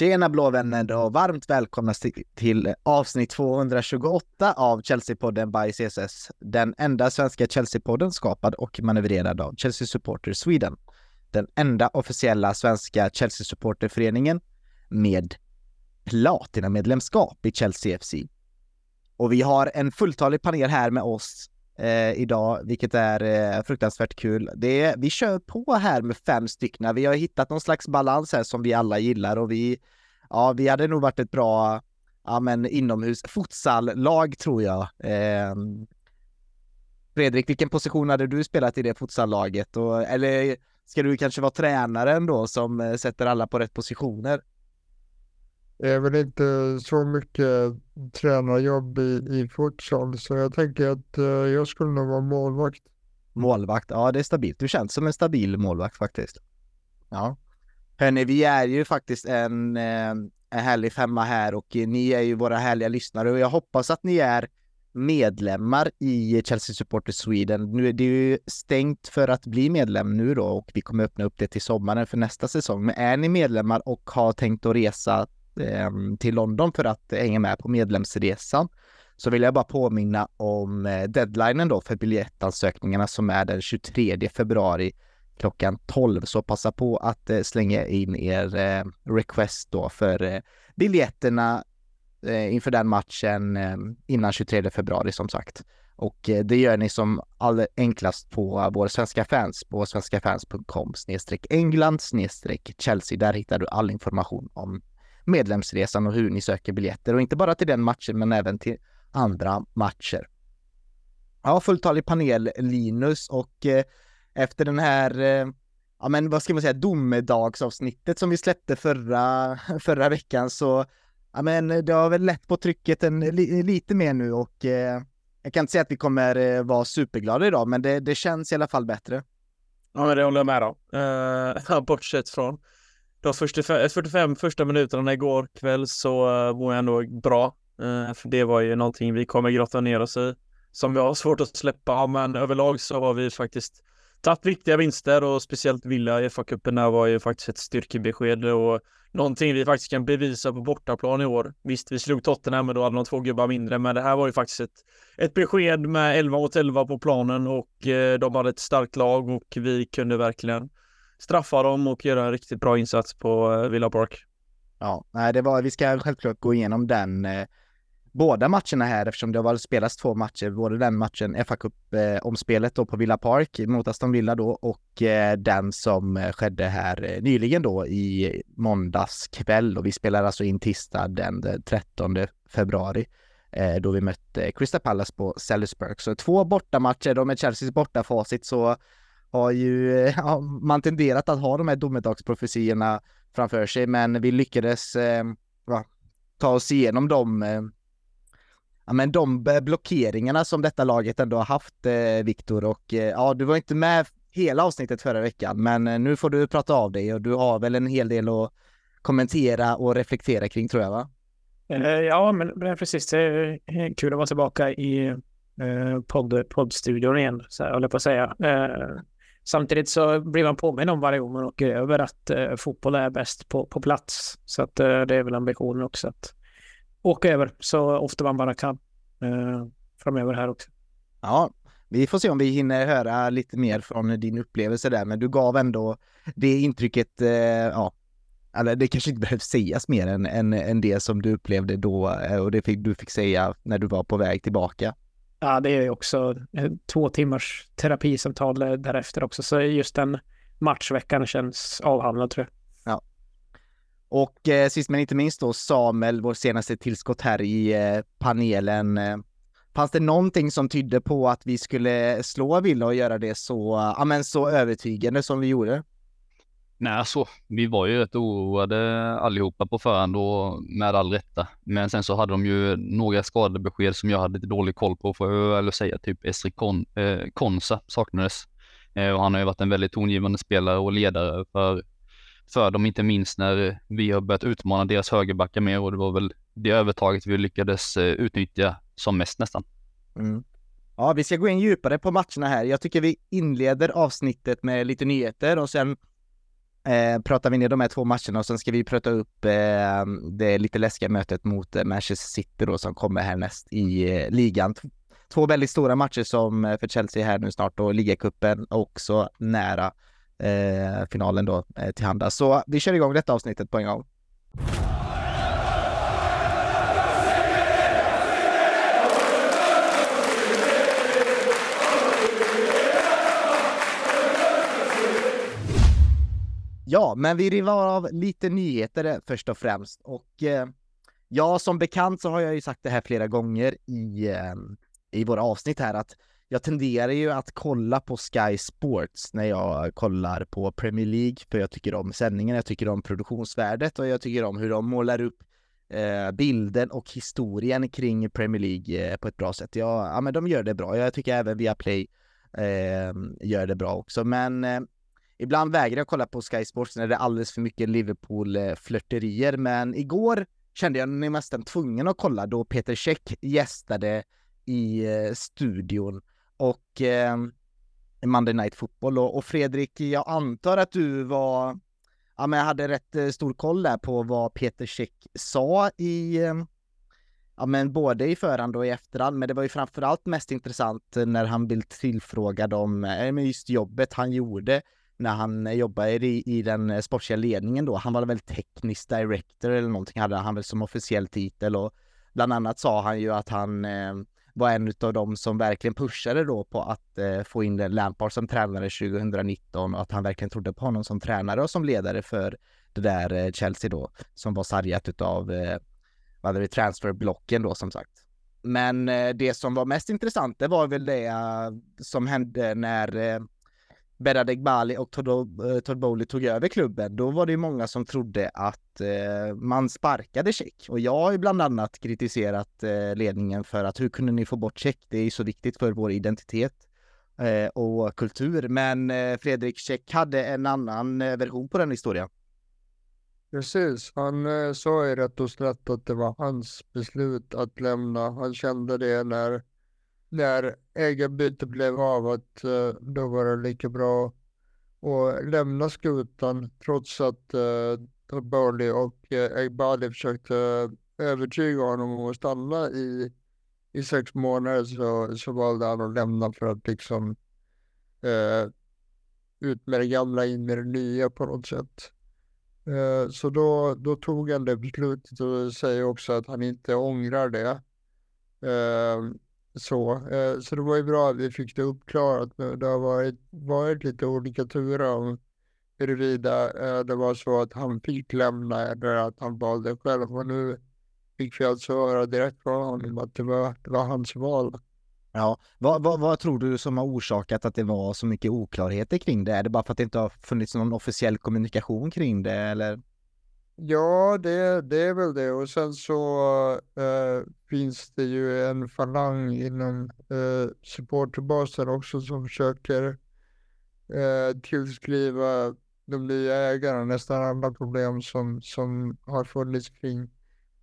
Tjena blåvänner och varmt välkomna till avsnitt 228 av Chelsea-podden by CSS. Den enda svenska Chelsea-podden skapad och manövrerad av Chelsea Supporter Sweden. Den enda officiella svenska Chelsea-supporterföreningen med platinamedlemskap i Chelsea FC. Och vi har en fulltalig panel här med oss eh, idag, vilket är eh, fruktansvärt kul. Det är, vi kör på här med fem stycken. Vi har hittat någon slags balans här som vi alla gillar och vi, ja, vi hade nog varit ett bra ja, men inomhus futsallag tror jag. Eh, Fredrik, vilken position hade du spelat i det futsallaget? Och, eller ska du kanske vara tränaren då som eh, sätter alla på rätt positioner? Det är väl inte så mycket tränarjobb i, i futsal så jag tänker att uh, jag skulle nog vara målvakt. Målvakt, ja det är stabilt. Du känns som en stabil målvakt faktiskt. Ja. Hörni, vi är ju faktiskt en, eh, en härlig femma här och ni är ju våra härliga lyssnare och jag hoppas att ni är medlemmar i Chelsea Supporters Sweden. Nu är det ju stängt för att bli medlem nu då och vi kommer öppna upp det till sommaren för nästa säsong. Men är ni medlemmar och har tänkt att resa Eh, till London för att hänga med på medlemsresan så vill jag bara påminna om eh, deadlinen då för biljettansökningarna som är den 23 februari klockan 12. Så passa på att eh, slänga in er request då för biljetterna inför den matchen innan 23 februari som sagt. Och det gör ni som allra enklast på vår svenska fans på svenskafans.com snedstreck England snedstreck Chelsea. Där hittar du all information om medlemsresan och hur ni söker biljetter och inte bara till den matchen men även till andra matcher. Ja, fulltalig panel Linus och eh, efter den här, eh, ja men vad ska man säga, domedagsavsnittet som vi släppte förra, förra veckan så, ja men det har väl lätt på trycket en, li, lite mer nu och eh, jag kan inte säga att vi kommer eh, vara superglada idag men det, det känns i alla fall bättre. Ja men det håller jag med om. Uh, bortsett från de 45, 45 första minuterna igår kväll så eh, uh, var jag ändå bra. Uh, för det var ju någonting vi kommer grotta ner oss i. Som vi har svårt att släppa, men överlag så har vi faktiskt tagit viktiga vinster och speciellt Villa i FA-cupen var ju faktiskt ett styrkebesked och någonting vi faktiskt kan bevisa på bortaplan i år. Visst, vi slog Tottenham, men då hade de två gubbar mindre, men det här var ju faktiskt ett, ett besked med 11 mot 11 på planen och eh, de hade ett starkt lag och vi kunde verkligen straffa dem och göra en riktigt bra insats på eh, Villa Park. Ja, nej, det var, vi ska självklart gå igenom den eh, båda matcherna här eftersom det har spelats två matcher, både den matchen, fa Cup eh, omspelet då på Villa Park mot Aston Villa då och eh, den som eh, skedde här eh, nyligen då i måndags kväll och vi spelar alltså in tisdag den eh, 13 februari då vi mötte Crystal Palace på Salisbury. Så två bortamatcher, då med Chelseas bortafacit så har ju eh, ja, man tenderat att ha de här domedagsprofetiorna framför sig, men vi lyckades eh, va, ta oss igenom de, eh, ja, men de eh, blockeringarna som detta laget ändå har haft, eh, Viktor. Och eh, ja, du var inte med hela avsnittet förra veckan, men eh, nu får du prata av dig och du har väl en hel del att kommentera och reflektera kring tror jag, va? Eh, ja, men precis. Det är kul att vara tillbaka i podd, poddstudion igen, så här, håller jag på att säga. Samtidigt så blir man påminn om varje gång man åker över att eh, fotboll är bäst på, på plats. Så att eh, det är väl ambitionen också att åka över så ofta man bara kan eh, framöver här också. Ja, vi får se om vi hinner höra lite mer från din upplevelse där, men du gav ändå det intrycket, eh, ja, eller det kanske inte behövs sägas mer än, än, än det som du upplevde då eh, och det fick, du fick säga när du var på väg tillbaka. Ja, det är också eh, två timmars terapisamtal därefter också. Så just den matchveckan känns avhandlad tror jag. Ja. Och eh, sist men inte minst då Samuel, vår senaste tillskott här i eh, panelen. Eh, fanns det någonting som tydde på att vi skulle slå Villa och göra det så, eh, ja, men så övertygande som vi gjorde? Nej, alltså, vi var ju rätt oroade allihopa på förhand och med all rätta. Men sen så hade de ju några skadebesked som jag hade lite dålig koll på, får jag väl säga. Typ Esri Kon, eh, Konsa saknades. Eh, och han har ju varit en väldigt tongivande spelare och ledare för, för dem, inte minst när vi har börjat utmana deras högerbackar mer och det var väl det övertaget vi lyckades eh, utnyttja som mest nästan. Mm. Ja, vi ska gå in djupare på matcherna här. Jag tycker vi inleder avsnittet med lite nyheter och sen eh, pratar vi ner de här två matcherna och sen ska vi prata upp eh, det lite läskiga mötet mot eh, Manchester City då som kommer härnäst i eh, ligan. Två väldigt stora matcher som eh, för Chelsea här nu snart och ligacupen också nära eh, finalen då eh, tillhanda. Så vi kör igång detta avsnittet på en gång. Ja, men vi rivar av lite nyheter eh, först och främst och eh, ja, som bekant så har jag ju sagt det här flera gånger i, eh, i våra avsnitt här att jag tenderar ju att kolla på Sky Sports när jag kollar på Premier League, för jag tycker om sändningen, jag tycker om produktionsvärdet och jag tycker om hur de målar upp eh, bilden och historien kring Premier League eh, på ett bra sätt. Ja, ja, men de gör det bra. Jag tycker även Viaplay eh, gör det bra också, men eh, ibland vägrar jag kolla på Sky Sports när det är alldeles för mycket Liverpool-flörterier, men igår kände jag mig nästan tvungen att kolla då Peter Check gästade i eh, studion och eh, Monday Night Football och, och, Fredrik, jag antar att du var, ja men jag hade rätt eh, stor koll där på vad Peter Check sa i, eh, ja men både i förhand och i efterhand, men det var ju framförallt mest intressant när han blev tillfrågad om eh, just jobbet han gjorde när han eh, jobbade i, i den eh, sportsliga ledningen då. Han var väl teknisk director eller någonting hade han väl som officiell titel och bland annat sa han ju att han eh, var en av dem som verkligen pushade då på att eh, få in Lampard som tränare 2019 och att han verkligen trodde på honom som tränare och som ledare för det där eh, Chelsea då som var sargat utav eh, vad det transferblocken då som sagt. Men eh, det som var mest intressant det var väl det eh, som hände när uh, Beradeg Bali och Todd, eh, Todd Bowley tog över klubben, då var det ju många som trodde att eh, man sparkade Check. Och jag har ju bland annat kritiserat eh, ledningen för att hur kunde ni få bort Check? Det är ju så viktigt för vår identitet eh, och kultur. Men eh, Fredrik Check hade en annan eh, version på den historien. Precis, han eh, sa ju rätt och slätt att det var hans beslut att lämna. Han kände det när när ägarbytet blev av att eh, då var det lika bra att lämna skutan trots att eh, Burley och eh, Egbali försökte övertyga honom om att stanna i, i sex månader så, så valde han att lämna för att liksom eh, ut med det gamla in med det nya på något sätt. Eh, så då, då tog han det beslutet och säger också att han inte ångrar det. Eh, så, eh, så det var ju bra att vi fick det uppklarat. Det har varit, varit lite olika turer om huruvida eh, det var så att han fick lämna eller att han valde själv. Och nu fick vi alltså höra direkt från honom att det var, det var hans val. Ja, vad, vad, vad, tror du som har orsakat att det var så mycket oklarheter kring det? Är det bara för att det inte har funnits någon officiell kommunikation kring det eller? Ja, det, det är väl det. Och sen så äh, finns det ju en falang inom äh, supporterbasen också som försöker äh, tillskriva de nya ägarna nästan alla problem som, som har funnits kring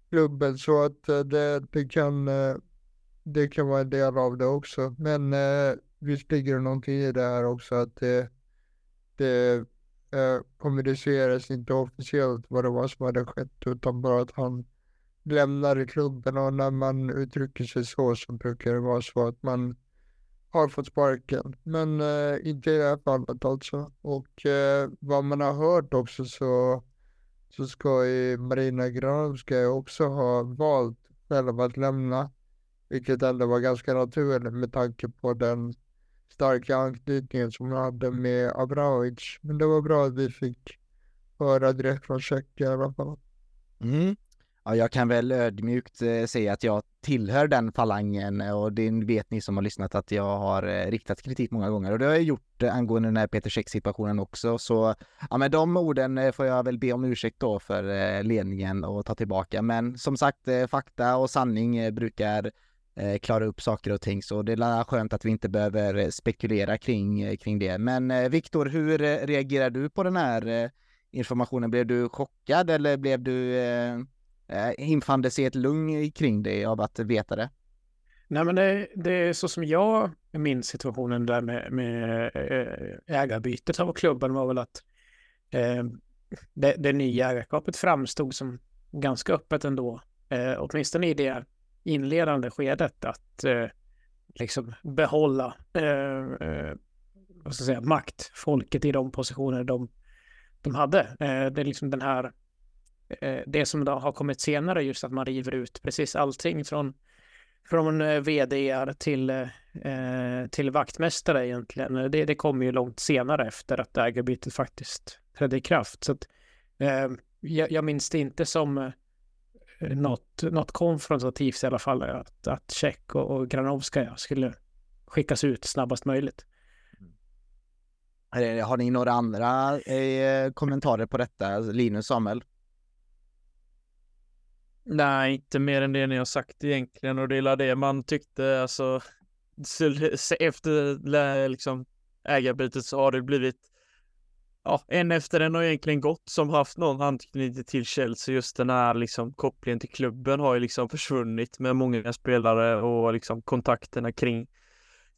klubben. Så att äh, det, det, kan, det kan vara en del av det också. Men äh, visst ligger det någonting i det här också att det, det eh, kommunicerades inte officiellt vad det var som hade skett utan bara att han lämnade klubben och när man uttrycker sig så så brukar det vara så att man har fått sparken. Men eh, inte i det här fallet alltså. Och eh, vad man har hört också så, så ska ju Marina Granovskaja också ha valt själv att lämna. Vilket ändå var ganska naturligt med tanke på den starka anknytningen som hon hade med Abramovic. Men det var bra att vi fick höra direkt från Tjeckien i alla fall. Mm. Ja, jag kan väl ödmjukt eh, säga att jag tillhör den falangen eh, och det vet ni som har lyssnat att jag har eh, riktat kritik många gånger och det har jag gjort eh, angående den här Peter Käck situationen också. Så ja, med de orden eh, får jag väl be om ursäkt då för eh, ledningen och ta tillbaka. Men som sagt, fakta och sanning brukar eh, klara upp saker och ting. Så det är skönt att vi inte behöver eh, spekulera kring, eh, kring det. Men eh, Viktor, hur eh, reagerar du på den här eh, informationen? Blev du chockad eller blev du eh, infann det sig ett lugn kring det av att veta det? Nej, men det, det är så som jag minns situationen där med, med ägarbytet av klubben var väl att eh, det, det nya ägarskapet framstod som ganska öppet ändå, eh, åtminstone i det inledande skedet, att eh, liksom behålla eh, eh vad ska jag säga, makt, folket i de positioner de, de hade. Eh, det är liksom den här, eh, det som då har kommit senare, just att man river ut precis allting från från eh, vd till, eh, eh, till vaktmästare egentligen. Eh, det, det kommer ju långt senare efter att ägarbytet faktiskt trädde i kraft. Så att, eh, jag, jag minns det inte som eh, något, något konfrontativt i alla fall, att, att Tjeck och, och Granovskaja skulle skickas ut snabbast möjligt. Har ni några andra eh, kommentarer på detta? Linus, Samuel? Nej, inte mer än det ni har sagt egentligen och det är det man tyckte alltså efter liksom ägarbytet så har det blivit ja, en efter en har egentligen gått som haft någon anknytning till Chelsea. Just den här liksom kopplingen till klubben har ju liksom försvunnit med många spelare och liksom kontakterna kring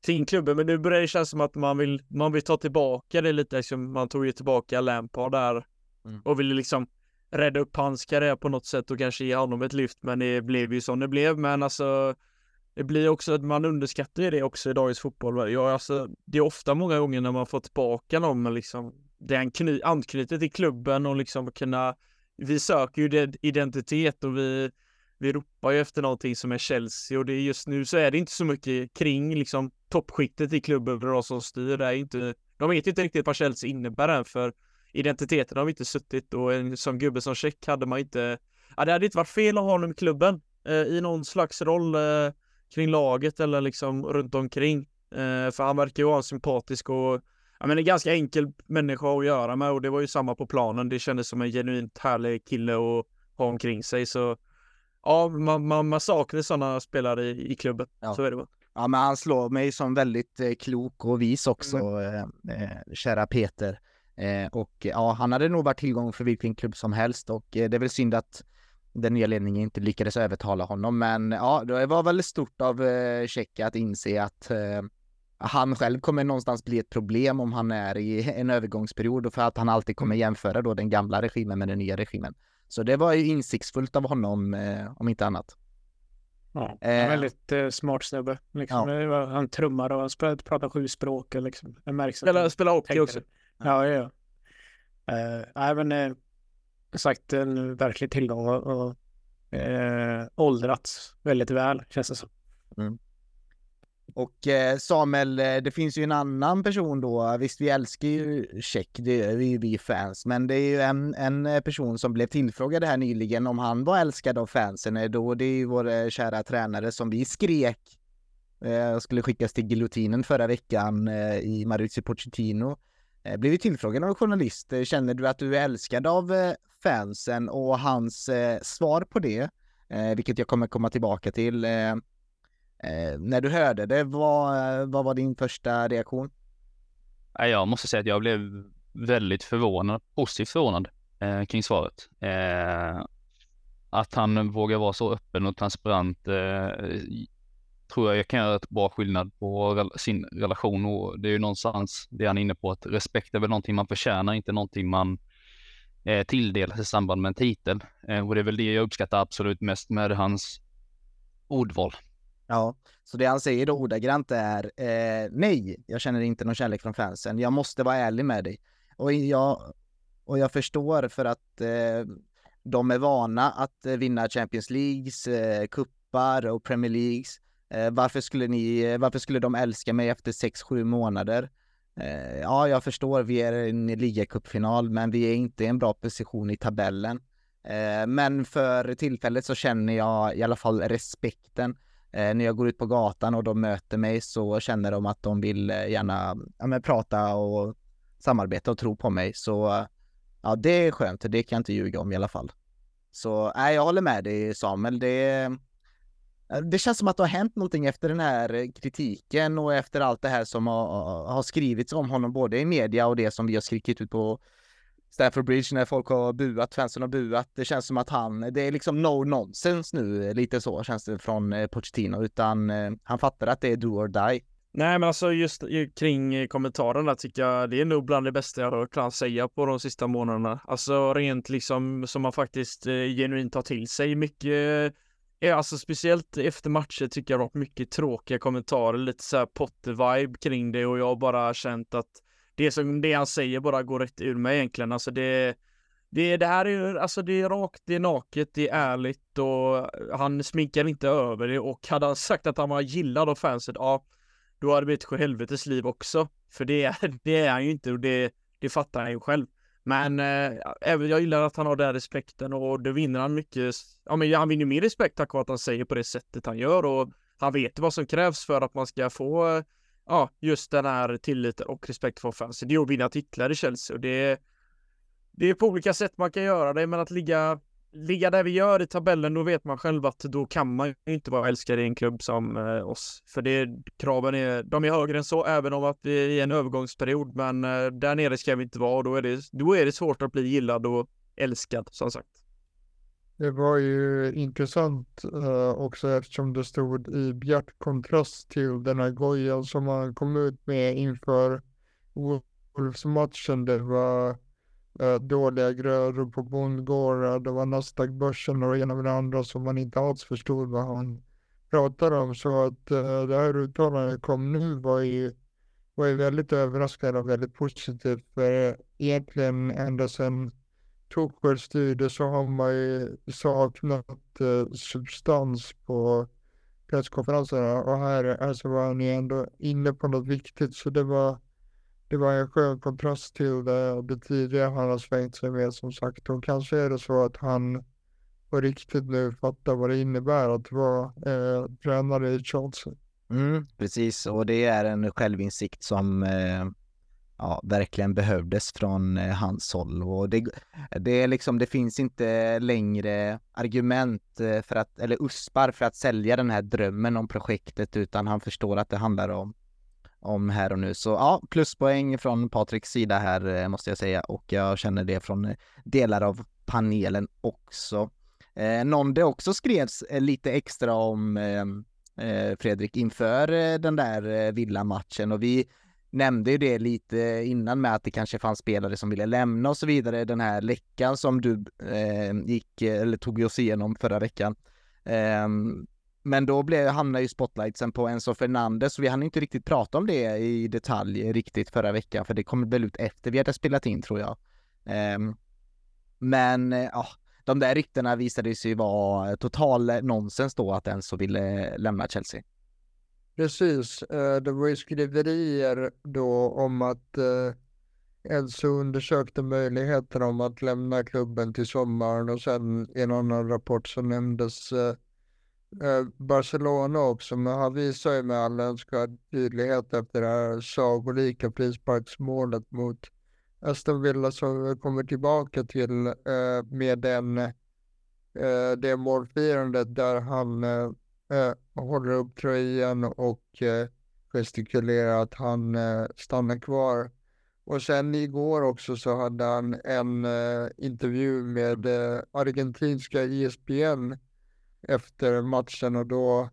kring klubben. Men nu börjar det kännas som att man vill, man vill ta tillbaka det lite. Liksom, man tog ju tillbaka Lampard där mm. och ville liksom rädda upp hans karriär på något sätt och kanske ge honom ett lyft. Men det blev ju som det blev. Men alltså, det blir också att man underskattar det också i dagens fotboll. Ja, alltså, det är ofta många gånger när man får tillbaka någon liksom, den kny, anknyter till klubben och liksom kunna, vi söker ju identitet och vi, vi ropar ju efter någonting som är Chelsea och det är just nu så är det inte så mycket kring liksom toppskiktet i klubben för som styr. Det är inte, de vet inte riktigt vad Chelsea innebär än för identiteten har vi inte suttit och en sån gubbe som Check hade man inte, ja det hade inte varit fel att ha honom i klubben eh, i någon slags roll eh, kring laget eller liksom runt omkring. Eh, för han verkar ju vara en sympatisk och ja, men en ganska enkel människa att göra med och det var ju samma på planen. Det kändes som en genuint härlig kille att ha omkring sig så ja, man, man, man saknar sådana spelare i, i klubben. Ja. Så är det bara. Ja, men han slår mig som väldigt eh, klok och vis också, mm. eh, eh kära Peter. Eh, och ja, han hade nog varit tillgång för vilken klubb som helst och eh, det är väl synd att den nya ledningen inte lyckades övertala honom. Men ja, det var väl stort av eh, Tjecka att inse att eh, han själv kommer någonstans bli ett problem om han är i en övergångsperiod och för att han alltid kommer jämföra då den gamla regimen med den nya regimen. Så det var ju insiktsfullt av honom, eh, om inte annat. Ja, en eh, väldigt eh, smart snubbe. Liksom. Ja. Han trummar och han pratar sju språk. Liksom. Jag märks spelar, spelar hockey också. Ja, ja. ja. Uh, även uh, sagt en verklig tillgång och, och uh, åldrats väldigt väl känns det som. Mm. Och eh, Samuel, eh, det finns ju en annan person då. Visst, vi älskar ju Check, det är vi, vi fans, men det är ju en, en eh, person som blev tillfrågad här nyligen om han var älskad av fansen. Då det är ju vår kära tränare som vi skrek eh, skulle skickas till giljotinen förra veckan eh, i Maurizio Pochettino. Eh, blev tillfrågad av en journalist. Känner du att du är älskad av eh, fansen och hans svar på det, vilket jag kommer komma tillbaka till. Eh, när du hörde det, vad, vad var din första reaktion? Jag måste säga att jag blev väldigt förvånad, positivt förvånad eh, kring svaret. Eh, att han vågar vara så öppen och transparent eh, tror jag kan göra ett bra skillnad på sin relation och det är ju någonstans det han är inne på att respekt är väl någonting man förtjänar, inte någonting man eh, tilldelas i samband med en titel. Eh, och det är väl det jag uppskattar absolut mest med hans ordval. Ja, så det han säger då ordagrant är eh, nej, jag känner inte någon kärlek från fansen. Jag måste vara ärlig med dig. Och jag, och jag förstår för att eh, de är vana att eh, vinna Champions Leagues, eh, kuppar och Premier Leagues. Eh, varför, skulle ni, eh, varför skulle de älska mig efter 6-7 månader? Eh, ja, jag förstår, vi är i en ligacupfinal, men vi är inte i en bra position i tabellen. Eh, men för tillfället så känner jag i alla fall respekten. Eh, när jag går ut på gatan och de möter mig så känner de att de vill eh, gärna ja, men, prata och samarbeta och tro på mig. Så eh, ja, det är skönt. Det kan jag inte ljuga om i alla fall. Så nej, jag håller med dig Samuel. Det det känns som att det har hänt någonting efter den här kritiken och efter allt det här som har, har skrivits om honom, både i media och det som vi har skrivit ut på Stafford Bridge när folk har buat, fansen har buat. Det känns som att han, det är liksom no nonsense nu, lite så känns det från eh, Pochettino, utan eh, han fattar att det är do or die. Nej men alltså just eh, kring kommentarerna tycker jag det är nog bland det bästa jag hört han säga på de sista månaderna. Alltså rent liksom som man faktiskt genuint tar till sig mycket. Eh, alltså speciellt efter matcher tycker jag det har varit mycket tråkiga kommentarer, lite så här Potter-vibe kring det och jag har bara känt att det som det han säger bara går rätt ur mig egentligen. Alltså det det, det här är alltså det är rakt, det är naket, det är ärligt och han sminkar inte över det och hade han sagt att han var gillad av fanset, ja då hade det blivit helvetes liv också. För det är, det är han ju inte och det, det fattar han ju själv. Men eh, jag gillar att han har den respekten och då vinner han mycket. Ja, men han vinner mer respekt tack vare att han säger på det sättet han gör och han vet vad som krävs för att man ska få ja, just den här tilliten och respekt för fansen. Det är att vinna titlar i Chelsea och det, det är på olika sätt man kan göra det, men att ligga ligga där vi gör i tabellen, då vet man själv att då kan man ju inte vara älskad i en klubb som eh, oss. För det, kraven är, de är högre än så, även om att vi är i en övergångsperiod. Men eh, där nere ska vi inte vara och då är, det, då är det svårt att bli gillad och älskad, som sagt. Det var ju intressant uh, också eftersom det stod i bjärt kontrast till den här gojan som han kom ut med inför Wolves-matchen. Det var uh, dåliga grödor på bondgårdar, det var Nasdaq-börsen och det ena med det andra som man inte alls förstod vad han pratade om. Så att uh, det här uttalandet kom nu var ju, var ju väldigt överraskande och väldigt positivt. För egentligen ända sedan Tuchel styrde så har man ju saknat eh, substans på presskonferenserna och här alltså var han ju ändå inne på något viktigt så det var det var en skön kontrast till det, det tidigare han har svängt sig med som sagt. Och kanske är det så att han på riktigt nu fattar vad det innebär att vara eh, tränare i Chelsea. Mm, precis, och det är en självinsikt som eh, ja, verkligen behövdes från eh, hans håll. Och det, det, är liksom, det finns inte längre argument eh, för att, eller uspar för att sälja den här drömmen om projektet, utan han förstår att det handlar om om här och nu. Så ja, pluspoäng från Patriks sida här eh, måste jag säga och jag känner det från delar av panelen också. Eh, någon det också skrevs lite extra om eh, Fredrik inför den där villamatchen och vi nämnde ju det lite innan med att det kanske fanns spelare som ville lämna och så vidare. Den här läckan som du eh, gick eller tog oss igenom förra veckan. Eh, men då blev, hamnade ju spotlightsen på Enzo Fernandes och vi hann inte riktigt prata om det i detalj riktigt förra veckan för det kom väl ut efter vi hade spelat in tror jag. Eh, men eh, ja, de där ryktena visade sig vara total nonsens då att Enzo ville lämna Chelsea. Precis, eh, det var ju skriverier då om att eh, Elso undersökte möjligheten om att lämna klubben till sommaren och sen i en annan rapport så nämndes eh, Barcelona också, men han visar ju med all önskvärd tydlighet efter det här sagolika frisparksmålet mot Aston Villa som kommer tillbaka till med den, det målfirandet där han håller upp tröjan och eh, gestikulerar att han eh, stannar kvar. Och sen igår också så hade han en eh, intervju med eh, argentinska ESPN efter matchen och då,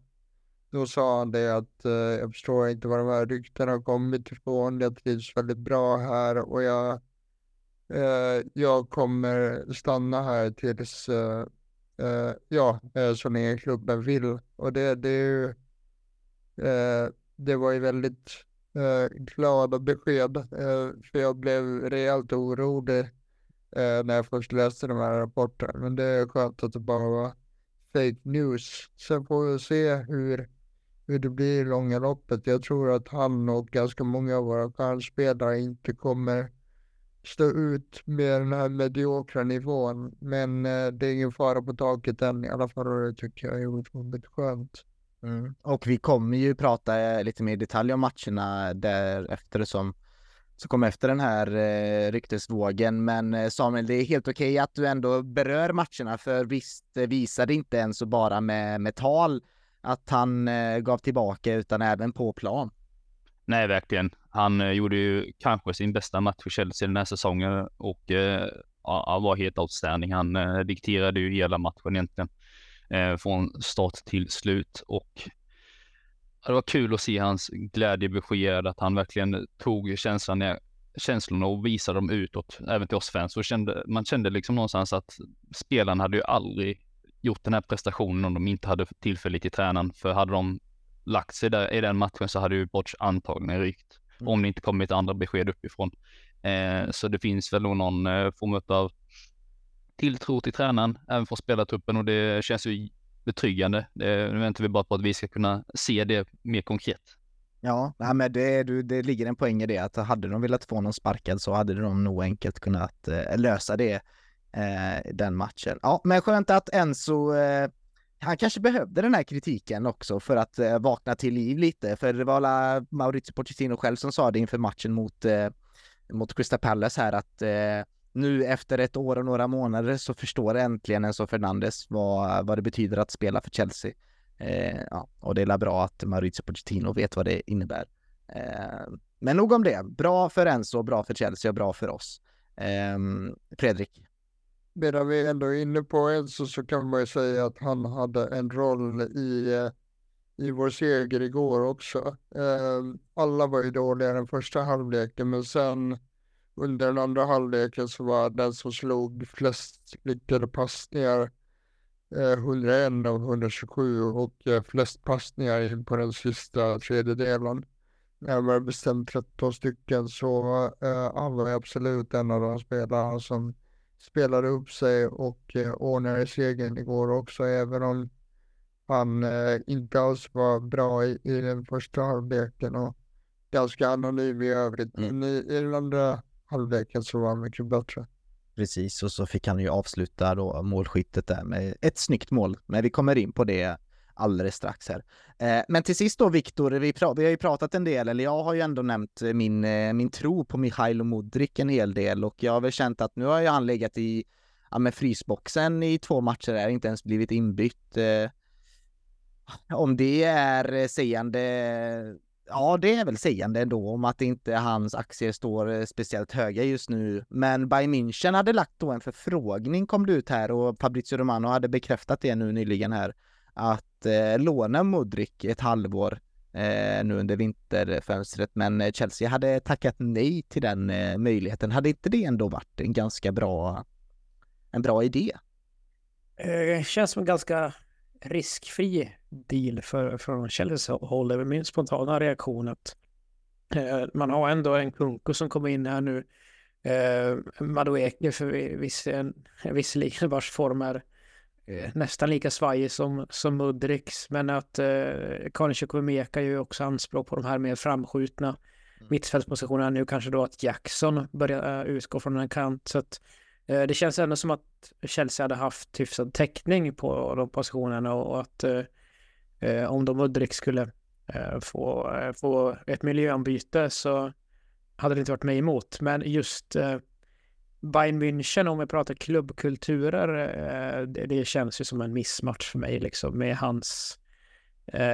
då sa han det att eh, jag förstår inte var de här ryktena har kommit ifrån. Jag trivs väldigt bra här och jag, eh, jag kommer stanna här tills, eh, eh, ja, eh, så länge klubben vill. Och det, det är ju, eh, det var ju väldigt eh, glada besked, eh, för jag blev rejält orolig eh, när jag först läste de här rapporterna. Men det är skönt att det bara var fake news. Sen får vi se hur, hur det blir i långa loppet. Jag tror att han och ganska många av våra stjärnspelare inte kommer stå ut med den här mediokra nivån. Men eh, det är ingen fara på taket än i alla fall och det tycker jag är otroligt skönt. Mm. Och vi kommer ju prata eh, lite mer i detalj om matcherna därefter som som kom efter den här eh, ryktesvågen. Men eh, Samuel, det är helt okej okay att du ändå berör matcherna, för visst eh, visade inte ens så bara med, med tal att han eh, gav tillbaka, utan även på plan. Nej, verkligen. Han eh, gjorde ju kanske sin bästa match för Chelsea den här säsongen och eh, ja, var helt outstanding. Han eh, dikterade ju hela matchen egentligen eh, från start till slut och det var kul att se hans glädjebesked, att han verkligen tog känslan, eh, känslorna och visade dem utåt, även till oss fans. Och kände, man kände liksom någonstans att spelarna hade ju aldrig gjort den här prestationen om de inte hade tillfälligt i tränaren. För hade de lagt sig där i den matchen så hade ju Botch antagligen rykt. Mm. Om det inte kommit andra besked uppifrån. Eh, så det finns väl nog någon eh, form av tilltro till tränaren, även för spelartruppen och det känns ju betryggande. Det, nu väntar vi bara på att vi ska kunna se det mer konkret. Ja, men det, det ligger en poäng i det att hade de velat få någon sparkad så hade de nog enkelt kunnat eh, lösa det eh, den matchen. Ja, men skönt att Enzo eh, han kanske behövde den här kritiken också för att eh, vakna till liv lite, för det var Maurizio Pochettino själv som sa det inför matchen mot, eh, mot Crystal Palace här att eh, nu efter ett år och några månader så förstår äntligen Enzo Fernandes vad, vad det betyder att spela för Chelsea. Eh, ja, och det är bra att Maurizio Pochettino vet vad det innebär. Eh, men nog om det. Bra för Enzo, bra för Chelsea och bra för oss. Eh, Fredrik? Medan vi ändå är inne på Enzo så kan man ju säga att han hade en roll i, eh, i vår seger igår också. Ehm, alla var ju dåliga den första halvleken men sen under den andra halvleken så var den som slog flest lyckade passningar eh, 101 av 127 och eh, flest passningar in på den sista tredjedelen. Närmare bestämt 13 stycken så han var absolut en av de spelarna som spelade upp sig och uh, ordnade segern igår också även om han uh, inte alls var bra i, i den första halvleken och ganska anonym i övrigt. Mm. Men i, i den andra halvleken så var han mycket bättre. Precis, och så fick han ju avsluta då målskyttet där med ett snyggt mål. Men vi kommer in på det alldeles strax här. Eh, men till sist då Viktor, vi, vi, har ju pratat en del, eller jag har ju ändå nämnt eh, min, eh, min tro på Mihailo Modric en hel del och jag har väl känt att nu har ju han legat i ja, med frysboxen i två matcher där, inte ens blivit inbytt. Om det är sägande Ja, det är väl sägande ändå om att inte hans aktier står speciellt höga just nu. Men Bayern München hade lagt då en förfrågning kom det ut här och Fabrizio Romano hade bekräftat det nu nyligen här att eh, låna Modric ett halvår eh, nu under vinterfönstret. Men eh, Chelsea hade tackat nej till den eh, möjligheten. Hade inte det ändå varit en ganska bra, en bra idé? Eh, känns som en ganska riskfri deal för, från Chelseas håll. Det är min spontana reaktion att eh, man har ändå en Kunko som kommer in här nu. Eh, Madueke för viss, visserligen vars form är eh, nästan lika svajig som, som Mudriks. Men att eh, Karin Meka gör ju också anspråk på de här mer framskjutna mm. mittfältspositionerna. Nu kanske då att Jackson börjar uh, utgå från en kant. Så att Eh, det känns ändå som att Chelsea hade haft hyfsad täckning på de positionerna och att eh, eh om de Mudrik skulle eh, få, eh, få ett miljöombyte så hade det inte varit mig emot. Men just eh, Bayern München, om vi pratar klubbkulturer, eh, det, känns ju som en missmatch för mig liksom med hans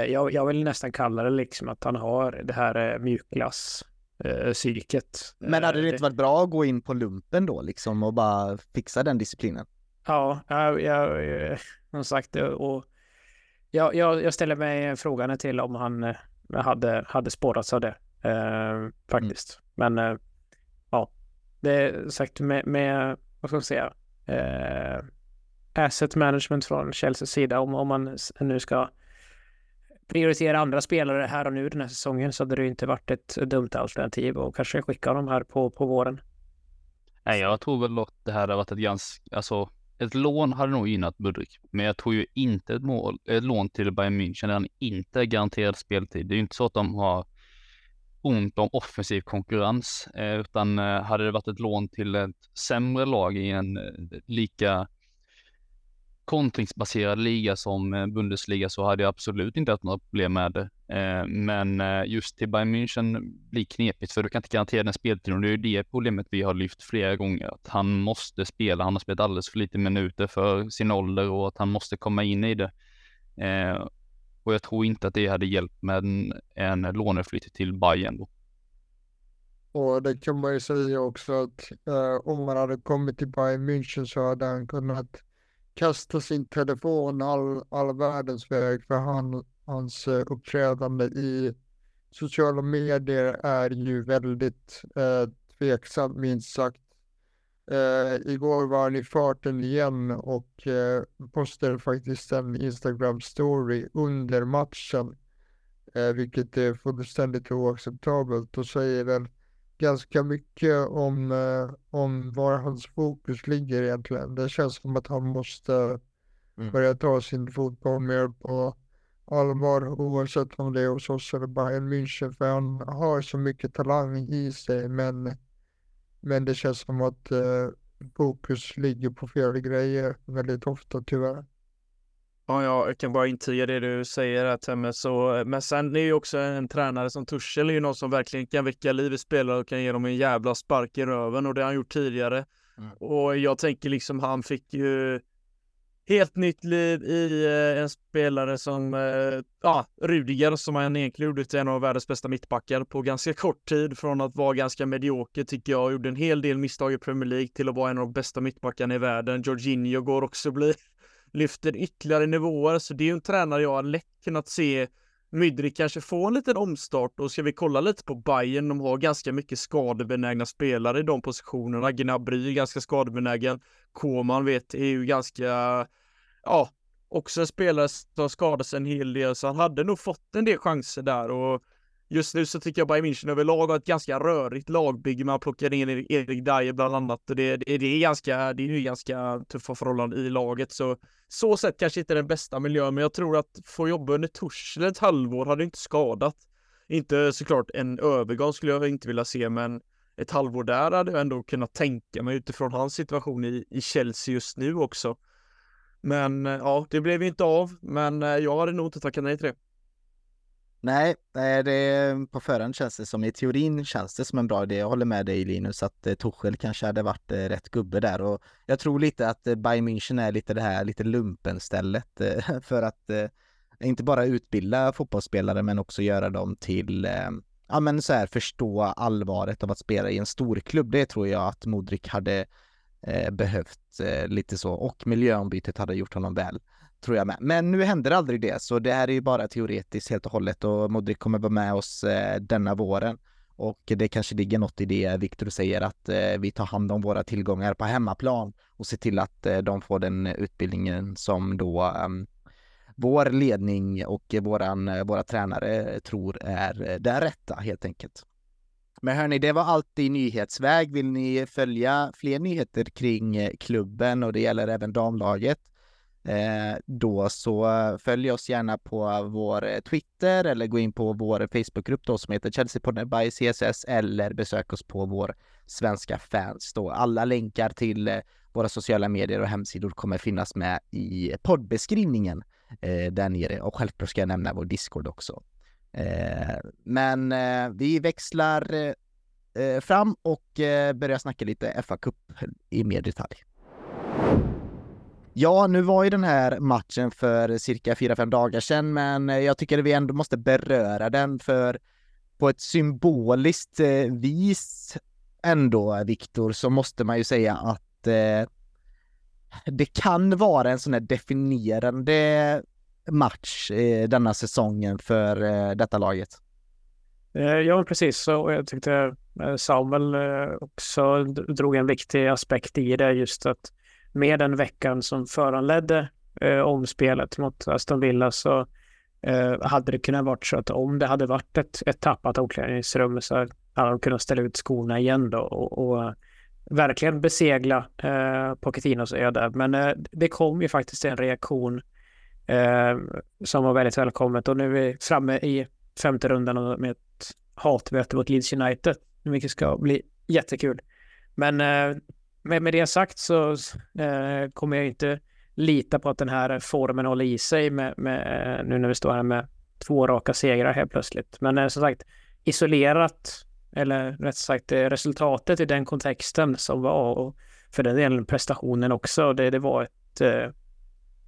jag, jag vill nästan kalla det liksom att han har det här mjukglass eh, psyket. Men hade det inte varit bra att gå in på lumpen då liksom och bara fixa den disciplinen? Ja, jag, jag, som sagt, och jag, jag, jag ställer mig frågan till om han eh, hade, hade spårats av det eh, faktiskt. Mm. Men eh, det är sagt med, med vad ska man säga, eh, asset management från Chelseas sida om, om man nu ska prioritera andra spelare här och nu den här säsongen så hade det inte varit ett dumt alternativ och kanske skicka honom här på, på våren. Nej, jag tror väl att det här hade varit ett ganska, alltså ett lån hade nog gynnat Budrik, men jag tror ju inte ett, mål, ett lån till Bayern München där han inte är garanterad speltid. Det är ju inte så att de har ont om offensiv konkurrens, eh, utan eh, hade det varit ett lån till ett sämre lag i en eh, lika kontringsbaserad liga som eh, Bundesliga så hade jag absolut inte haft några problem med det. Eh, men eh, just till Bayern München blir knepigt för du kan inte garantera den speltiden och det är ju det problemet vi har lyft flera gånger. Att han måste spela, han har spelat alldeles för lite minuter för sin ålder och att han måste komma in i det. Eh, och jag tror inte att det hade hjälpt med en, en låneflytt till Bayern då. Och det kan man ju säga också att eh, om man hade kommit till Bayern München så hade han kunnat kasta sin telefon all, all världens väg för han hans eh, uppträdande i sociala medier är ju väldigt eh, tveksamt minst sagt. Eh, igår var han i farten igen och eh, postade faktiskt en Instagram story under matchen. Eh, vilket är fullständigt oacceptabelt och säger väl ganska mycket om, eh, om var hans fokus ligger egentligen. Det känns som att han måste Mm. börja ta sin fotboll mer på allvar oavsett om det är hos oss eller Bayern München för han har så mycket talang i sig men, men det känns som att eh, fokus ligger på fel grejer väldigt ofta tyvärr. Ja, ja, jag kan bara intyga det du säger här Temme. Så, men sen är ju också en tränare som Tuchel är ju någon som verkligen kan väcka liv i spelare och kan ge dem en jävla spark i röven och det har han gjort tidigare. Mm. Och jag tänker liksom han fick ju helt nytt liv i eh, en spelare som, eh, ja, Rudiger som han egentligen gjorde till en av världens bästa mittbackar på ganska kort tid från att vara ganska medioker tycker jag, gjorde en hel del misstag i Premier League till att vara en av de bästa mittbackarna i världen. Jorginho går också bli lyfter ytterligare nivåer, så det är ju en tränare jag har lätt kunnat se Mydrik kanske få en liten omstart och ska vi kolla lite på Bayern, de har ganska mycket skadebenägna spelare i de positionerna. Gnabry är ganska skadebenägen. Koman vet är ju ganska, ja, också en spelare som skadades en hel del, så han hade nog fått en del chanser där och just nu så tycker jag Bayern München överlag har ett ganska rörigt lagbygge. Man plockar in e- Erik Dyer bland annat och det, det, det är ganska, det är ju ganska tuffa förhållanden i laget, så så sett kanske inte den bästa miljön, men jag tror att få jobba under Torshäll ett halvår hade inte skadat. Inte såklart en övergång skulle jag inte vilja se, men ett halvår där hade jag ändå kunnat tänka mig utifrån hans situation i, i Chelsea just nu också. Men eh, ja, det blev inte av, men eh, jag hade nog inte tackat nej till det. Nej, eh, det, mm, på förhand känns det som, i teorin känns det som en bra idé. Jag håller med dig Linus att Torshäll kanske hade varit rätt gubbe där och jag tror lite att Bayern München är lite det här lite lumpenstället för att inte bara utbilda fotbollsspelare men också göra dem till, ja men så här förstå allvaret av att spela i en stor klubb. Det tror jag att Modric hade eh, behövt eh, lite så och miljöombytet hade gjort honom väl tror jag med. Men nu händer aldrig det, så det här är ju bara teoretiskt helt och hållet och Modric kommer vara med oss eh, denna våren. Och det kanske ligger något i det Viktor säger att eh, vi tar hand om våra tillgångar på hemmaplan och ser till att eh, de får den utbildningen som då eh, vår ledning och våran, eh, våra tränare eh, tror är eh, den rätta helt enkelt. Men hörni, det var allt i nyhetsväg. Vill ni följa fler nyheter kring eh, klubben och det gäller även damlaget eh, då så följ oss gärna på vår eh, Twitter eller gå in på vår Facebookgrupp då som heter Chelsea-podden by CSS eller besök oss på vår svenska fans då. Alla länkar till eh, våra sociala medier och hemsidor kommer finnas med i poddbeskrivningen eh, där nere och självklart ska jag nämna vår Discord också. Eh, men eh, vi växlar eh, fram och eh, börjar snacka lite FA Cup i mer detalj. Ja, nu var ju den här matchen för cirka 4-5 dagar sedan, men eh, jag tycker att vi ändå måste beröra den för på ett symboliskt eh, vis ändå, Viktor, så måste man ju säga att eh, det kan vara en sån här definierande match eh, denna säsongen för eh, detta laget. Eh, ja, precis. Och jag tyckte eh, Samuel eh, också drog en viktig aspekt i det, just att med den veckan som föranledde eh, omspelet mot Aston Villa så eh, hade det kunnat varit så att om det hade varit ett, ett tappat omklädningsrum så hade de kunnat ställa ut skorna igen då och, och verkligen besegla eh, Pochettinos öde. Men eh, det kom ju faktiskt en reaktion eh, som var väldigt välkommet och nu är vi framme i femte rundan med ett hatmöte mot Leeds United, vilket ska bli jättekul. Men eh, med, med det sagt så eh, kommer jag inte lita på att den här formen håller i sig med, med, eh, nu när vi står här med två raka segrar helt plötsligt. Men eh, som sagt, isolerat, eller rätt sagt eh, resultatet i den kontexten som var och för den delen prestationen också, det, det var ett... Eh,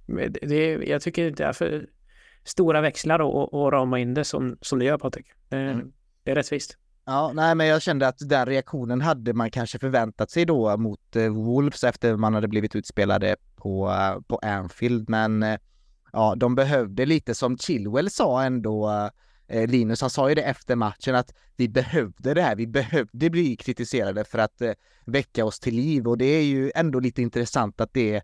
det, det, jag tycker det är för stora växlar och, och rama in det som, som det gör Patrik. Eh, Mm. Det är rättvist. Ja, nej, men jag kände att den reaktionen hade man kanske förväntat sig då mot eh, Wolves efter man hade blivit utspelade på, eh, på Anfield. Men eh, ja, de behövde lite som Chilwell sa ändå, eh, Linus, han sa ju det efter matchen att vi behövde det här, vi behövde bli kritiserade för att eh, väcka oss till liv och det är ju ändå lite intressant att det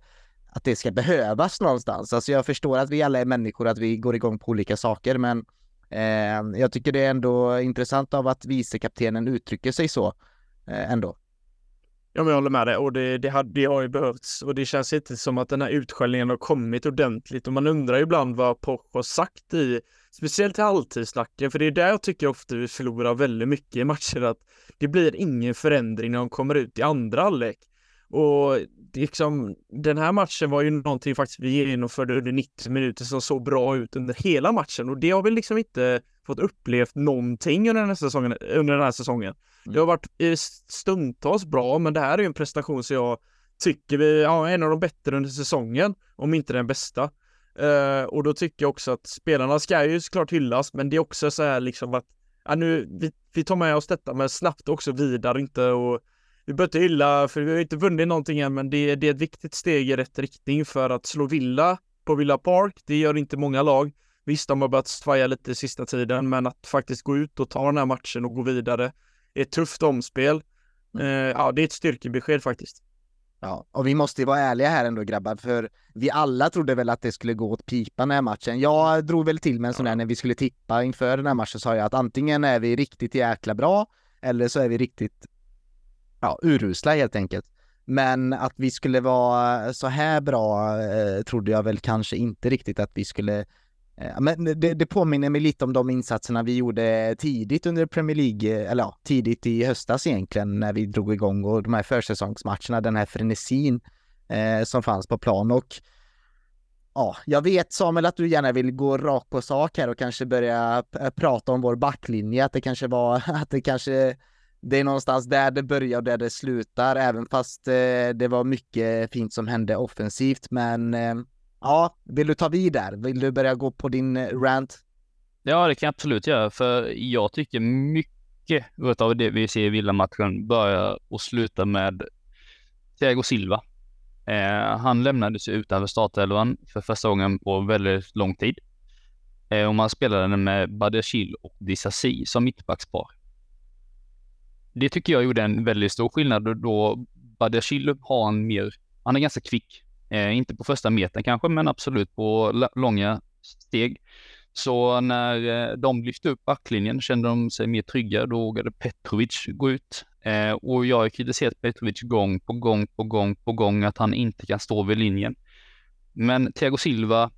att det ska behövas någonstans. Alltså jag förstår att vi alla är människor, att vi går igång på olika saker, men eh, jag tycker det är ändå intressant av att vicekaptenen uttrycker sig så eh, ändå. Ja, men jag håller med dig och det, det, har, det har ju behövts och det känns inte som att den här utskällningen har kommit ordentligt och man undrar ibland vad Poch har sagt i, speciellt i halvtidssnacken, för det är där jag tycker ofta vi förlorar väldigt mycket i matcher, att det blir ingen förändring när de kommer ut i andra halvlek. Och liksom, den här matchen var ju någonting faktiskt vi genomförde under 90 minuter som såg bra ut under hela matchen och det har vi liksom inte fått upplevt någonting under den här säsongen. Under den här säsongen. Det har varit eh, stundtals bra, men det här är ju en prestation som jag tycker vi, ja, en av de bättre under säsongen, om inte den bästa. Uh, och då tycker jag också att spelarna ska ju såklart hyllas, men det är också så här liksom att ja, nu, vi, vi tar med oss detta, men snabbt också vidare inte och vi inte hylla, för vi har inte vunnit någonting än, men det, det är ett viktigt steg i rätt riktning för att slå Villa på Villa Park. Det gör inte många lag. Visst, de har börjat svaja lite sista tiden, men att faktiskt gå ut och ta den här matchen och gå vidare är ett tufft omspel. Mm. Eh, ja, det är ett styrkebesked faktiskt. Ja, och vi måste ju vara ärliga här ändå grabbar, för vi alla trodde väl att det skulle gå åt pipan den här matchen. Jag drog väl till med en sån där när vi skulle tippa inför den här matchen sa jag att antingen är vi riktigt jäkla bra eller så är vi riktigt ja, urusla helt enkelt. Men att vi skulle vara eh, så här bra eh, trodde jag väl kanske inte riktigt att vi skulle eh, men det, det, påminner mig lite om de insatserna vi gjorde tidigt under Premier League, eh, eller ja, tidigt i höstas egentligen när vi drog igång och de här försäsongsmatcherna, den här frenesin eh, som fanns på plan och ja, jag vet Samuel att du gärna vill gå rakt på sak här och kanske börja prata om vår backlinje, att det kanske var, att det kanske det är någonstans där det börjar och där det slutar, även fast eh, det var mycket fint som hände offensivt. Men eh, ja, vill du ta vid där? Vill du börja gå på din eh, rant? Ja, det kan jag absolut göra, för jag tycker mycket av det vi ser i Villa-matchen börjar och slutar med Thiago Silva. Eh, han lämnades utanför startelvan för första gången på väldigt lång tid. Eh, och man spelade med Badiashil och Disasi som mittbackspar. Det tycker jag gjorde en väldigt stor skillnad då Badiashil har en mer, han är ganska kvick. Eh, inte på första metern kanske, men absolut på långa steg. Så när eh, de lyfte upp backlinjen kände de sig mer trygga. Då vågade Petrovic gå ut. Eh, och jag har kritiserat Petrovic gång på gång på gång på gång att han inte kan stå vid linjen. Men Thiago Silva,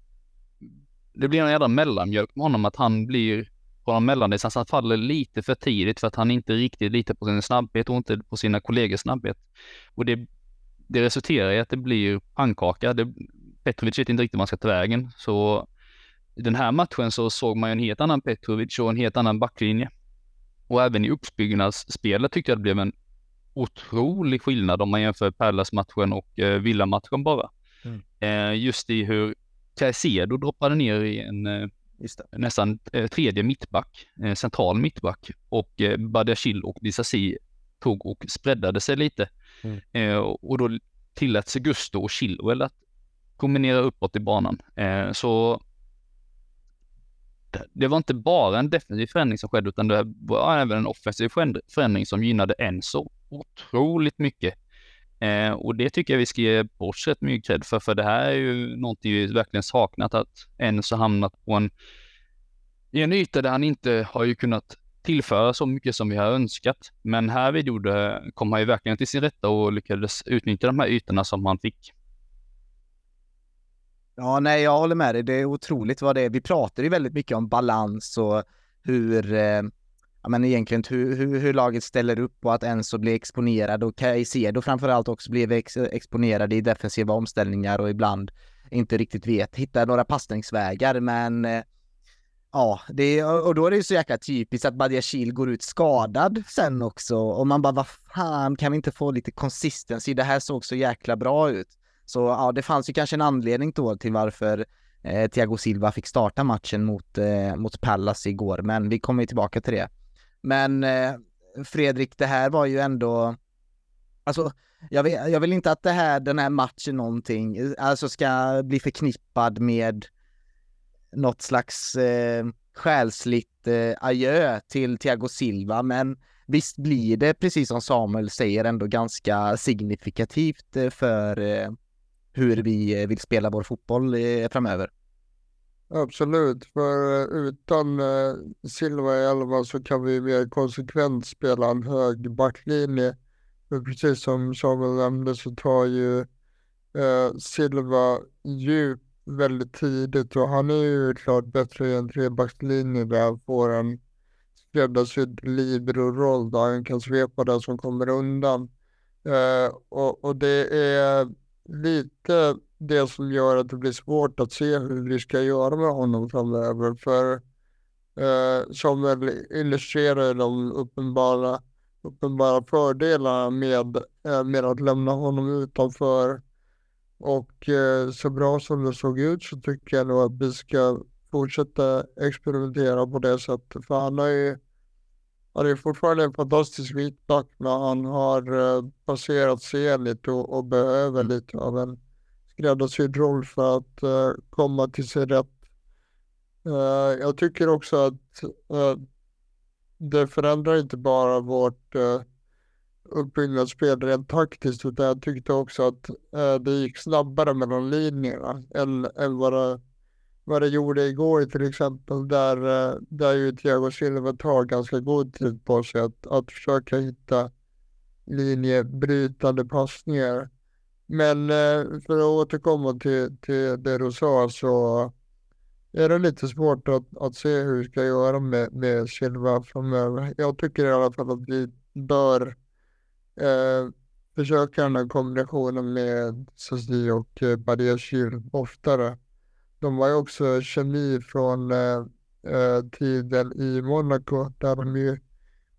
det blir en jävla mellanmjölk med honom att han blir på de mellandistans. Han faller lite för tidigt för att han inte riktigt litar på sin snabbhet och inte på sina kollegors snabbhet. Och det, det resulterar i att det blir pannkaka. Det, Petrovic vet inte riktigt var man ska ta vägen. Så i den här matchen så såg man en helt annan Petrovic och en helt annan backlinje. Och även i uppbyggnadsspelet tyckte jag det blev en otrolig skillnad om man jämför Pallas-matchen och eh, Villa-matchen bara. Mm. Eh, just i hur Caicedo droppade ner i en eh, nästan eh, tredje mittback, eh, central mittback och eh, Badiashil och Disasi tog och spreadade sig lite. Mm. Eh, och då tillät sig Gusto och Chilwell att promenera uppåt i banan. Så det var inte bara en defensiv förändring som skedde utan det var även en offensiv förändring som gynnade Enzo otroligt mycket. Eh, och det tycker jag vi ska ge Bosch rätt mycket cred för, för det här är ju någonting vi verkligen saknat, att Enzo hamnat på en, i en yta där han inte har ju kunnat tillföra så mycket som vi har önskat. Men här vi gjorde, kom han ju verkligen till sin rätta och lyckades utnyttja de här ytorna som han fick. Ja, nej, jag håller med dig. Det är otroligt vad det är. Vi pratar ju väldigt mycket om balans och hur eh ja, men egentligen hur, hur, hur, laget ställer upp och att Enzo blir exponerad och Caicedo framförallt också blir ex, exponerad i defensiva omställningar och ibland inte riktigt vet, hittar några passningsvägar men eh, Ja, det, och då är det ju så jäkla typiskt att Badiashil går ut skadad sen också och man bara vad fan kan vi inte få lite consistency? Det här såg så jäkla bra ut. Så ja, det fanns ju kanske en anledning då till varför eh, Thiago Silva fick starta matchen mot, eh, mot Pallas igår, men vi kommer ju tillbaka till det. Men eh, Fredrik, det här var ju ändå, alltså jag vill, jag vill inte att det här, den här matchen någonting, eh, alltså ska bli förknippad med något slags eh, själsligt eh, adjö till Thiago Silva, men visst blir det, precis som Samuel säger, ändå ganska signifikativt eh, för eh, hur vi eh, vill spela vår fotboll eh, framöver. Absolut, för eh, utan eh, Silva i elva så kan vi mer konsekvent spela en hög backlinje. För precis som Samuel nämnde så tar ju eh, Silva djup väldigt tidigt och han är ju klart bättre i en trebackslinje där han får en skräddarsydd libero-roll där han kan svepa den som kommer undan. Eh, och, och det är lite det som gör att det blir svårt att se hur vi ska göra med honom framöver. För eh, som väl illustrerar de uppenbara, uppenbara fördelarna med, eh, med att lämna honom utanför. Och eh, så bra som det såg ut så tycker jag nog att vi ska fortsätta experimentera på det sättet. För han har ju han är fortfarande en fantastisk mittback men han har eh, passerat Zenit och, och behöver lite av en skräddarsydd roll för att uh, komma till sin rätt. Uh, jag tycker också att uh, det förändrar inte bara vårt uh, uppbyggnadsspel rent taktiskt utan jag tyckte också att uh, det gick snabbare mellan linjerna än, än vad, det, vad det gjorde igår till exempel där, uh, där ju Thiago Silva tar ganska god tid på sig att, att försöka hitta linjebrytande passningar. Men eh, för att återkomma till, till det du sa så är det lite svårt att, att se hur vi ska göra med, med Silva framöver. Jag tycker i alla fall att vi bör eh, försöka den här kombinationen med Sassi och eh, oftare. De var ju också kemi från eh, eh, tiden i Monaco där de ju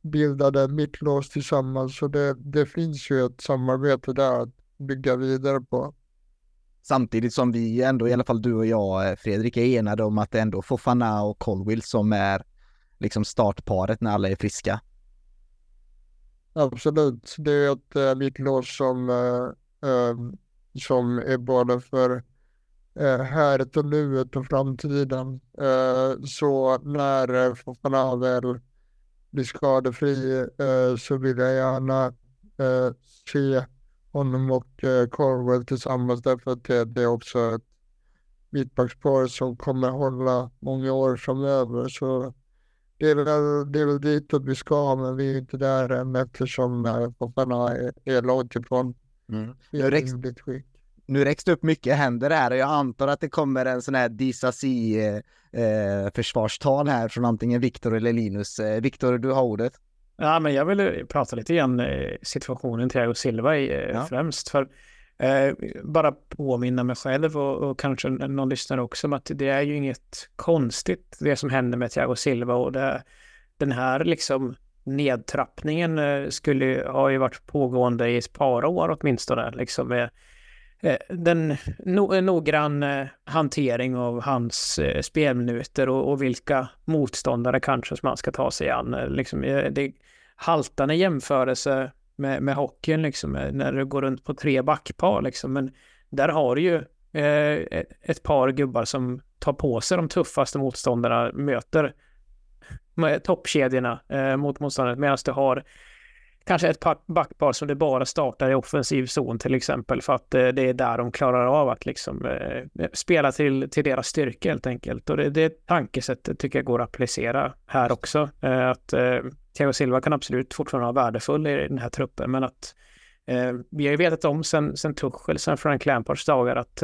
bildade mittlås tillsammans. Så det, det finns ju ett samarbete där bygga vidare på. Samtidigt som vi ändå, i alla fall du och jag eh, Fredrik, är enade om att det ändå Fofana och Colwill som är liksom startparet när alla är friska. Absolut, det är ett äh, mittlås som, äh, äh, som är både för äh, häret och nuet och framtiden. så när Fofana väl blir skadefri så vill jag gärna se honom och eh, Corwell tillsammans därför att det, det är också ett mittbackspar som kommer hålla många år framöver. Så det är väl, det är väl dit att vi ska, men vi är inte där än eftersom Fofana är, är långt ifrån mm. nu, räcks, nu räcks det upp mycket händer här och jag antar att det kommer en sån här Disasi eh, eh, försvarstal här från antingen Viktor eller Linus. Eh, Viktor, du har ordet. Ja, men jag vill prata lite igen eh, situationen Thiago Silva i, eh, ja. främst. För eh, bara påminna mig själv och, och, kanske någon lyssnare också om att det är ju inget konstigt det som händer med Thiago Silva och det, den här liksom nedtrappningen eh, skulle ha ju varit pågående i ett par år åtminstone. Liksom med, Eh, Eh, den no, eh, noggrann eh, hantering av hans eh, spelminuter och, och, vilka motståndare kanske som man ska ta sig an. Liksom, det haltande jämförelse med, med hockeyn liksom, när du går runt på tre backpar liksom. Men där har du ju eh, e-, ett par gubbar som tar på sig de tuffaste motståndarna, möter toppkedjorna eh, mot motståndarna medan du har kanske ett backpar som det bara startar i offensiv zon till exempel för att eh, det är där de klarar av att liksom eh, spela till, till deras styrka helt enkelt. Och det, det tankesättet tycker jag går att applicera här också. Eh, att Thiago Silva kan absolut fortfarande vara värdefull i den här truppen men att vi har ju vetat om sen, sen Tuchel, sen Frank Lampards dagar att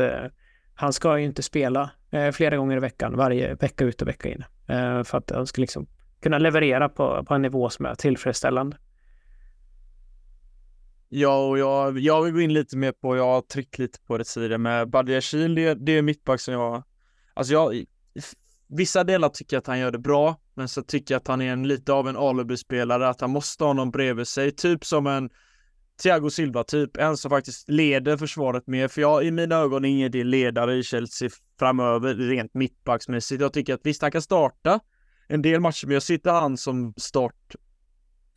han ska ju inte spela flera gånger i veckan, varje vecka ut och vecka in. för att han ska liksom kunna leverera på, på en nivå som är tillfredsställande. Ja, och jag, jag vill gå in lite mer på, jag har tryckt lite på det tidigare med Badiashil, det, det är mittback som jag, alltså jag, vissa delar tycker jag att han gör det bra, men så tycker jag att han är en, lite av en alibi-spelare, att han måste ha någon bredvid sig, typ som en Thiago Silva typ, en som faktiskt leder försvaret mer, för jag i mina ögon är ingen ledare i Chelsea framöver, rent mittbacksmässigt. Jag tycker att visst, han kan starta en del matcher, men jag sitter han som start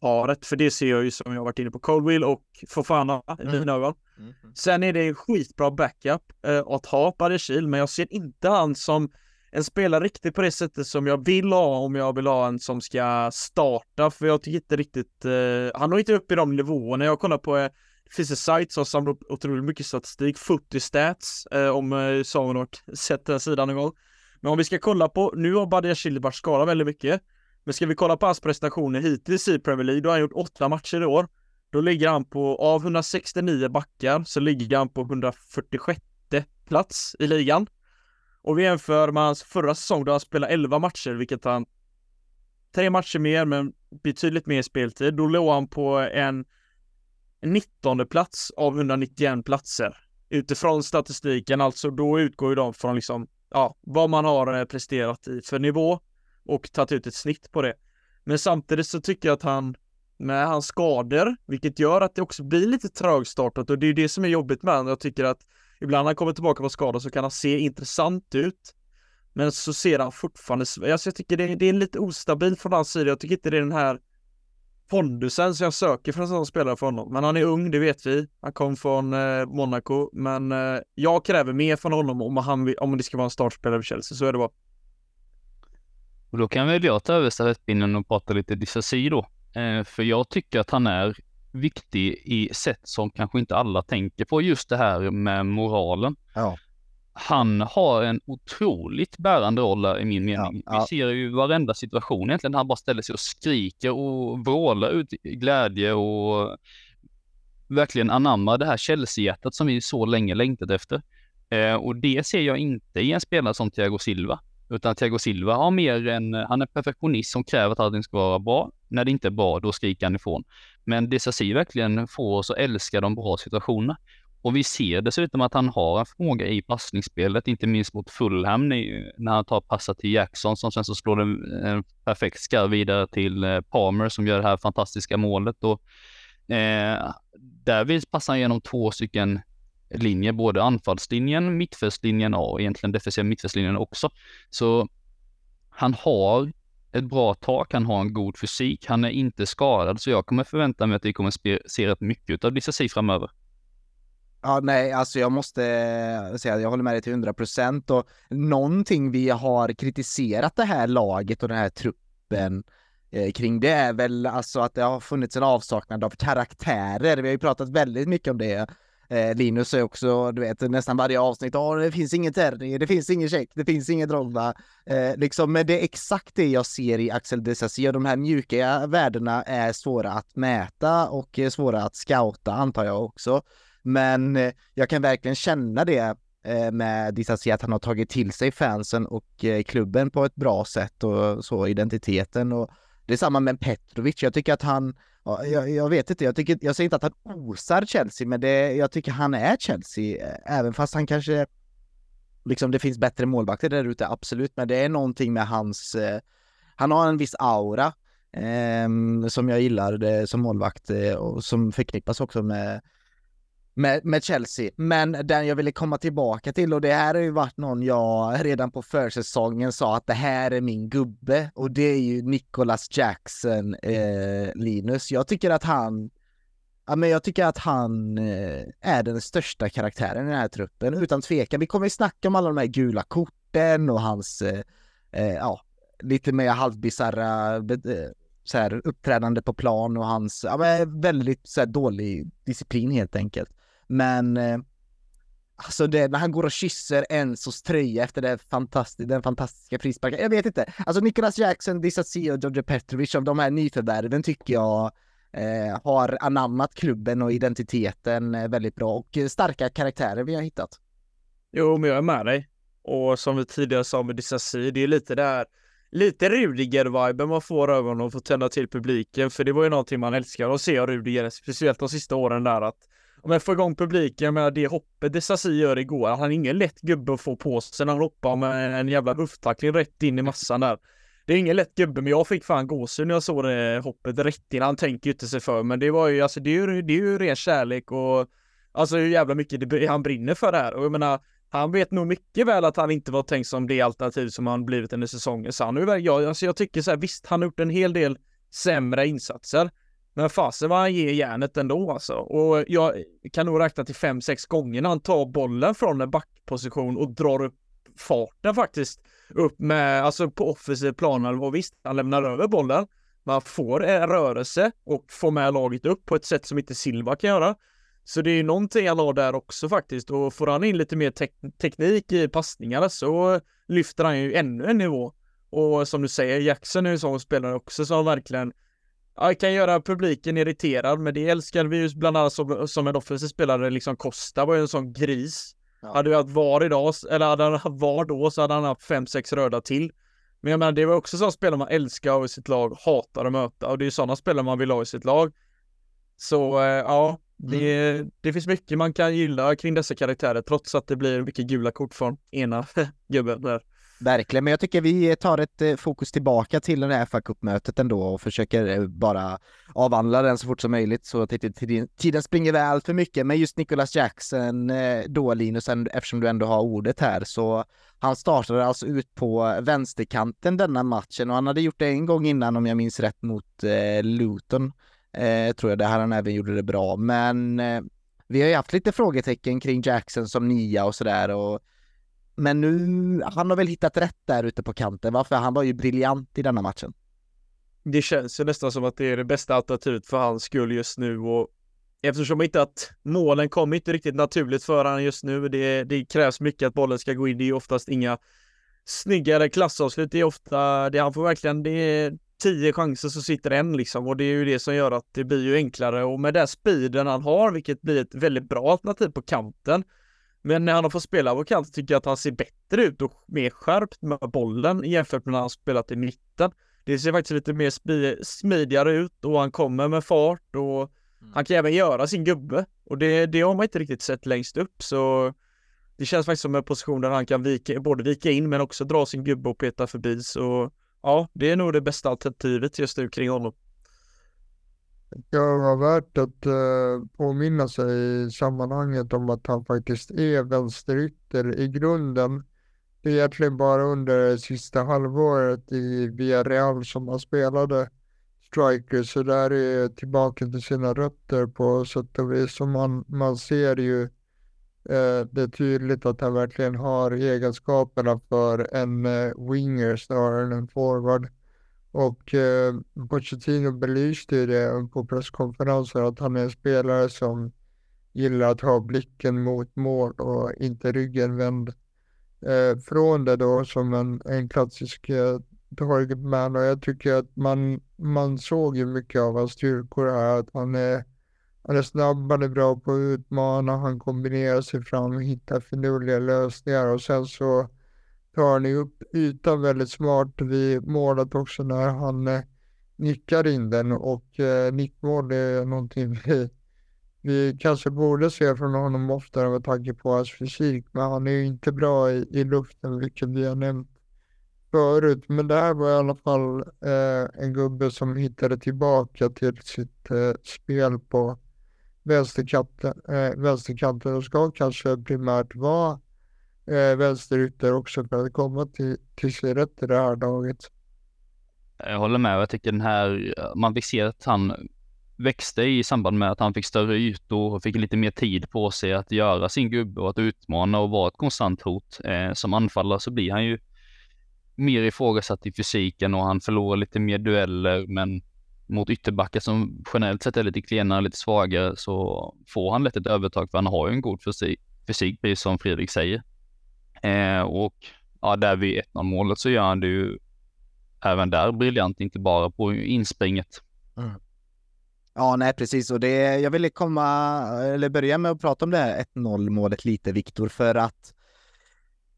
paret, för det ser jag ju som jag varit inne på, Coldwill och Fofana i mm. mina ögon. Mm. Sen är det en skitbra backup eh, att ha Barishil, men jag ser inte han som en spelare riktigt på det sättet som jag vill ha om jag vill ha en som ska starta, för jag tycker inte riktigt, eh, han har inte upp i de nivåerna. Jag kollar på, eh, det finns en sajt som samlar upp otroligt mycket statistik, Footy Stats, eh, om eh, Samuel har sett den sidan någon gång. Men om vi ska kolla på, nu har Badia Shilibars skadat väldigt mycket, men ska vi kolla på hans prestationer hittills i Premier League, då har han gjort åtta matcher i år. Då ligger han på, av 169 backar, så ligger han på 146 plats i ligan. Och vi jämför med hans förra säsong då han spelade 11 matcher, vilket han tre matcher mer men betydligt mer speltid. Då låg han på en 19 plats av 191 platser. Utifrån statistiken, alltså då utgår ju de från liksom, ja, vad man har presterat i för nivå och tagit ut ett snitt på det. Men samtidigt så tycker jag att han med hans skador, vilket gör att det också blir lite trögstartat och det är det som är jobbigt med honom. Jag tycker att ibland när han kommer tillbaka på skada så kan han se intressant ut. Men så ser han fortfarande, alltså jag tycker det, det är lite ostabilt från hans sida. Jag tycker inte det är den här pondusen som jag söker för en sån spelare för honom. Men han är ung, det vet vi. Han kom från eh, Monaco, men eh, jag kräver mer från honom om, han, om det ska vara en startspelare för Chelsea, så är det bara. Och då kan väl jag ta över stafettpinnen och prata lite Disasi då. Eh, för jag tycker att han är viktig i sätt som kanske inte alla tänker på, just det här med moralen. Ja. Han har en otroligt bärande roll i min mening. Ja, ja. Vi ser ju varenda situation egentligen, han bara ställer sig och skriker och vrålar ut glädje och verkligen anammar det här Chelsea-hjärtat som vi så länge längtat efter. Eh, och det ser jag inte i en spelare som Thiago Silva. Utan Thiago Silva har mer en, eh, han är perfektionist som kräver att allting ska vara bra. När det inte är bra, då skriker han ifrån. Men Desasi verkligen får oss att älska de bra situationerna. Och vi ser dessutom att han har en förmåga i passningsspelet, inte minst mot Fulham när han tar passar till Jackson som sen så slår en, en perfekt skarv vidare till eh, Palmer som gör det här fantastiska målet. Och, eh, därvid passar han genom två stycken linjer, både anfallslinjen, mittfältslinjen och egentligen defensiva mittfältslinjen också. Så han har ett bra tak, han har en god fysik, han är inte skadad, så jag kommer förvänta mig att vi kommer se rätt mycket av Disasi framöver. Ja, nej, alltså jag måste säga att jag håller med dig till 100 procent och någonting vi har kritiserat det här laget och den här truppen eh, kring det är väl alltså att det har funnits en avsaknad av karaktärer. Vi har ju pratat väldigt mycket om det. Eh, Linus är också, du vet, nästan varje avsnitt, oh, det finns inget Terry, det finns ingen check, det finns inget Drogba. Eh, liksom, men det är exakt det jag ser i Axel Desassi och de här mjuka värdena är svåra att mäta och svåra att scouta antar jag också. Men eh, jag kan verkligen känna det eh, med Disasi att han har tagit till sig fansen och eh, klubben på ett bra sätt och så identiteten och det är samma med Petrovic. Jag tycker att han, jag, jag vet inte, jag, tycker, jag säger inte att han osar Chelsea, men det, jag tycker han är Chelsea, eh, även fast han kanske, liksom det finns bättre målvakter där ute, absolut, men det är någonting med hans, eh, han har en viss aura eh, som jag gillar det, som målvakt eh, och som förknippas också med med, med Chelsea. Men den jag ville komma tillbaka till och det här har ju varit någon jag redan på försäsongen sa att det här är min gubbe och det är ju Nicholas Jackson, eh, Linus. Jag tycker att han Ja, men jag tycker att han eh, är den största karaktären i den här truppen, utan tvekan. Vi kommer ju snacka om alla de här gula korten och hans, eh, eh ja, lite mer halvbisarra eh, så här, uppträdande på plan och hans, ja, väldigt så här, dålig disciplin helt enkelt. Men eh, Alltså det, när han går och kysser Enzos tröja efter det fantastisk, den fantastiska frisparken. Jag vet inte. Alltså Nicholas Jackson, Disasi och George Petrovic av de här nyförvärven tycker jag eh, har anammat klubben och identiteten eh, väldigt bra och eh, starka karaktärer vi har hittat. Jo, men jag är med dig. Och som vi tidigare sa med Disasi, det är lite där lite Rudiger-viben man får över honom för att tända till publiken. För det var ju någonting man älskar att se av Rudiger, speciellt de sista åren där att om jag får igång publiken, jag menar det hoppet Desasi gör igår, han är ingen lätt gubbe att få på sig när han hoppar med en jävla höfttackling rätt in i massan där. Det är ingen lätt gubbe, men jag fick fan gåshud när jag såg det hoppet rätt in. Han tänker ju inte sig för, men det var ju, alltså det är ju, det är ju ren kärlek och alltså hur jävla mycket det, han brinner för det här. Och jag menar, han vet nog mycket väl att han inte var tänkt som det alternativ som han blivit under säsongen. Så han är jag, alltså jag tycker så här, visst, han har gjort en hel del sämre insatser. Men fasen vad han ger järnet ändå alltså. Och jag kan nog räkna till fem sex gånger när han tar bollen från en backposition och drar upp farten faktiskt upp med, alltså på offensiv plan. Och visst, han lämnar över bollen. Man får en rörelse och får med laget upp på ett sätt som inte Silva kan göra. Så det är ju någonting han har där också faktiskt och får han in lite mer tek teknik i passningarna så lyfter han ju ännu en nivå. Och som du säger, Jackson är ju en sån spelare också som verkligen ja, kan göra publiken irriterad, men det älskar vi ju bland annat som, som en offensiv spelare, liksom Costa var ju en sån gris. Ja. Hade vi haft VAR idag, eller hade han haft VAR då så hade han haft fem sex röda till. Men jag menar, det var också sådana spelare man älskar av i sitt lag, hatar att möta och det är ju sådana spelare man vill ha i sitt lag. Så eh, ja, det, mm. det finns mycket man kan gilla kring dessa karaktärer trots att det blir mycket gula kort från ena gubben där. Verkligen, men jag tycker vi tar ett eh, fokus tillbaka till det här fa mötet ändå och försöker eh, bara avhandla den så fort som möjligt så att tiden springer väl för mycket. Men just Nicholas Jackson eh, då Linus, eftersom du ändå har ordet här, så han startade alltså ut på vänsterkanten denna matchen och han hade gjort det en gång innan om jag minns rätt mot Luton. tror jag det här han även gjorde det bra, men vi har ju haft lite frågetecken kring Jackson som nia och sådär och men nu, han har väl hittat rätt där ute på kanten, varför? Han var ju briljant i denna matchen. Det känns ju nästan som att det är det bästa alternativet för hans skull just nu och eftersom inte att målen kommer inte riktigt naturligt för honom just nu. Det, det krävs mycket att bollen ska gå in. Det är oftast inga snyggare klassavslut. Det är ofta, det han får verkligen, det är tio chanser så sitter en liksom och det är ju det som gör att det blir ju enklare och med den speeden han har, vilket blir ett väldigt bra alternativ på kanten, men när han har fått spela på kant tycker jag att han ser bättre ut och mer skärpt med bollen jämfört med när han spelat i mitten. Det ser faktiskt lite mer smidigare ut och han kommer med fart och mm. han kan även göra sin gubbe och det, det har man inte riktigt sett längst upp så det känns faktiskt som en position där han kan vika, både vika in men också dra sin gubbe och peta förbi så ja, det är nog det bästa alternativet just nu kring honom kan vara värt att eh, påminna sig i sammanhanget om att han faktiskt är vänsterytter i grunden. Det är egentligen bara under det sista halvåret i Villarreal som han spelade striker, så där är tillbaka till sina rötter på sätt och vis. Och man, man ser ju eh, det är tydligt att han verkligen har egenskaperna för en eh, winger snarare än en forward. Och eh, Pochettino belyste ju det på presskonferensen att han är en spelare som gillar att ha blicken mot mål och inte ryggen vänd. Eh, från det då som en, en klassisk eh, targetman och jag tycker att man, man såg ju mycket av hans styrkor här. Att han är, han är snabb, han är bra på att utmana, han kombinerar sig fram och hittar finurliga lösningar och sen så tar ni upp ytan väldigt smart vid målet också när han eh, nickar in den och eh, nickmål är någonting vi, vi kanske borde se från honom oftare med tanke på hans fysik. Men han är ju inte bra i, i luften, vilket vi har nämnt förut. Men det här var i alla fall eh, en gubbe som hittade tillbaka till sitt eh, spel på vänsterkanten, eh, vänsterkanten och ska kanske primärt vara eh, vänsterytter också för att komma till, till sin rätt i det här laget. Jag håller med. Jag tycker den här, man fick se att han växte i samband med att han fick större ytor och fick lite mer tid på sig att göra sin gubbe och att utmana och vara ett konstant hot. Eh, som anfallare så blir han ju mer ifrågasatt i fysiken och han förlorar lite mer dueller men mot ytterbackar som generellt sett är lite klenare, lite svagare så får han lätt ett övertag för han har ju en god fysik, fysik precis som Fredrik säger. Eh, och ja, där vid 1-0 målet så gör han det ju även där briljant, inte bara på inspringet. Mm. Ja, nej precis. Och det, jag ville komma, eller börja med att prata om det här 1-0 målet lite, Viktor, för att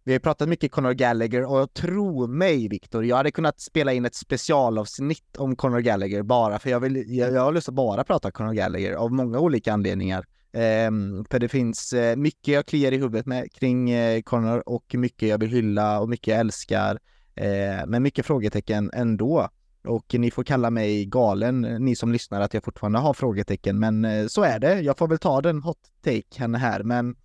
vi har pratat mycket Conor Gallagher och tro mig Viktor, jag hade kunnat spela in ett specialavsnitt om Conor Gallagher bara för jag vill, jag, jag har lust att bara prata Conor Gallagher av många olika anledningar. Ehm, för det finns eh, mycket jag kliar i huvudet med kring eh, Connor och mycket jag vill hylla och mycket jag älskar. Eh, men mycket frågetecken ändå. Och ni får kalla mig galen, ni som lyssnar, att jag fortfarande har frågetecken. Men så är det. Jag får väl ta den hot take här. Men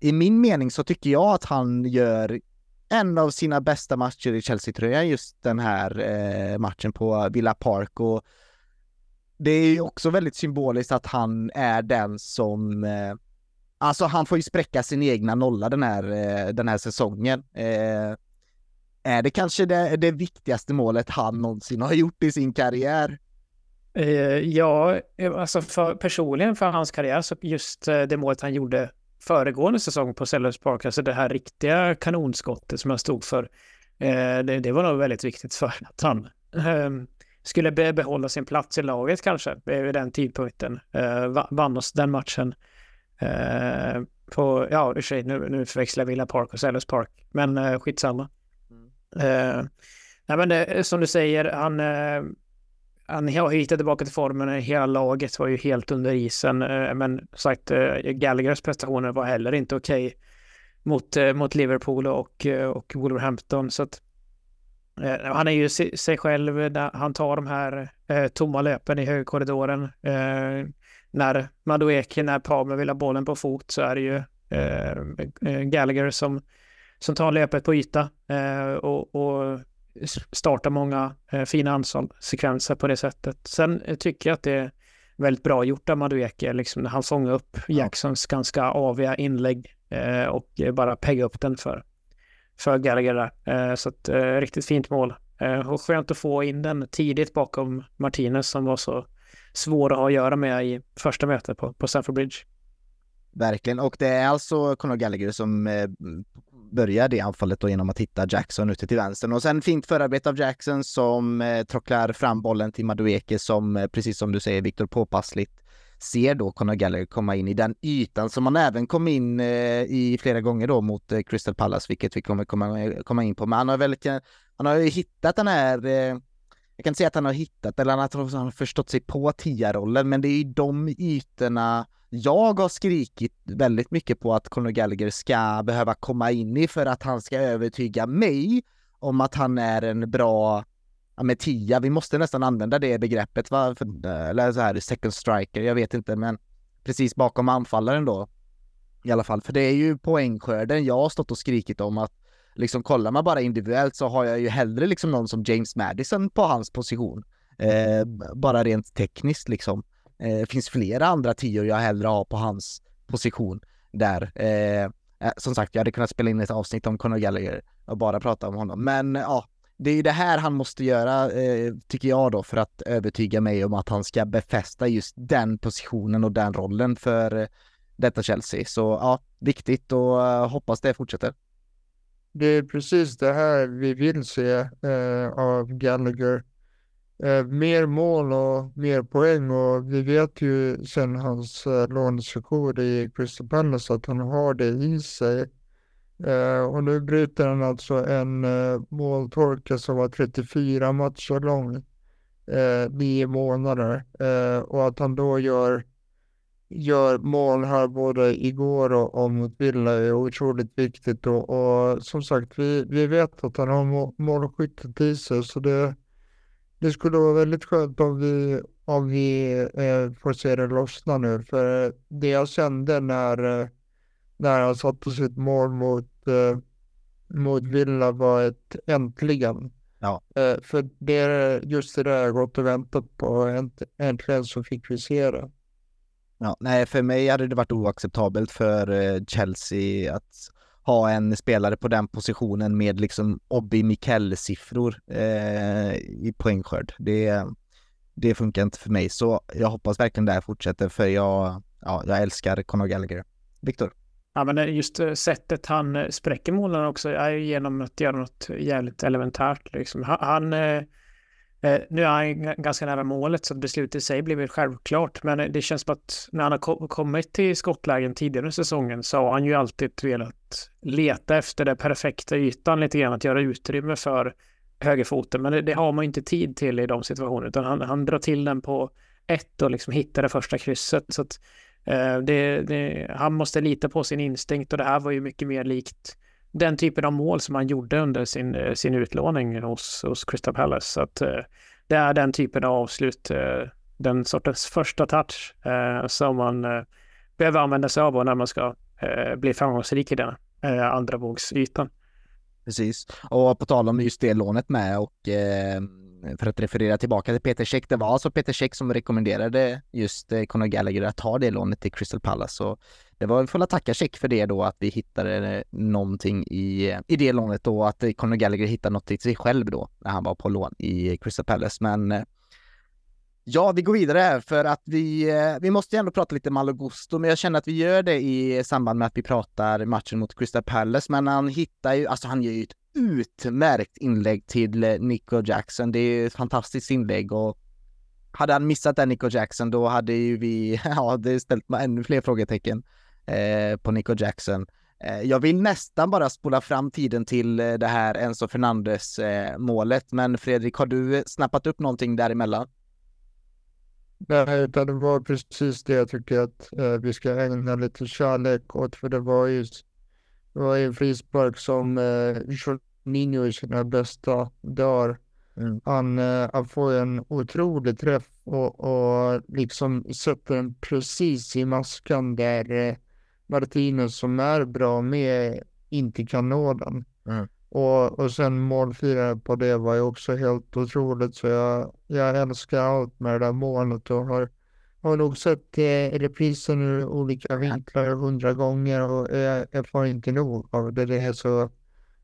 i min mening så tycker jag att han gör en av sina bästa matcher i Chelsea-tröjan just den här matchen på Villa Park. Och det är ju också väldigt symboliskt att han är den som eh, alltså han får ju spräcka sin egna nolla den här, eh, den här säsongen. Eh, är det kanske det, det viktigaste målet han någonsin har gjort i sin karriär? Eh, ja, eh, alltså för, personligen för hans karriär så just eh, det målet han gjorde föregående säsong på Sellers Park, alltså det här riktiga kanonskottet som han stod för, det, det, var nog väldigt viktigt för att han ehm, skulle be behålla sin plats i laget kanske vid den tidpunkten. vann oss den matchen. på, ja, i sig, nu, nu förväxlar jag Villa Park och Sellers Park, men skitsamma. Mm. nej, men det, som du säger, han han har hittat tillbaka till formen. Hela laget var ju helt under isen. Eh, men sagt, eh, Gallaghers prestationer var heller inte okej okay mot, eh, mot Liverpool och, och Wolverhampton. Så att, han är ju sig själv när han tar de här eh, tomma löpen i högkorridoren. Eh, när Madueke, när Palmer vill ha bollen på fot så är det ju eh, Gallagher som, som tar löpet på yta. och, och starta många eh, fina anfallssekvenser på det sättet. Sen eh, tycker jag att det är väldigt bra gjort av Madueke, liksom när han fångar upp Jacksons ganska aviga inlägg eh, och bara pegga upp den för, för Gallagher där. Eh, så ett eh, riktigt fint mål. Eh, och skönt att få in den tidigt bakom Martinez som var så svår att ha att göra med i första mötet på, på Stamford Bridge. Verkligen, och det är alltså Conor Gallagher som börjar det anfallet då genom att hitta Jackson ute till vänster. Och sen fint förarbete av Jackson som trocklar fram bollen till Madueke som, precis som du säger Viktor, påpassligt ser då Conor Gallagher komma in i den ytan som han även kom in eh, i flera gånger då mot eh, Crystal Palace, vilket vi kommer komma, eh, komma in på. Men han har väldigt, han har ju hittat den här jag kan inte säga att han har hittat eller han har förstått sig på tia-rollen, men det är ju de ytorna jag har skrikit väldigt mycket på att Conor Gallagher ska behöva komma in i för att han ska övertyga mig om att han är en bra ja, med tia. Vi måste nästan använda det begreppet, va? För, eller så här second striker, jag vet inte, men precis bakom anfallaren då. I alla fall, för det är ju poängskörden jag har stått och skrikit om att liksom kollar man bara individuellt så har jag ju hellre liksom någon som James Madison på hans position. Eh, bara rent tekniskt liksom. Eh, det finns flera andra tior jag hellre har på hans position där. Eh, eh, som sagt, jag hade kunnat spela in ett avsnitt om Conor Gallagher och bara prata om honom. Men ja, det är ju det här han måste göra, eh, tycker jag då, för att övertyga mig om att han ska befästa just den positionen och den rollen för eh, detta Chelsea. Så ja, viktigt och eh, hoppas det fortsätter. Det är precis det här vi vill se eh, av Gallagher eh, mer mål och mer poäng och vi vet ju sen hans eh, lånesession i Crystal Palace att han har det i sig. Eh, och nu bryter han alltså en eh, måltorka som var 34 matcher lång, eh, nio månader eh, och att han då gör gör mål här både igår och, och mot Villa är otroligt viktigt och, och som sagt vi, vi vet att han har målskyttet i sig så det det skulle vara väldigt skönt om vi, om vi eh, får se det lossna nu. För det jag kände när, eh, när han satte sitt mål mot, mot Villa var ett äntligen. Ja. Eh, för det, just det där gått och väntat på. Äntligen så fick vi se det. Ja, nej, för mig hade det varit oacceptabelt för eh, Chelsea att ha en spelare på den positionen med liksom Obbi Mikkel-siffror eh, i poängskörd. Det, det funkar inte för mig, så jag hoppas verkligen det här fortsätter för jag, ja, jag älskar Conor Gallagher. Viktor? Ja, men eh, just eh, sättet han eh, spräcker målen också är ju genom att göra något jävligt elementärt. Liksom. Han, eh, nu är han ganska nära målet så beslutet i sig blir väl självklart. Men det känns som att när han har kommit till skottlägen tidigare i säsongen så har han ju alltid velat leta efter den perfekta ytan lite grann, att göra utrymme för högerfoten. Men det, det har man inte tid till i de situationerna utan han, han drar till den på ett och liksom hittar det första krysset. Så att, Eh, det, det, han måste lita på sin instinkt och det här var ju mycket mer likt den typen av mål som han gjorde under sin, eh, sin utlåning hos, hos Crystal Palace. Så att, eh, det är den typen av avslut, den sortens första touch som man behöver använda sig av när man ska bli framgångsrik i den andra vågsytan. Precis, och på tal om just det lånet med och Eh, för att referera tillbaka till Peter Käck, det var alltså Peter Käck som rekommenderade just eh, Conor Gallagher att ta det lånet till Crystal Palace. Så det var, vi får tacka Käck för det då, att vi hittade eh, någonting i, i det lånet då, att Conor Gallagher hittade något till sig själv då, när han var på lån i Crystal Palace. Men Ja, vi går vidare här för att vi, vi måste ju ändå prata lite Malogusto, men jag känner att vi gör det i samband med att vi pratar matchen mot Crystal Palace. Men han hittar ju, alltså han gör ju ett utmärkt inlägg till eh, Nico Jackson. Det är ett fantastiskt inlägg och hade han missat den Nico Jackson då hade ju vi, ja, det ställt mig ännu fler frågetecken eh, på Nico Jackson. Eh, jag vill nästan bara spola fram tiden till eh, det här Enzo Fernandes eh, målet, men Fredrik, har du eh, snappat upp någonting däremellan? Nej, det var precis det jag tycker att eh, vi ska ägna lite kärlek åt, för det var ju, det var en frispark som eh, Jorginho i sina bästa dagar. Mm. Han, eh, han får en otrolig träff och, och liksom sätter den precis i maskan där eh, Martinez som är bra med inte kan nå den. Mm. Och, och sen målfirandet på det var ju också helt otroligt så jag, jag älskar allt med det där målet och har, har nog sett eh, reprisen ur olika vinklar hundra gånger och jag, jag får inte nog av det. Det är så,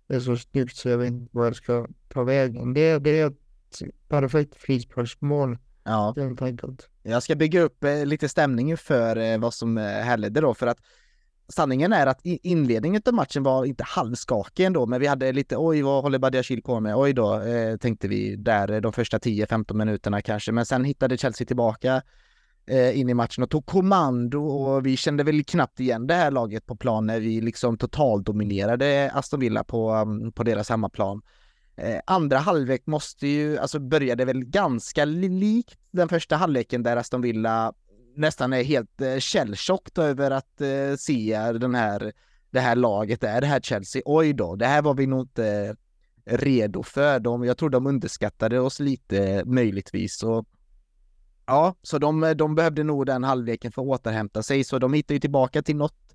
det är så snyggt så jag vet inte var jag ska ta vägen. Det, det är ett perfekt frisparksmål. Ja. Helt enkelt. Jag ska bygga upp eh, lite stämning för eh, vad som eh, härledde då för att sanningen är att inledningen av matchen var inte halvskakig ändå, men vi hade lite oj, vad håller Badiashil på med? Oj då, eh, tänkte vi där eh, de första 10-15 minuterna kanske, men sen hittade Chelsea tillbaka eh, Eh, in i matchen och tog kommando och vi kände väl knappt igen det här laget på plan när vi liksom totaldominerade Aston Villa på, mm, på deras hemmaplan. Eh, andra halvlek måste ju, alltså började väl ganska likt den första halvleken där Aston Villa nästan är helt eh, källtjockt över att se den här, det här laget är det här Chelsea. Oj då, det här var vi nog inte redo för. De, jag tror de underskattade oss lite möjligtvis. Och, ja, så de, de behövde nog den halvleken för att återhämta sig, så de hittade ju tillbaka till något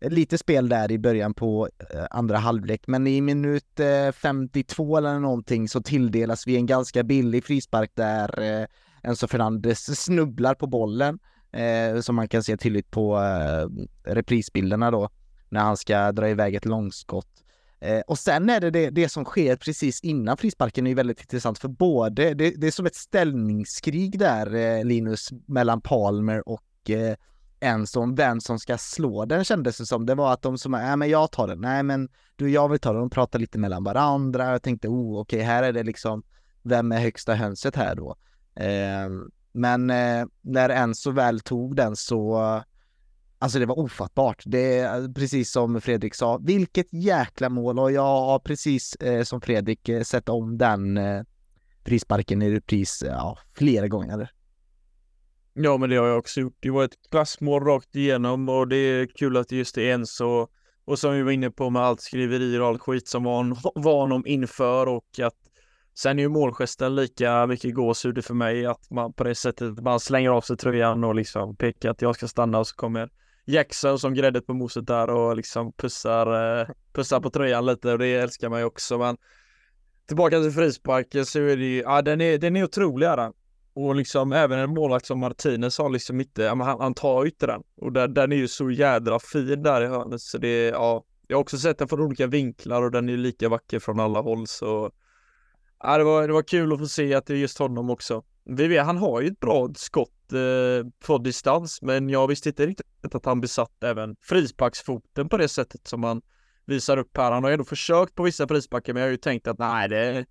lite spel där i början på eh, andra halvlek, men i minut eh, 52 eller någonting så tilldelas vi en ganska billig frispark där eh, Enzo Fernandes snubblar på bollen som man kan se tydligt på reprisbilderna då, när han ska dra iväg ett långskott. Eh, och sen är det, det det som sker precis innan frisparken är väldigt intressant för både, det, det är som ett ställningskrig där eh, Linus mellan Palmer och eh, Enson, vem som ska slå den kändes det som. Det var att de som, nej men jag tar den, nej men du jag vill ta den, de pratar lite mellan varandra. Jag tänkte, oh okej, okay, här är det liksom, vem är högsta hönset här då? Eh, men eh, när Enzo väl tog den så, alltså det var ofattbart. Det är eh, precis som Fredrik sa, vilket jäkla mål och jag har precis eh, som Fredrik eh, sett om den eh, frisparken i repris eh, ja, flera gånger. Ja, men det har jag också gjort. Det var ett klassmål rakt igenom och det är kul att det just är en så och som vi var inne på med allt skriverier och all skit som var, var honom inför och att Sen är ju målgesten lika mycket gåshud för mig att man på det sättet man slänger av sig tröjan och liksom pekar att jag ska stanna och så kommer Jackson som gräddet på moset där och liksom pussar, eh, pussar på tröjan lite och det älskar man ju också men Tillbaka till frisparken så är det ju, ja den är, den är otrolig är den. Och liksom även en målvakt som Martinez har liksom inte, ja, men han, han tar ju inte den. Och den, den är ju så jädra fin där i hörnet så det är, ja Jag har också sett den från olika vinklar och den är ju lika vacker från alla håll så Ja, det, var, det var kul att få se att det är just honom också. Vi vet, han har ju ett bra skott eh, på distans, men jag visste inte riktigt att han besatt även frisparksfoten på det sättet som han visar upp här. Han har ju ändå försökt på vissa frisparkar, men jag har ju tänkt att nej, det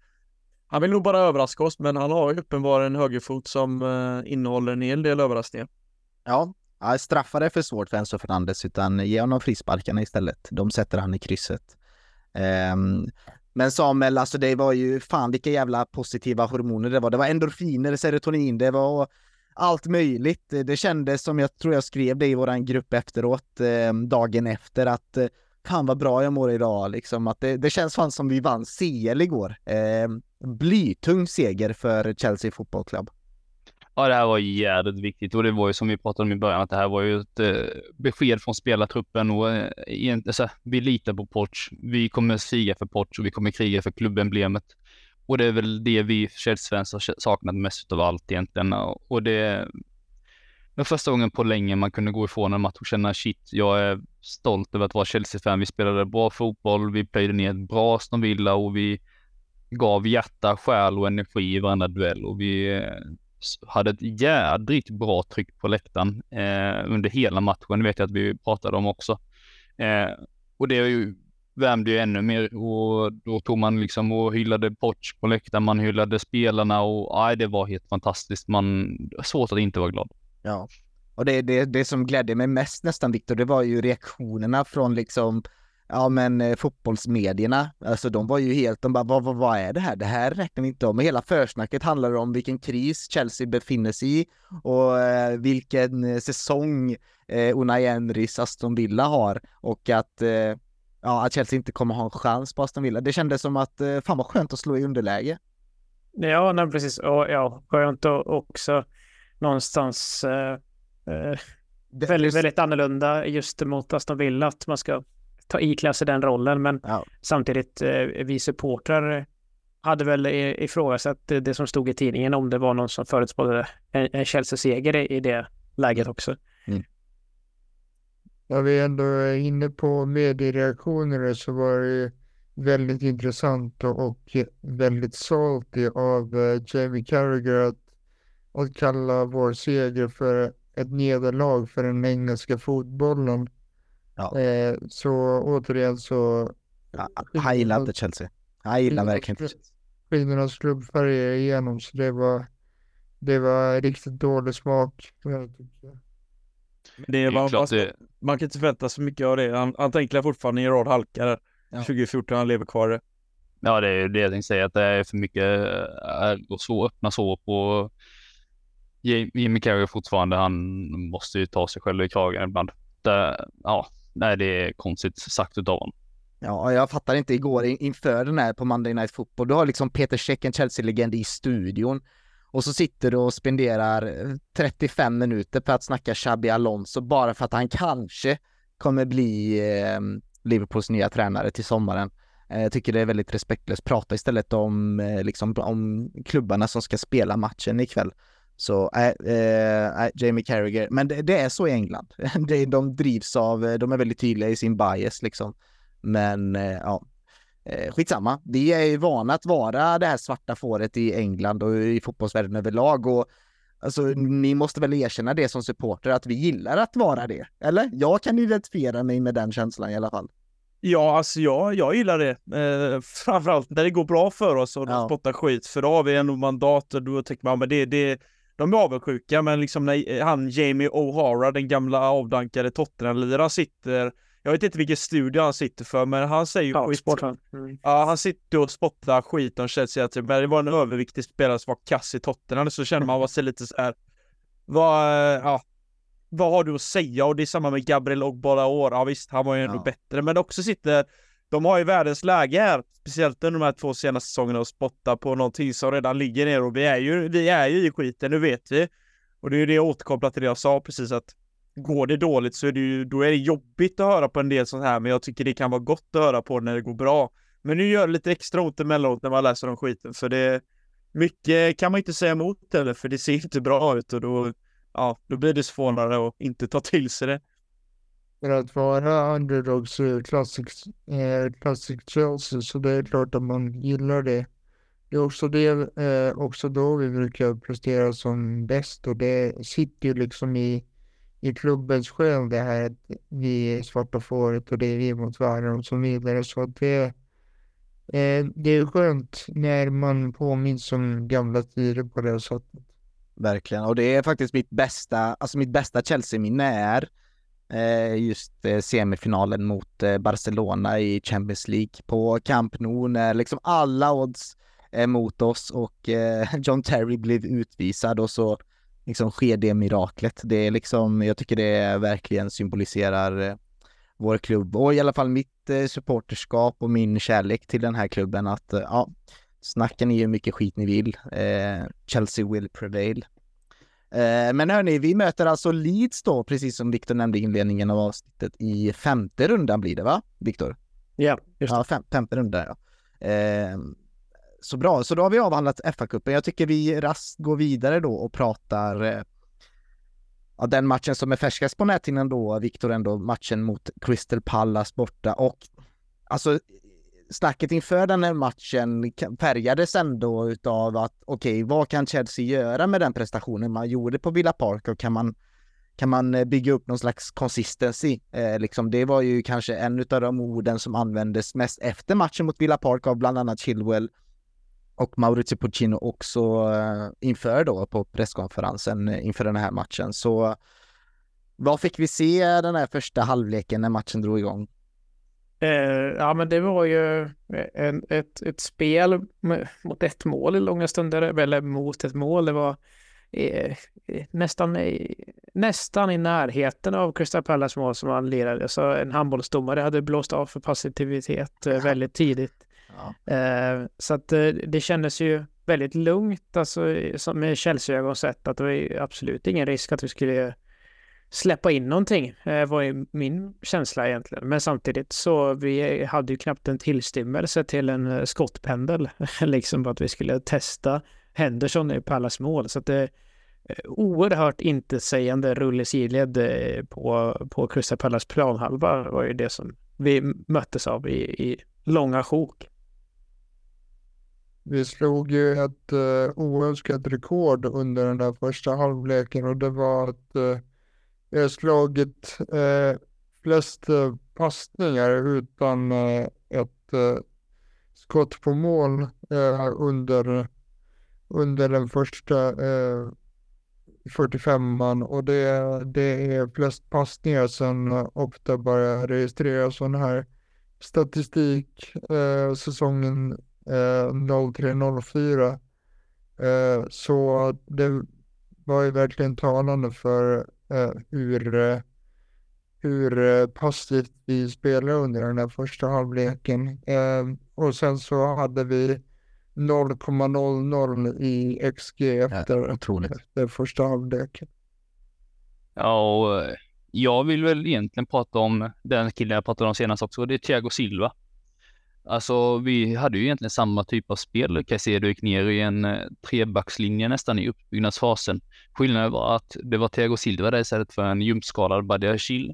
han vill nog bara överraska oss, men han har ju uppenbarligen en högerfot som eh, innehåller en hel del överraskningar. Ja, straffar är för svårt för Enzo Fernandes, utan ge honom frisparkarna istället. De sätter han i krysset. Um, men Samuel, alltså det var ju fan vilka jävla positiva hormoner det var. Det var endorfiner, serotonin, det var allt möjligt. Det kändes som, jag tror jag skrev det i våran grupp efteråt, eh, dagen efter, att eh, fan vad bra jag mår idag, liksom. Att det, det känns fan som vi vann CL igår. Eh, blytung seger för Chelsea Football Club. Ja, det här var jävligt viktigt och det var ju som vi pratade om i början att det här var ju ett eh, besked från spelartruppen och eh, alltså, vi litar på Poch. Vi kommer stiga för Poch och vi kommer kriga för klubbemblemet. och det är väl det vi Chelsea-fans saknat mest av allt egentligen. Och det var första gången på länge man kunde gå ifrån en match och känna shit, jag är stolt över att vara Chelsea-fan. Vi spelade bra fotboll, vi plöjde ner ett bra Aston Villa och vi gav hjärta, själ och energi i varenda duell och vi eh, hade ett jädrigt bra tryck på läktaren eh, under hela matchen. Det vet jag att vi pratade om också. Eh, och det är ju värmde ju ännu mer och då tog man liksom och hyllade Poch på läktaren, man hyllade spelarna och aj, det var helt fantastiskt. Man, svårt att inte vara glad. Ja, och det, det, det som glädde mig mest nästan Viktor, det var ju reaktionerna från liksom ja men eh, fotbollsmedierna, alltså de var ju helt, de bara vad, vad, vad är det här? Det här räknar vi inte om. hela försnacket handlar om vilken kris Chelsea befinner sig i och eh, vilken eh, säsong eh, Unai Emerys Aston Villa har och att eh, ja, att Chelsea inte kommer ha en chans på Aston Villa. Det kändes som att eh, fan vad skönt att slå i underläge. Ja, nej, precis. Och ja, skönt och också någonstans eh, eh, väldigt, väldigt annorlunda just mot Aston Villa att man ska ta ikläda sig den rollen. Men ja. samtidigt, eh, vi supportrar hade väl ifrågasatt det som stod i tidningen om det var någon som förutspådde en, en Chelsea-seger i det läget också. Mm. Ja, vi är ändå inne på mediereaktioner så var det väldigt intressant och väldigt salty av uh, Jamie Carragher att, att kalla vår seger för ett nederlag för den engelska fotbollen. Ja. Eh, så återigen så... Ja, han gillar inte Chelsea. Han gillar verkligen inte Chelsea. Kvinnornas klubbfärger igenom så det var, det var riktigt dålig smak. Det är, man, man, det... man kan inte förvänta sig mycket av det. Han, han tänker fortfarande i en rad halkar. Ja. 2014, han lever kvar det. Ja, det är det jag tänkte säga, att det är för mycket och så öppna sår på Jimmy Carrey fortfarande. Han måste ju ta sig själv i kragen ibland. Det, ja, nej, det är konstigt sagt utav honom. Ja, jag fattar inte igår inför den här på Monday Night Football. Du har liksom Peter Check, en Chelsea-legend i studion och så sitter du och spenderar eh, 35 minuter på att snacka Xabi Alonso bara för att han kanske kommer bli eh, Liverpools nya tränare till sommaren. Eh, jag tycker det är väldigt respektlöst. Prata istället om, eh, liksom, om klubbarna som ska spela matchen ikväll. Så äh, äh, Jamie Carragher, men det, det, är så i England. de drivs av, de är väldigt tydliga i sin bias liksom. Men äh, ja, Eh, skitsamma, vi är ju vana att vara det här svarta fåret i England och i fotbollsvärlden överlag och alltså ni måste väl erkänna det som supporter att vi gillar att vara det, eller? Jag kan identifiera mig med den känslan i alla fall. Ja, alltså jag, jag gillar det. Eh, framförallt när det går bra för oss och de ja. spottar skit, för då har vi ändå mandat och då tänker man, men det, det, de är avundsjuka, men liksom när han Jamie O'Hara, den gamla avdankade Tottenham-liraren sitter jag vet inte vilken studio han sitter för, men han säger ju ja, skit. Mm. Ja, han sitter och spottar skit om Chelsea. Typ. Men det var en överviktig spelare som var kass i Tottenham, så känner man sig lite så här. Vad, ja, vad har du att säga? Och det är samma med Gabriel Ogbolaor. Ja visst, han var ju ändå ja. bättre, men också sitter de har ju världens läge här, speciellt under de här två senaste säsongerna och spotta på någonting som redan ligger ner och vi är ju, vi är ju i skiten, nu vet vi. Och det är ju det jag återkopplar till det jag sa precis att går det dåligt så är det ju, då är det jobbigt att höra på en del sånt här, men jag tycker det kan vara gott att höra på när det går bra. Men nu gör det lite extra ont emellanåt när man läser om skiten, för det mycket kan man inte säga emot heller, för det ser inte bra ut och då, ja, då blir det svårare att inte ta till sig det. För att vara underdogs classic, eh, classic Chelsea så det är klart att man gillar det. Det är också, det, eh, också då vi brukar prestera som bäst och det sitter ju liksom i i klubbens själ det här att vi är svarta fåret och det är vi mot världen och så vidare. Så att det, eh, det är skönt när man påminns om gamla tider på det sättet. Verkligen, och det är faktiskt mitt bästa, alltså mitt bästa Chelsea-minne är eh, Eh, just eh, semifinalen mot eh, Barcelona i Champions League på Camp Nou när liksom alla odds är mot oss och John Terry blev utvisad och så liksom sker det miraklet. Det är liksom, jag tycker det verkligen symboliserar vår klubb och i alla fall mitt supporterskap och min kärlek till den här klubben att ja, snacka ni hur mycket skit ni vill. Chelsea will prevail. Eh, men hörni, vi möter alltså Leeds då, precis som Viktor nämnde i inledningen av avsnittet, i femte rundan blir det va, Viktor? Ja, just det. Fem, femte rundan ja. Eh, så bra, så då har vi avhandlat FA-cupen. Jag tycker vi raskt går vidare då och pratar eh, ja, den matchen som är färskast på näthinnan då, Viktor, ändå matchen mot Crystal Palace borta och alltså snacket inför den här matchen färgades ändå utav att okej, okay, vad kan Chelsea göra med den prestationen man gjorde på Villa Park och kan man kan man eh, bygga upp någon slags consistency? Eh, liksom, det var ju kanske en av de orden som användes mest efter matchen mot Villa Park av bland annat Chilwell och Maurizio Puccino också eh, inför då på presskonferensen eh, inför den här matchen. Så vad fick vi se den här första halvleken när matchen drog igång? Eh, ja, men det var ju en, ett, ett spel mot ett mål i långa stunder, eller mot ett mål. Det var eh, nästan, nästan i närheten av Crystal Palace mål som han lirade. Så en handbollsdomare hade blåst av för passivitet eh, väldigt tidigt. Ja. Eh, så att eh, det kändes ju väldigt lugnt, alltså med Chelsea-ögon sett att det var absolut ingen risk att vi skulle släppa in någonting, eh, var ju min känsla egentligen. Men samtidigt så vi hade ju knappt en tillstymmelse till en eh, skottpendel, liksom att vi skulle testa Henderson i Pallas mål. Så att det är oerhört intetsägande rull i sidled på, på Crystal Pallas planhalva var ju det som vi möttes av i, i långa sjok. Vi slog ju ett uh, oönskat rekord under den där första halvleken och det var att uh, jag har slagit eh, flest eh, passningar utan eh, ett eh, skott på mål under, under den första 45an och det, det är flest passningar sen ofta började registrera sån här statistik säsongen 0304. Eh, eh, så det var ju verkligen talande för hur, hur passivt vi spelade under den här första halvleken. och sen så hade vi 0,00 i XG efter, ja, efter första halvleken. Ja, och jag vill väl egentligen prata om den killen jag pratade om senast också, det är Thiago Silva. Alltså vi hade ju egentligen samma typ av spel. Caicedo gick ner i en eh, trebackslinje nästan i uppbyggnadsfasen. Skillnaden var att det var Thiago Silva där istället för en ljumskadad Badiashil.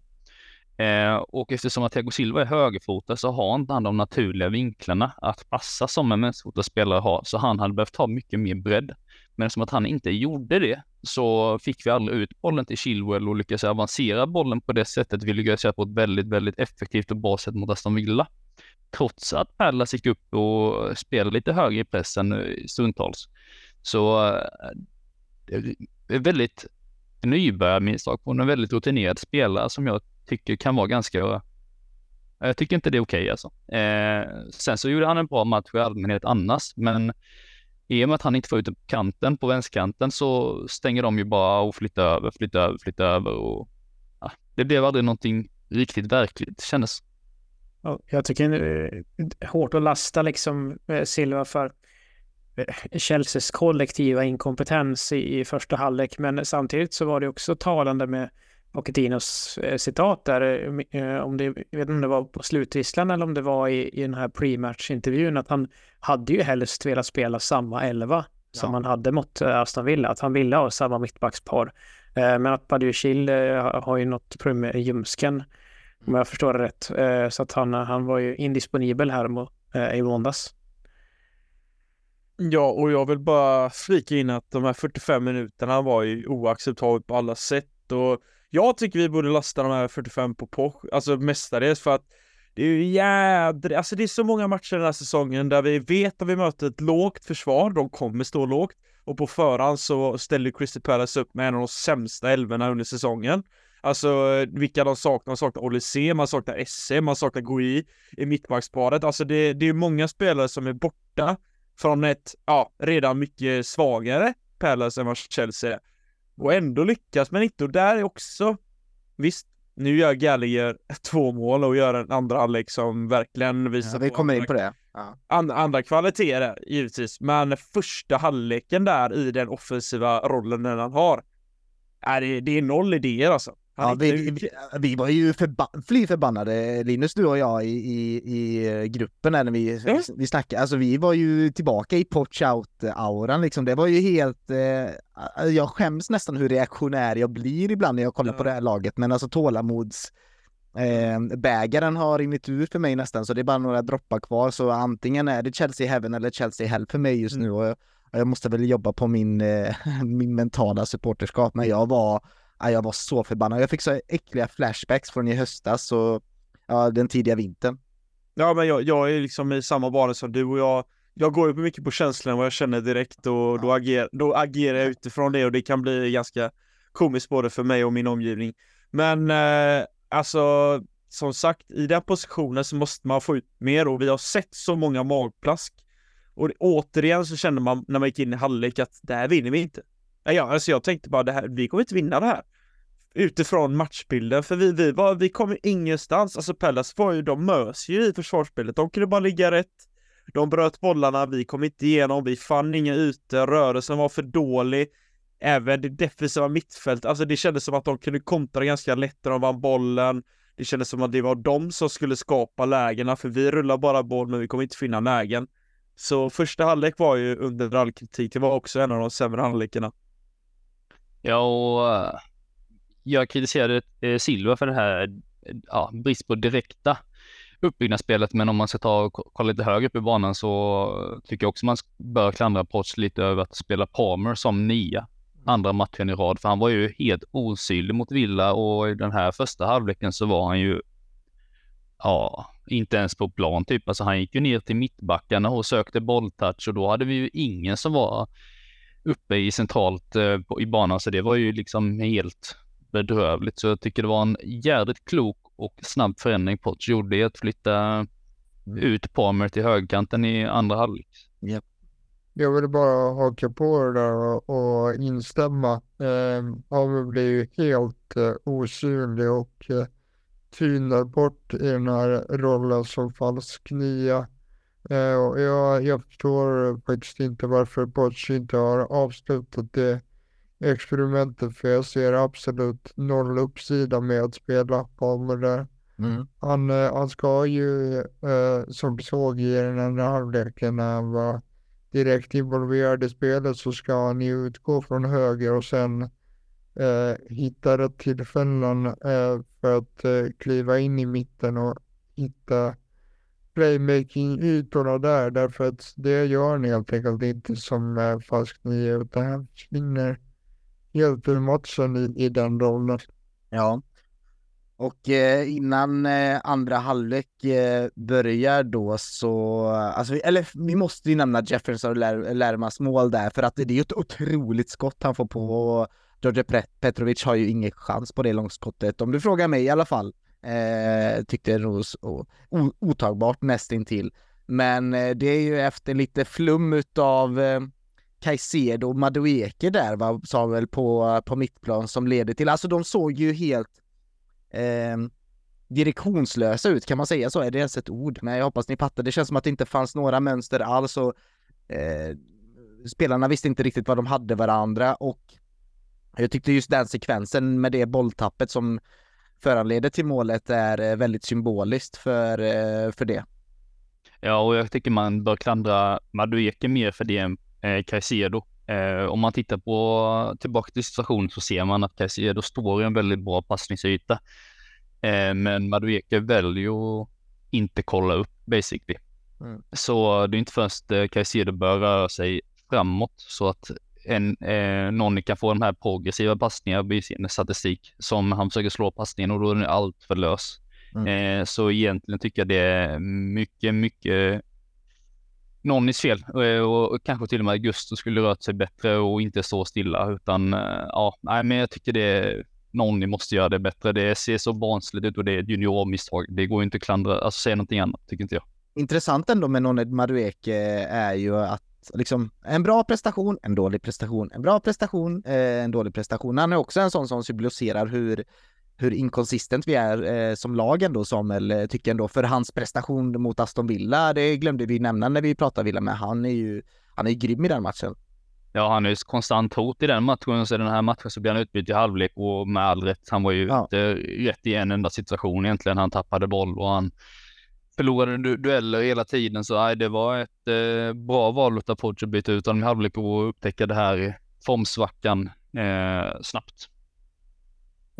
Eh, och eftersom att Thiago Silva är högerfotad så har inte han de naturliga vinklarna att passa som en vänsterfotad spelare har, så han hade behövt ha mycket mer bredd. Men som att han inte gjorde det så fick vi aldrig ut bollen till Chilwell och lyckades avancera bollen på det sättet vi lyckades göra på ett väldigt, väldigt effektivt och bra sätt mot Aston Villa trots att Pallas gick upp och spelade lite högre i pressen stundtals. Så eh, det är väldigt nybörjarmisstag på en väldigt rutinerad spelare som jag tycker kan vara ganska eh, jag tycker inte det är okej okay, alltså. Eh, sen så gjorde han en bra match i allmänhet annars, men i och med att han inte får ut på kanten, på vänsterkanten, så stänger de ju bara och flyttar över, flyttar över, flyttar över och ja, det blev aldrig någonting riktigt verkligt kändes. Jag tycker det eh, är hårt att lasta liksom eh, Silva för eh, Chelseas kollektiva inkompetens i, första halvlek. Men samtidigt så var det också talande med Pochettinos citat där, om det, jag vet inte om det var på slutvisslan eller om det var i, i den här pre-match-intervjun, att han hade ju helst velat spela samma elva ja. som han hade mot Aston Villa, att han ville ha samma mittbackspar. Men att Badiouchil har ju något problem med ljumsken om jag förstår det rätt. Eh, så att han, han var ju indisponibel här eh, i måndags. Ja, och jag vill bara flika in att de här 45 minuterna var ju oacceptabelt på alla sätt och jag tycker vi borde lasta de här 45 på Poch, alltså mestadels för att det är ju jädra, alltså det är så många matcher den här säsongen där vi vet att vi möter ett lågt försvar, de kommer stå lågt och på förhand så ställer Crystal Palace upp med en av de sämsta älvorna under säsongen. Alltså vilka de saknar, de saknar Olise, man saknar SM, man saknar Gui i mittbacksparet. Alltså det, det är många spelare som är borta från ett, ja, redan mycket svagare Palace än vad Chelsea är. Och ändå lyckas man inte och där är också, visst, nu gör Gallagher två mål och gör en andra halvlek som verkligen visar ja, vi kommer in på det. Ja. And, andra kvaliteter givetvis, men första halvleken där i den offensiva rollen den han har, är det, det är noll idéer alltså. Ja, vi, vi, vi var ju förba fly förbannade, Linus, du och jag i, i, i gruppen när vi, mm. vi snackade. Alltså vi var ju tillbaka i potch out-auran liksom. Det var ju helt... Eh, jag skäms nästan hur reaktionär jag blir ibland när jag kollar ja. på det här laget. Men alltså tålamods... Eh, bägaren har rinnit ut för mig nästan, så det är bara några droppar kvar. Så antingen är det Chelsea Heaven eller Chelsea Hell för mig just mm. nu. Och jag, jag måste väl jobba på min, eh, min mentala supporterskap, men jag var jag var så förbannad. Jag fick så äckliga flashbacks från i höstas och ja, den tidiga vintern. Ja, men jag, jag är liksom i samma bana som du och jag. Jag går ju mycket på känslan vad jag känner direkt och då, ager, då agerar jag utifrån det och det kan bli ganska komiskt både för mig och min omgivning. Men eh, alltså, som sagt, i den positionen så måste man få ut mer och vi har sett så många magplask. Och återigen så kände man när man gick in i halvlek att det här vinner vi inte. Ja, alltså jag tänkte bara det här, vi kommer inte vinna det här. Utifrån matchbilden, för vi, vi, var, vi kom ingenstans. Alltså Pallas var ju, de mös ju i försvarsspelet. De kunde bara ligga rätt. De bröt bollarna, vi kom inte igenom, vi fann inga ytor, rörelsen var för dålig. Även det defensiva mittfältet, alltså det kändes som att de kunde kontra ganska lätt när de vann bollen. Det kändes som att det var de som skulle skapa lägena, för vi rullar bara boll, men vi kommer inte finna lägen. Så första halvlek var ju under all kritik, det var också en av de sämre halvlekarna. Ja, och eh, jag kritiserade eh, Silva för det här, eh, ja, brist på direkta uppbyggnadsspelet, men om man ska ta och kolla lite högre upp i banan så tycker jag också man bör klandra Potts lite över att spela Palmer som nia andra matchen i rad, för han var ju helt osynlig mot Villa och i den här första halvleken så var han ju, ja, inte ens på plan typ. Alltså han gick ju ner till mittbackarna och sökte bolltouch och då hade vi ju ingen som var uppe i centralt eh, i banan, så det var ju liksom helt bedrövligt. Så jag tycker det var en jävligt klok och snabb förändring Potts gjorde att flytta mm. ut Palmer till högkanten i andra halvlek. Yep. Jag vill bara haka på det där och, och instämma. Eh, Palmer blev ju helt eh, osynlig och eh, tynar bort i den här rollen som falsk nia. Eh, jag, jag förstår faktiskt inte varför Poch inte har avslutat det experimentet för jag ser absolut noll uppsida med att spela Palmer där. Mm. Han, eh, han ska ju, eh, som vi såg i den andra halvleken när han var direkt involverad i spelet så ska han ju utgå från höger och sen eh, hitta rätt tillfällen eh, för att eh, kliva in i mitten och hitta playmaking-ytorna där, därför att det gör han helt enkelt inte som eh, falsk nio, utan han försvinner helt ur matchen i, i den rollen. Ja. Och eh, innan eh, andra halvlek eh, börjar då så, eh, alltså, eller vi måste ju nämna Jefferson och Lärmas mål där för att det är ju ett otroligt skott han får på och George Petrovic har ju ingen chans på det långskottet om du frågar mig i alla fall. Eh, tyckte det var otagbart nästintill. Men eh, det är ju efter lite flum utav eh, Caicedo och Madueke där va, sa väl på, på mittplan som leder till, alltså de såg ju helt eh, direktionslösa ut, kan man säga så? Är det ens ett ord? Nej jag hoppas ni fattar. Det känns som att det inte fanns några mönster alls och eh, spelarna visste inte riktigt vad de hade varandra och jag tyckte just den sekvensen med det bolltappet som föranleder till målet är eh, väldigt symboliskt för, eh, för det. Ja, och jag tycker man bör klandra Madueke mer för det än eh, Caicedo. Eh, om man tittar på tillbaka till situationen så ser man att Caicedo står i en väldigt bra passningsyta. Eh, men Madueke väljer att inte kolla upp basically. Mm. Så det är inte först eh, Caicedo bör röra sig framåt så att en, eh, någon kan få de här progressiva passningar i sin statistik som han försöker slå passningen och då är den allt för lös. Mm. Eh, så egentligen tycker jag det är mycket, mycket Nonnis fel eh, och, och kanske till och med Augusto skulle rört sig bättre och inte stå stilla utan eh, ja, nej, men jag tycker det är Nonni måste göra det bättre. Det ser så barnsligt ut och det är ett juniormisstag. Det går inte att klandra, alltså säga någonting annat tycker inte jag. Intressant ändå med Nonne Madueke är ju att liksom en bra prestation, en dålig prestation, en bra prestation, eh, en dålig prestation. Han är också en sån som symboliserar hur, hur inkonsistent vi är eh, som lag ändå, Samuel, eh, tycker ändå. För hans prestation mot Aston Villa, det glömde vi nämna när vi pratade Villa, men han är ju, han är ju grym i den matchen. ja, han är ju konstant hot i den matchen. Så den här matchen så blir han utbytt i halvlek och med all rätt. Han var ju Ja. inte rätt i en enda situation egentligen. Han tappade boll och han förlorade du dueller hela tiden. Så nej, det var ett eh, bra val av Poch att byta ut honom i halvlek och upptäcka det här formsvackan eh, snabbt.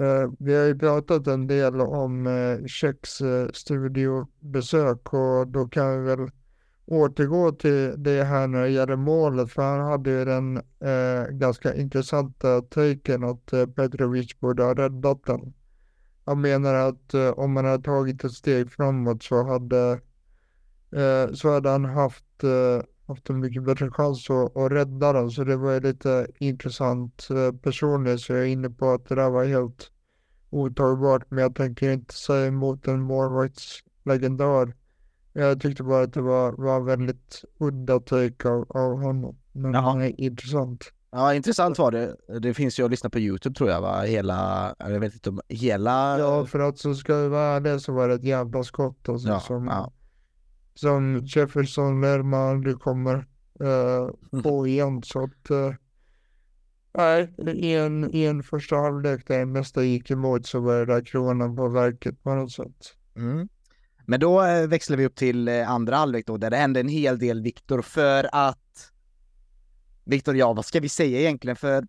Eh, vi har ju pratat en del om eh, Tjecks eh, studiobesök och då kan vi väl återgå till det här när det gäller målet för han hade ju den eh, ganska intressanta taken att eh, Petrovic borde ha räddat den. Han menar att eh, om man hade tagit ett steg framåt så hade, eh, så hade han haft, eh, haft en mycket bättre chans att, att rädda den. Så det var ju lite intressant eh, personligt så jag är inne på att det där var helt otagbart. Men jag tänker inte säga emot en målvaktslegendar. Jag tyckte bara att det var, var väldigt udda take av, av honom. Men Jaha. han är intressant. Ja, intressant var det. Det finns ju att lyssna på Youtube tror jag va? Hela, jag vet inte om hela... Ja, för att så ska det vara det så var ett jävla skott alltså, Ja, som, ja. som Jefferson Lerma aldrig kommer uh, få igen. Så att eh, nej, i en, i en första halvlek där det mesta gick emot så var det där kronan på verket på något sätt. Mm. Men då eh, växlar vi upp till eh, andra halvlek då, där det hände en hel del Viktor för att Viktor, ja vad ska vi säga egentligen? För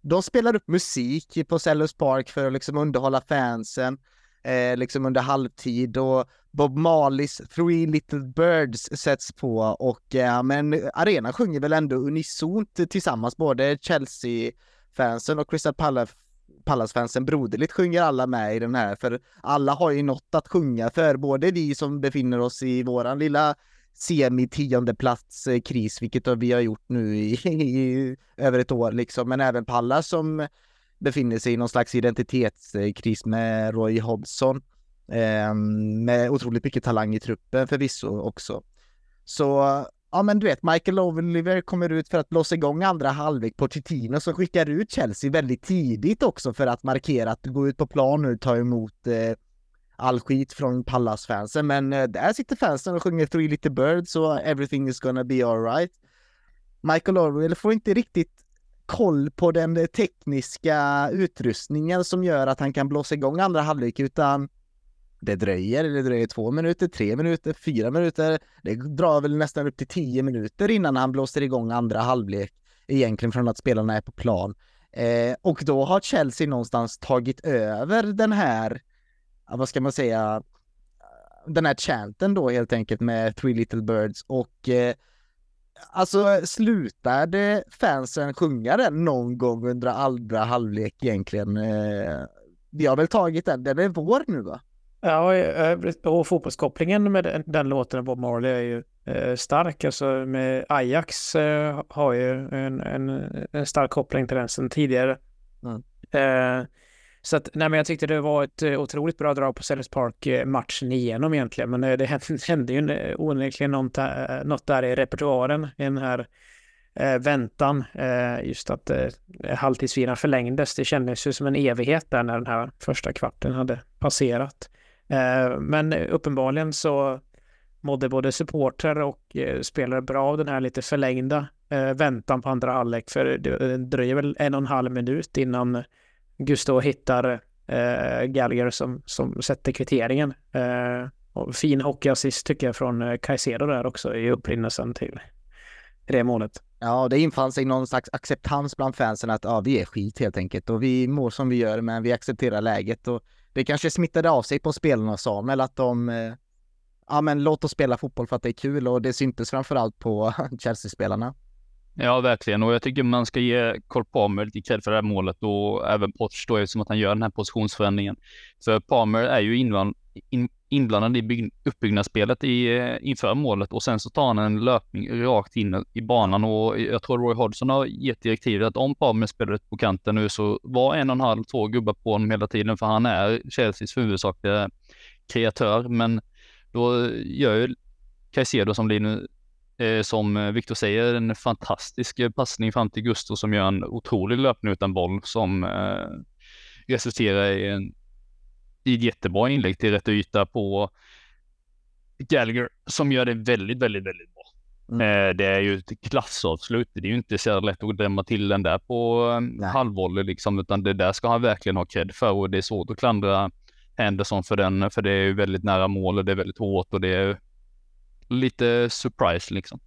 de spelar upp musik på Sellers Park för att liksom underhålla fansen eh, liksom under halvtid och Bob Marleys Three Little Birds sätts på och eh, men arenan sjunger väl ändå unisont tillsammans, både Chelsea-fansen och Crystal Palace Pallas-fansen broderligt sjunger alla med i den här, för alla har ju något att sjunga för, både vi som befinner oss i våran lilla semi-tionde plats eh, kris, vilket vi har gjort nu i, i över ett år liksom, men även Pallas som befinner sig i någon slags identitetskris med Roy Hodgson. Eh, med otroligt mycket talang i truppen förvisso också. Så ja men du vet, Michael Oliver kommer ut för att blåsa igång andra halvlek. Pochettino som skickar ut Chelsea väldigt tidigt också för att markera att gå ut på plan nu ta emot eh, all skit från Pallas-fansen. Men eh, där sitter fansen och sjunger Three Little Birds och Everything is gonna be alright. Michael Orwell får inte riktigt koll på den eh, tekniska utrustningen som gör att han kan blåsa igång andra halvlek utan det dröjer, det dröjer två minuter, tre minuter, fyra minuter. Det drar väl nästan upp till tio minuter innan han blåser igång andra halvlek egentligen från att spelarna är på plan. Eh, och då har Chelsea någonstans tagit över den här, vad ska man säga, den här chanten då helt enkelt med Three Little Birds och eh, alltså slutade fansen sjunga den någon gång under andra halvlek egentligen? Eh, vi har väl tagit den, den är vår nu va? Ja, eh, och fotbollskopplingen med den, den låten Bob Marley är ju eh, stark. Alltså med Ajax eh, har ju en, en, en stark koppling till den sedan tidigare. Mm. Eh, så att, nej men jag tyckte det var ett eh, otroligt bra drag på Sellers Park eh, matchen igenom egentligen. Men eh, det hände, ju onekligen något, där- något där i repertoaren i den här eh, väntan. Eh, just att eh, halvtidsvilan förlängdes. Det kändes ju som en evighet där när den här första kvarten hade passerat. Eh, men uppenbarligen så mådde både supporter och eh, spelare bra av den här lite förlängda eh, väntan på andra halvlek. För det det dröjer väl en och en halv minut innan Gusto hittar eh, Gallagher som, som sätter kvitteringen. Eh, och fin hockeyassist tycker jag från eh, Caicedo där också i upprinnelsen till det målet. Ja, det infann sig någon slags acceptans bland fansen att ja, vi är skit helt enkelt och vi mår som vi gör, men vi accepterar läget och det kanske smittade av sig på spelarna och Samuel att de eh, ja, men låt oss spela fotboll för att det är kul och det syntes framförallt på Chelsea-spelarna. Ja, verkligen. Och jag tycker man ska ge Cole Palmer lite cred för det här målet och även Potts då eftersom att han gör den här positionsförändringen. För Palmer är ju in, inblandad i bygg, uppbyggnadsspelet i, eh, inför målet och sen så tar han en löpning rakt in i banan och jag tror Roy Hodgson har gett direktivet att om Palmer spelar ut på kanten nu så var en och en halv, två gubbar på honom hela tiden för han är Chelseas huvudsakliga kreatör. Men då gör ju Caicedo som Linus eh, som Viktor säger, en fantastisk eh, passning fram till Gusto som gör en otrolig löpning utan boll som eh, resulterar i, en, i ett jättebra inlägg till rätt yta på Gallagher som gör det väldigt, väldigt, väldigt bra. Mm. Eh, det är ju ett klassavslut. Det är ju inte så lätt att drämma till den där på Nej. halvvolley liksom, utan det där ska han verkligen ha cred för och det är svårt att klandra Henderson för den, för det är ju väldigt nära mål och det är väldigt hårt och det är lite surprise liksom.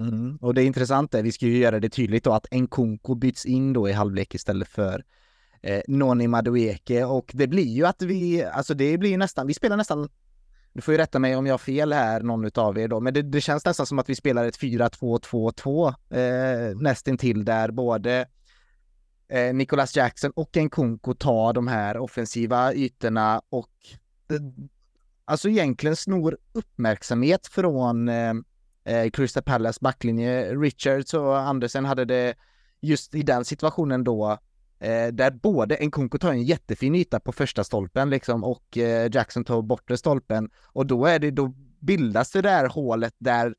Mm. Och det intressanta är, vi ska ju göra det tydligt då, att Nkunku byts in då i halvlek istället för eh, Noni Madueke och det blir ju att vi, alltså det blir ju nästan, vi spelar nästan, du får ju rätta mig om jag har fel här, någon utav er då, men det, det känns nästan som att vi spelar ett 4-2-2-2 eh, nästintill där både eh, Nicholas Jackson och Nkunku tar de här offensiva ytorna och eh, alltså egentligen snor uppmärksamhet från eh, eh Crystal Palace backlinje. Richards och Andersen hade det just i den situationen då eh, där både Nkunku tar en jättefin yta på första stolpen liksom och eh, Jackson tar bortre stolpen och då är det, då bildas det där hålet där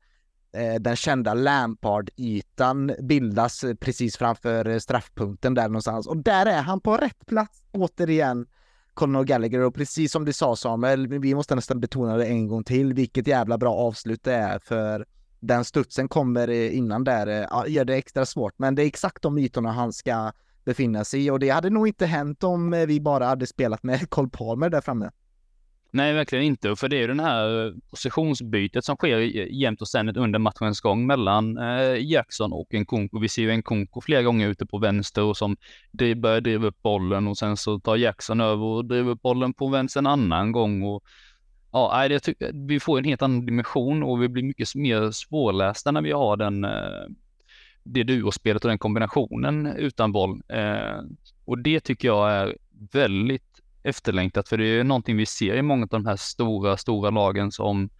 eh, den kända Lampard-ytan bildas precis framför eh, straffpunkten där någonstans och där är han på rätt plats återigen. Conor Gallagher och precis som du sa Samuel, vi måste nästan betona det en gång till, vilket jävla bra avslut det är för den studsen kommer eh, innan där, eh, ja, gör det extra svårt, men det är exakt de ytorna han ska befinna sig i och det hade nog inte hänt om eh, vi bara hade spelat med Cole Palmer där framme. Nej, verkligen inte. För det är ju den här eh, positionsbytet som sker jämt och ständigt under matchens gång mellan eh, Jackson och Nkunku. Vi ser ju Nkunku flera gånger ute på vänster och som börjar driva upp bollen och sen så tar Jackson över och driver upp bollen på vänster en annan gång. Och, ja, det, vi får en helt annan dimension och vi blir mycket mer svårlästa när vi har den eh, det duospelet och den kombinationen utan boll. Och det tycker jag är väldigt efterlängtat, för det är någonting vi ser i många av de här stora, stora lagen som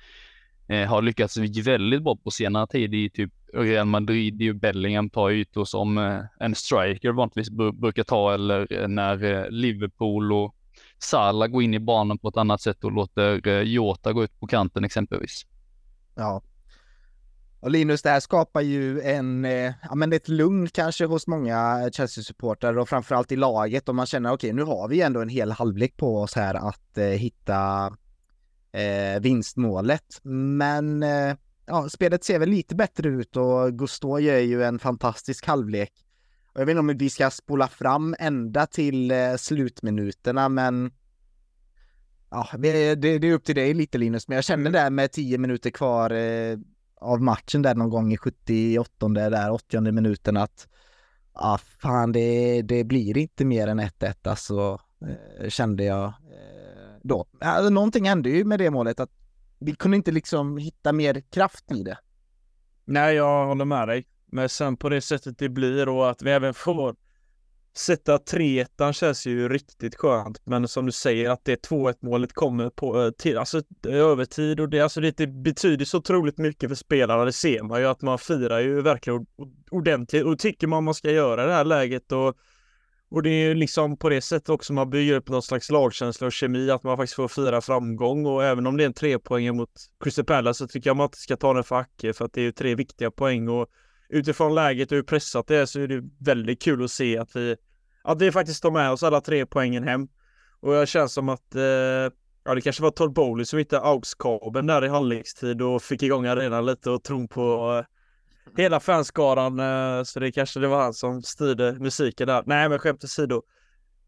eh, har lyckats väldigt bra på senare tid i typ Real Madrid, det ju Bellingham tar ytor som eh, en striker vanligtvis brukar ta eller eh, när eh, Liverpool och Salah går in i banan på ett annat sätt och låter eh, Jota gå ut på kanten exempelvis. Ja, och Linus, det här skapar ju en, eh, ja men ett lugn kanske hos många Chelsea-supportrar och framförallt i laget om man känner okej, okay, nu har vi ändå en hel halvlek på oss här att eh, hitta eh, vinstmålet. Men eh, ja, spelet ser väl lite bättre ut och Gusto gör ju en fantastisk halvlek. Och jag vet inte om vi ska spola fram ända till eh, slutminuterna, men ja, det, det, är upp till dig lite Linus, men jag känner där med tio minuter kvar eh, av matchen där någon gång i 78 där 80 minuten att ja, fan det, det blir inte mer än 1-1 alltså eh, kände jag eh, då. Alltså, någonting hände ju med det målet att vi kunde inte liksom hitta mer kraft i det. Nej, jag håller med dig. Men sen på det sättet det blir och att vi även får Sätta 3-1 känns ju riktigt skönt, men som du säger att det 2-1 målet kommer på eh, till, alltså övertid och det, alltså det betyder så otroligt mycket för spelarna. Det ser man ju att man firar ju verkligen ordentligt och tycker man man ska göra det här läget och och det är ju liksom på det sättet också man bygger upp någon slags lagkänsla och kemi, att man faktiskt får fira framgång och även om det är en tre poäng mot Crystal Palace så tycker jag man inte ska ta den för Acke för att det är ju tre viktiga poäng och utifrån läget och hur pressat det är så är det väldigt kul att se att vi att vi faktiskt tar med oss alla tre poängen hem. Och jag känns som att eh, ja, det kanske var Todd Bowley som hittade AUX-kabeln där i halvlekstid och fick igång arenan lite och tron på eh, hela fanskaran. Eh, så det kanske det var han som styrde musiken där. Nej, men skämt åsido.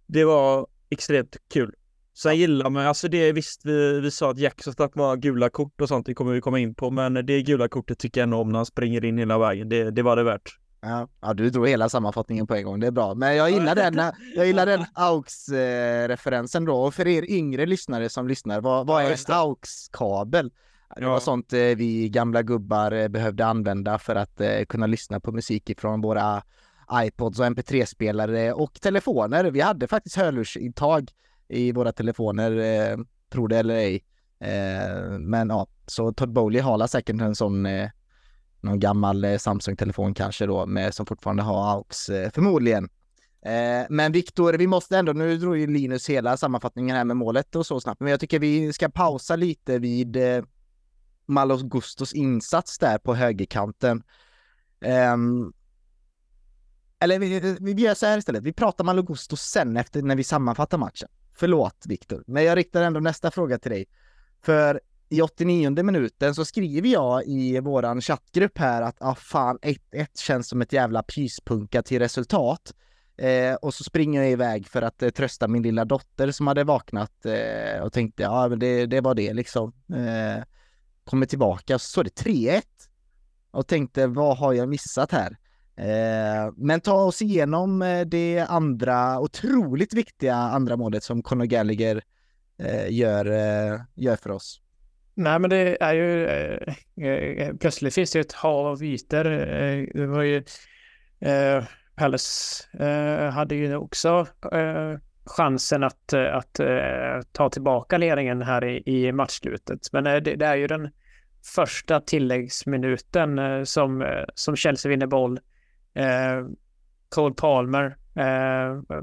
Det var extremt kul. Sen gillar man, alltså det är visst, vi, vi sa att Jackson stack med gula kort och sånt, det kommer vi komma in på, men det gula kortet tycker jag ändå om när han springer in hela vägen. Det, det var det värt. Ja, ja, du drog hela sammanfattningen på en gång, det är bra. Men jag gillar den, jag gillar den AUX-referensen då. Och för er yngre lyssnare som lyssnar, vad, vad är en AUX-kabel? Det var sånt eh, vi gamla gubbar eh, behövde använda för att eh, kunna lyssna på musik från våra iPods och MP3-spelare och telefoner. Vi hade faktiskt hörlursintag i våra telefoner, eh, tror det eller ej. Eh, men ja, så Todd Bowley har säkert en sån eh, någon gammal eh, Samsung-telefon kanske då, med, som fortfarande har AUX eh, förmodligen. Eh, men Viktor, vi måste ändå, nu drog ju Linus hela sammanfattningen här med målet och så snabbt, men jag tycker vi ska pausa lite vid eh, Malos Gustos insats där på högerkanten. Um, eller vi, vi gör så här istället, vi pratar Malo Gusto sen efter när vi sammanfattar matchen. Förlåt Viktor, men jag riktar ändå nästa fråga till dig. För i 89 minuten så skriver jag i våran chattgrupp här att ah, fan 1-1 känns som ett jävla pyspunka till resultat. Eh, och så springer jag iväg för att eh, trösta min lilla dotter som hade vaknat eh, och tänkte ja men det, det var det liksom. Eh, kommer tillbaka och så är det 3-1 och tänkte vad har jag missat här? Eh, men ta oss igenom eh, det andra otroligt viktiga andra målet som Conor Gallagher eh, gör, gör för oss. Nej, men det är ju eh, plötsligt finns det ett hav av ytor. det var ju Palace hade ju också chansen att, att ta tillbaka ledningen här i, i matchslutet. Men det, det är ju den första tilläggsminuten som, som Chelsea vinner boll Eh, Cole Palmer eh,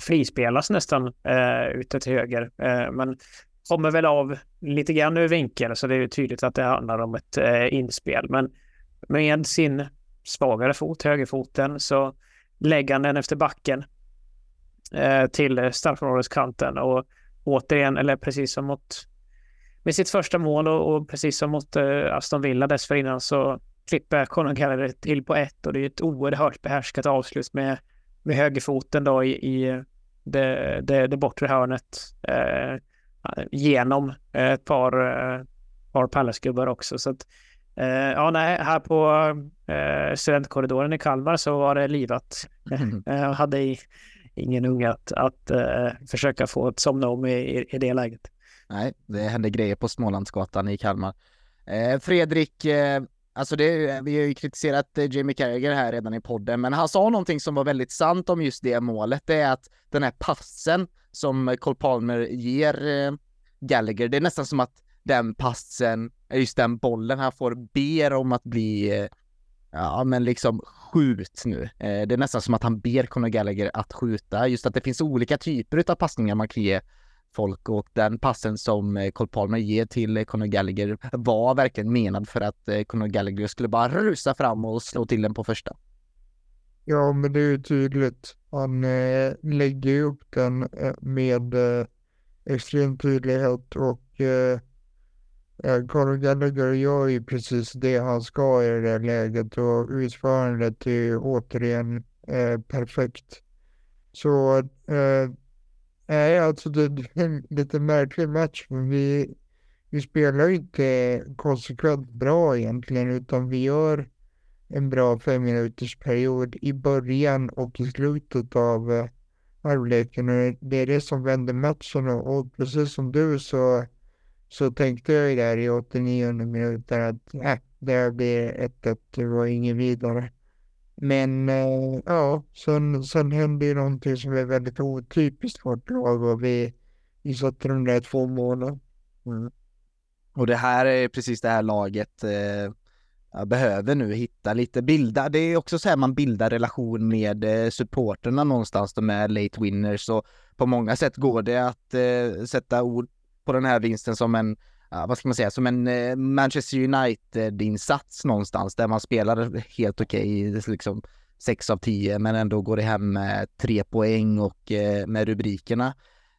frispelas nästan eh, ute till höger. Eh, men kommer väl av lite grann ur vinkel så det är tydligt att det handlar om ett eh, inspel. Men med sin svagare fot, högerfoten, så lägger han den efter backen eh, till straffområdeskanten och återigen, eller precis som mot med sitt första mål och, och precis som mot eh, Aston Villa dessförinnan så klipper Conor Gallagher till på ett och det är ett oerhört behärskat avslut med, med högerfoten då i, i det, det, det bortre hörnet eh, genom ett par, eh, par Pallasgubbar också. Så att, eh, ja, nej, här på eh, studentkorridoren i Kalmar så var det livat. Mm. Jag hade i, ingen unge att, att eh, försöka få ett somna om i, i, i det läget. Nej, det hände grejer på Smålandsgatan i Kalmar. Eh, Fredrik, eh, Alltså det, vi har ju kritiserat eh, Jamie Carragher här redan i podden, men han sa någonting som var väldigt sant om just det målet. Det är att den här passen som Cole Palmer ger eh, Gallagher, det är nästan som att den passen, eh, just den bollen han får ber om att bli, ja men liksom skjut nu. Det är nästan som att han ber Conor Gallagher att skjuta, just att det finns olika typer av passningar man kan ge folk och den passen som eh, Cole Palmer ger till eh, Conor Gallagher var verkligen menad för att eh, Conor Gallagher skulle bara rusa fram och slå till den på första. Ja, men det är ju tydligt. Han eh, lägger ju upp den med eh, extrem tydlighet och eh, Conor Gallagher gör ju precis det han ska i det läget och utförandet är återigen eh, perfekt. Så eh, Nej, alltså det är en lite märklig match. Men vi, vi spelar inte konsekvent bra egentligen, utan vi gör en bra fem minuters period i början och i slutet av eh, halvleken. Och det är det som vänder matchen och, och precis som du så, så tänkte jag där i 89 minuter att äh, det blir 1-1, det var inget vidare. Men eh, ja, sen, sen hände ju någonting som är väldigt otypiskt vårt lag och vi, vi satte de där två målen. Mm. Och det här är precis det här laget eh, behöver nu hitta lite bilda. Det är också så här man bildar relation med eh, supporterna någonstans. De är late winners och på många sätt går det att eh, sätta ord på den här vinsten som en vad ska man säga, som en eh, Manchester United-insats någonstans där man spelar helt okej, okay, liksom 6 av 10, men ändå går det hem med tre poäng och eh, med rubrikerna.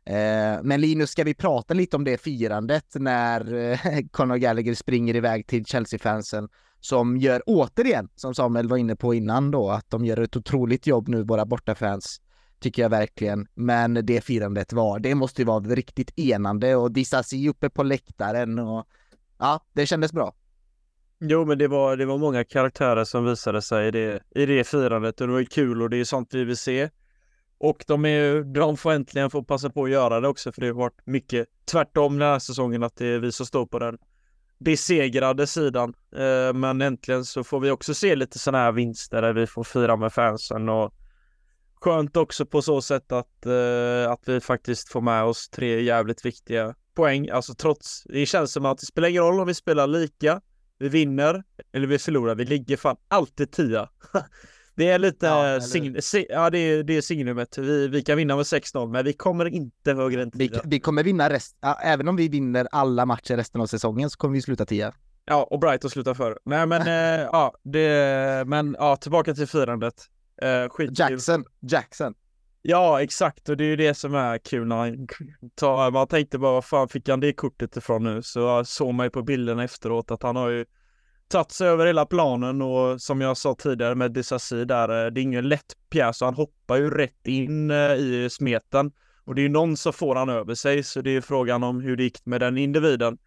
Eh, men Linus, ska vi prata lite om det firandet när Conor Gallagher springer iväg till Chelsea-fansen som gör återigen, som Samuel var inne på innan då, att de gör ett otroligt jobb nu, våra bortafans tycker jag verkligen. Men det firandet var, det måste ju vara riktigt enande och Disasi uppe på läktaren och ja, det kändes bra. Jo, men det var, det var många karaktärer som visade sig i det, i det firandet och det var ju kul och det är sånt vi vill se. Och de, är, de får äntligen få passa på att göra det också för det har varit mycket tvärtom den här säsongen att det är vi som står på den besegrade sidan. Eh, men äntligen så får vi också se lite sådana här vinster där vi får fira med fansen och skönt också på så sätt att, eh, att vi faktiskt får med oss tre jävligt viktiga poäng. Alltså trots, det känns som att det spelar ingen roll om vi spelar lika, vi vinner eller vi förlorar, vi ligger fan alltid tia. det är lite, ja, sign, si, ja det är, det är signumet. Vi, vi kan vinna med 6-0, men vi kommer inte högre än 10. Vi, vi kommer vinna rest, ja, även om vi vinner alla matcher resten av säsongen så kommer vi sluta 10. Ja, och Brighton slutar för. Nej men, eh, ja, det, men ja, tillbaka till firandet. Uh, Jackson, Jackson. Ja, exakt. Och det är ju det som är kul när man tar, man tänkte bara, vad fan fick han det kortet ifrån nu? Så såg man ju på bilderna efteråt att han har ju tagit sig över hela planen och som jag sa tidigare med Disasi där, eh, det är ingen lätt pjäs och han hoppar ju rätt in eh, i smeten. Och det är ju någon som får han över sig, så det är frågan om hur det gick med den individen.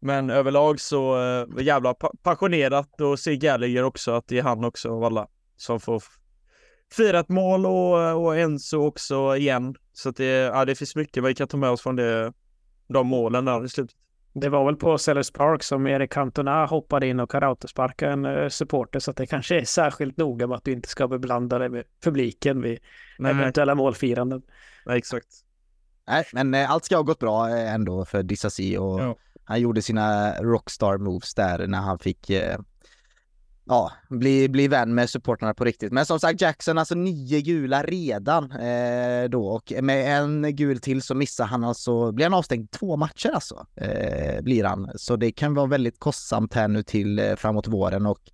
Men överlag så jävla pa passionerat och se Gallagher också, att det är han också av alla som får fira ett mål och, och Enzo också igen. Så att det, ja, det finns mycket vi kan ta med oss från det, de målen där i slutet. Det var väl på Sellers Park som Erik Cantona hoppade in och karautesparkade en uh, supporter så att det kanske är särskilt noga med att du inte ska beblanda dig med publiken vid Nej. eventuella målfiranden. Nej, exakt. Nej, men eh, allt ska ha gått bra eh, ändå för Dissasi och ja. han gjorde sina rockstar moves där när han fick eh, ja, bli, bli vän med supportrarna på riktigt. Men som sagt, Jackson, alltså nio gula redan eh, då och med en gul till så missar han alltså, blir han avstängd två matcher alltså, eh, blir han. Så det kan vara väldigt kostsamt här nu till eh, framåt våren och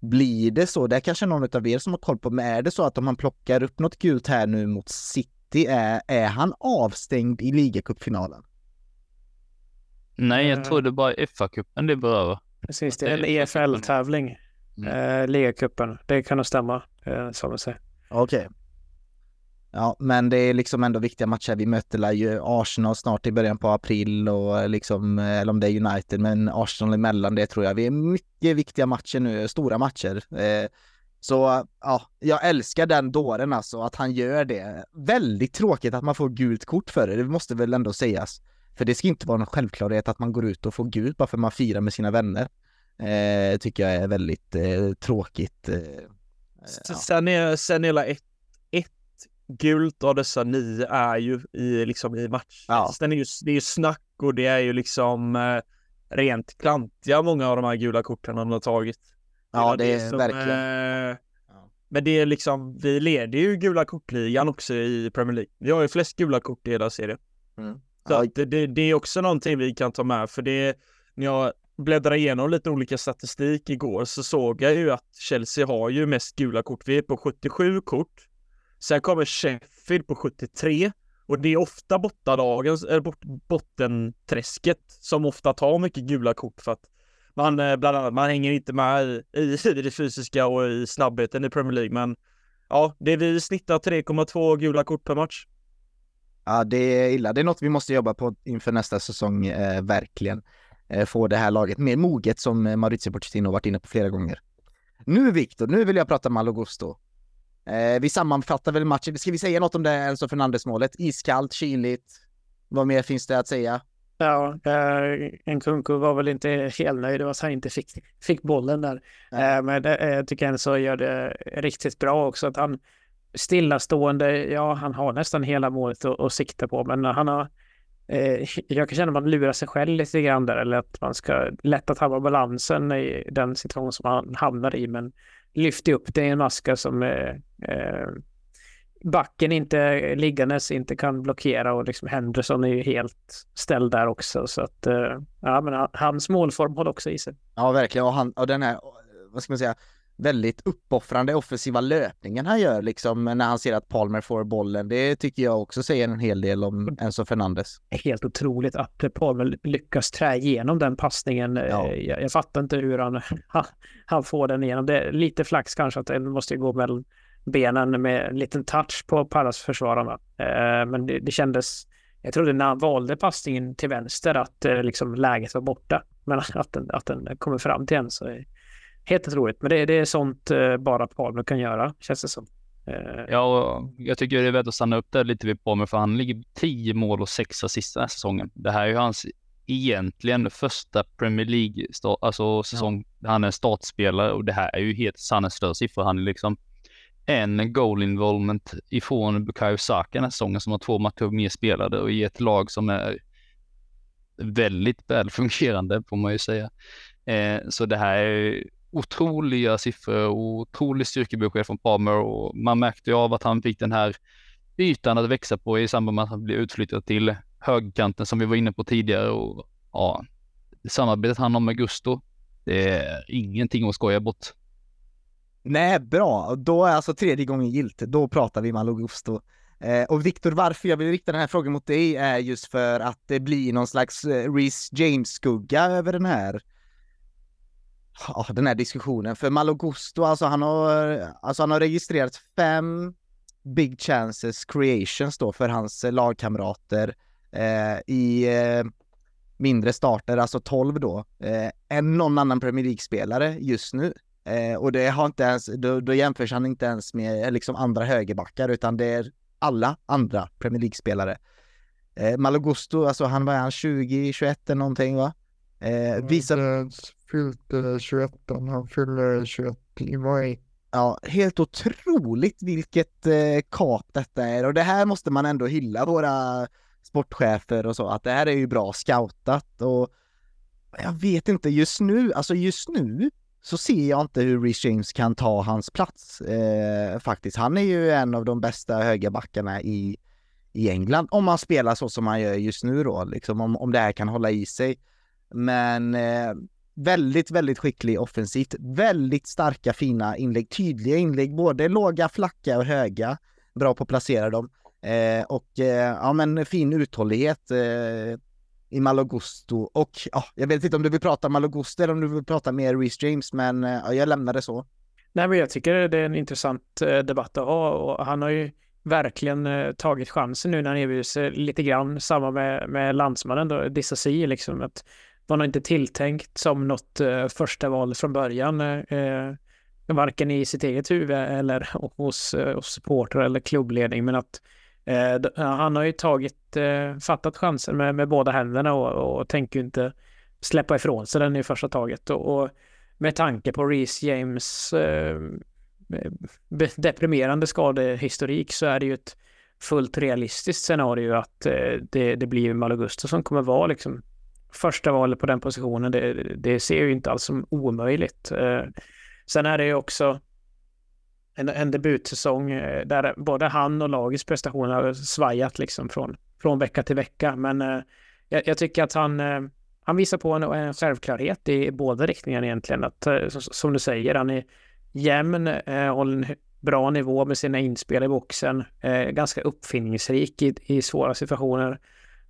blir det så, det är kanske någon av er som har koll på, men är det så att om han plockar upp något gult här nu mot City, är, är han avstängd i ligacupfinalen? Nej, jag tror det bara är FA-cupen det berör. Precis, det är en EFL-tävling. Mm. Eh, Ligacupen, det kan nog stämma, eh, som du säger. Okej. Okay. Ja, men det är liksom ändå viktiga matcher. Vi möter ju Arsenal snart i början på april och liksom, eh, eller om det är United, men Arsenal emellan det tror jag. Vi är mycket viktiga matcher nu, stora matcher. Eh, så ja, jag älskar den dåren alltså, att han gör det. Väldigt tråkigt att man får gult kort för det, det måste väl ändå sägas. För det ska inte vara någon självklarhet att man går ut och får gult bara för att man firar med sina vänner. Eh, tycker jag är väldigt eh, tråkigt. Eh, ja. Sen är, sen är ett, ett gult av dessa nio är ju i, liksom i match. Ja. Sen är ju, det är ju snack och det är ju liksom eh, rent klantiga många av de här gula korten han har tagit. Ja, det, det är som, verkligen. Eh, men det är liksom, vi leder ju gula kortligan också i Premier League. Vi har ju flest gula kort i hela serien. Mm. Så ja. det, det, det, är också någonting vi kan ta med, för det, när jag bläddra igenom lite olika statistik igår så såg jag ju att Chelsea har ju mest gula kort. Vi är på 77 kort. Sen kommer Sheffield på 73 och det är ofta bottadagens, eh, eller bot, bottenträsket som ofta tar mycket gula kort för att man eh, bland annat, man hänger inte med i, i, i det fysiska och i snabbheten i Premier League men ja, det är vi snittar 3,2 gula kort per match. Ja, det är illa. Det är något vi måste jobba på inför nästa säsong, eh, verkligen. Eh, få det här laget mer moget som eh, Maurizio Pochettino varit inne på flera gånger. Nu Viktor, nu vill jag prata Malo Gusto. Eh, vi sammanfattar väl matchen. Ska vi säga något om det Enzo Fernandes-målet? Iskallt, kyligt. Vad mer finns det att säga? Ja, eh, Nkunku var väl inte helt nöjd med att han inte fick, fick bollen där. Eh, men eh, jag tycker Enzo gör det riktigt bra också. Att han stillastående, ja, han har nästan hela målet att, att sikta på, men han har eh, jag kan känna att man lurar sig själv lite grann där, eller att man ska lätt att tappa balansen i den situation som man hamnar i, men lyfter upp det i en maska som eh, eh, backen inte liggandes inte kan blockera och liksom Henderson är ju helt ställd där också. Så att eh, ja men hans målform håller också i sig. Ja verkligen. Och han och den här, vad ska man säga, väldigt uppoffrande offensiva löpningen han gör liksom när han ser att Palmer får bollen. Det tycker jag också säger en hel del om Enzo Fernandes. Helt otroligt att Palmer lyckas trä igenom den passningen. Ja. Eh, jag, jag, fattar inte hur han, han, får den igenom. Det är lite flax kanske att den måste gå mellan benen med en liten touch på Pallas-försvararna. Eh, men det, det kändes jag trodde när han valde passningen till vänster att eh, liksom läget var borta. Men att den, att den kommer fram till en så Helt otroligt, men det, det är sånt eh, bara Palmer kan göra, känns det som. Eh. Ja, och jag tycker det är värt att stanna upp där lite vid Palmer, för han ligger 10 mål och 6 assist den här säsongen. Det här är ju hans egentligen första Premier League alltså säsong ja. han är startspelare och det här är ju helt sanslösa siffror. Han är liksom en goal involvement ifrån Bukayo Saka den här säsongen som har två matcher mer spelade och i ett lag som är väldigt väl fungerande får man ju säga. Eh, så det här är otroliga siffror och otroligt styrkebesked från Palmer och man märkte ju av att han fick den här ytan att växa på i samband med att han blev utflyttad till högkanten som vi var inne på tidigare och ja, samarbetet han har med Gusto, det är ingenting att skoja bort. Nej, bra. Då är alltså tredje gången gilt. Då pratar vi Malo Gusto. Eh, och Viktor, varför jag vill rikta den här frågan mot dig är just för att det blir någon slags eh, Reece James-skugga över den här ja, den här diskussionen. För Malo Gusto, alltså han har, alltså han har registrerat fem big chances creations då för hans lagkamrater eh, i eh, mindre starter, alltså 12 då, eh, än någon annan Premier League-spelare just nu. Eh, och det har inte ens, då, då jämförs han inte ens med liksom andra högerbackar, utan det är alla andra Premier League-spelare. Eh, Malagusto, alltså han var han 20, 21 eller någonting va? Eh, visar... Fyllt eh, 21, han fyller 21 i maj. Ja, helt otroligt vilket eh, kap detta är och det här måste man ändå hylla våra sportchefer och så, att det här är ju bra scoutat och jag vet inte, just nu, alltså just nu så ser jag inte hur Rich James kan ta hans plats eh, faktiskt. Han är ju en av de bästa högerbackarna i, i England, om man spelar så som han gör just nu då, liksom om, om det här kan hålla i sig. Men eh, väldigt, väldigt skicklig offensivt, väldigt starka fina inlägg, tydliga inlägg, både låga, flacka och höga, bra på att placera dem. Eh, och eh, ja men fin uthållighet eh, i Malogusto. och ja, jag vet inte om du vill prata Malogusto eller om du vill prata mer Reece James, men eh, ja, jag lämnar det så. Nej, men jag tycker det är en intressant eh, debatt att ha och han har ju verkligen eh, tagit chansen nu när han erbjuder sig lite grann, samma med, med landsmannen då, Dissasi, liksom att var nog inte tilltänkt som något eh, första val från början. Eh, varken i sitt eget huvud eller hos, eh, hos supportrar eller klubbledning, men att Eh, han har ju tagit, eh, fattat chansen med, med båda händerna och, och tänker inte släppa ifrån sig den i första taget. Och, och med tanke på Reece James eh, eh deprimerande skadehistorik så är det ju ett fullt realistiskt scenario att eh, det, det blir Malagusto som kommer vara liksom första valet på den positionen. Det, det ser ju inte alls som omöjligt. Eh, sen är det ju också en, en debutsäsong eh, där både han och lagets prestationer har svajat liksom från, från vecka till vecka. Men eh, jag, jag, tycker att han, han visar på en, en självklarhet i båda riktningarna egentligen. Att, som du säger, han är jämn, håller en bra nivå med sina inspel i boxen, ganska uppfinningsrik i, i svåra situationer.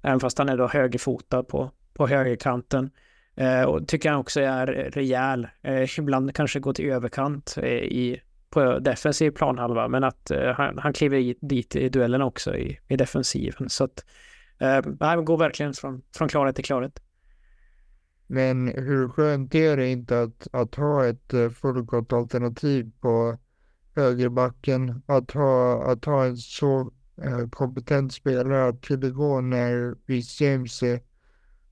Även fast han är då högerfotad på, på högerkanten. Eh, och tycker han också är rejäl. Eh, ibland kanske går till överkant eh, i på defensiv planhalva, men att eh, han, han kliver i, dit i duellen också i, i defensiven. Så att eh, han går verkligen från, från klarhet till klarhet. Men hur skönt är det inte att, att ha ett eh, fullgott alternativ på högerbacken? Att ha, att ha en så kompetent spelare att tillgå när vi James är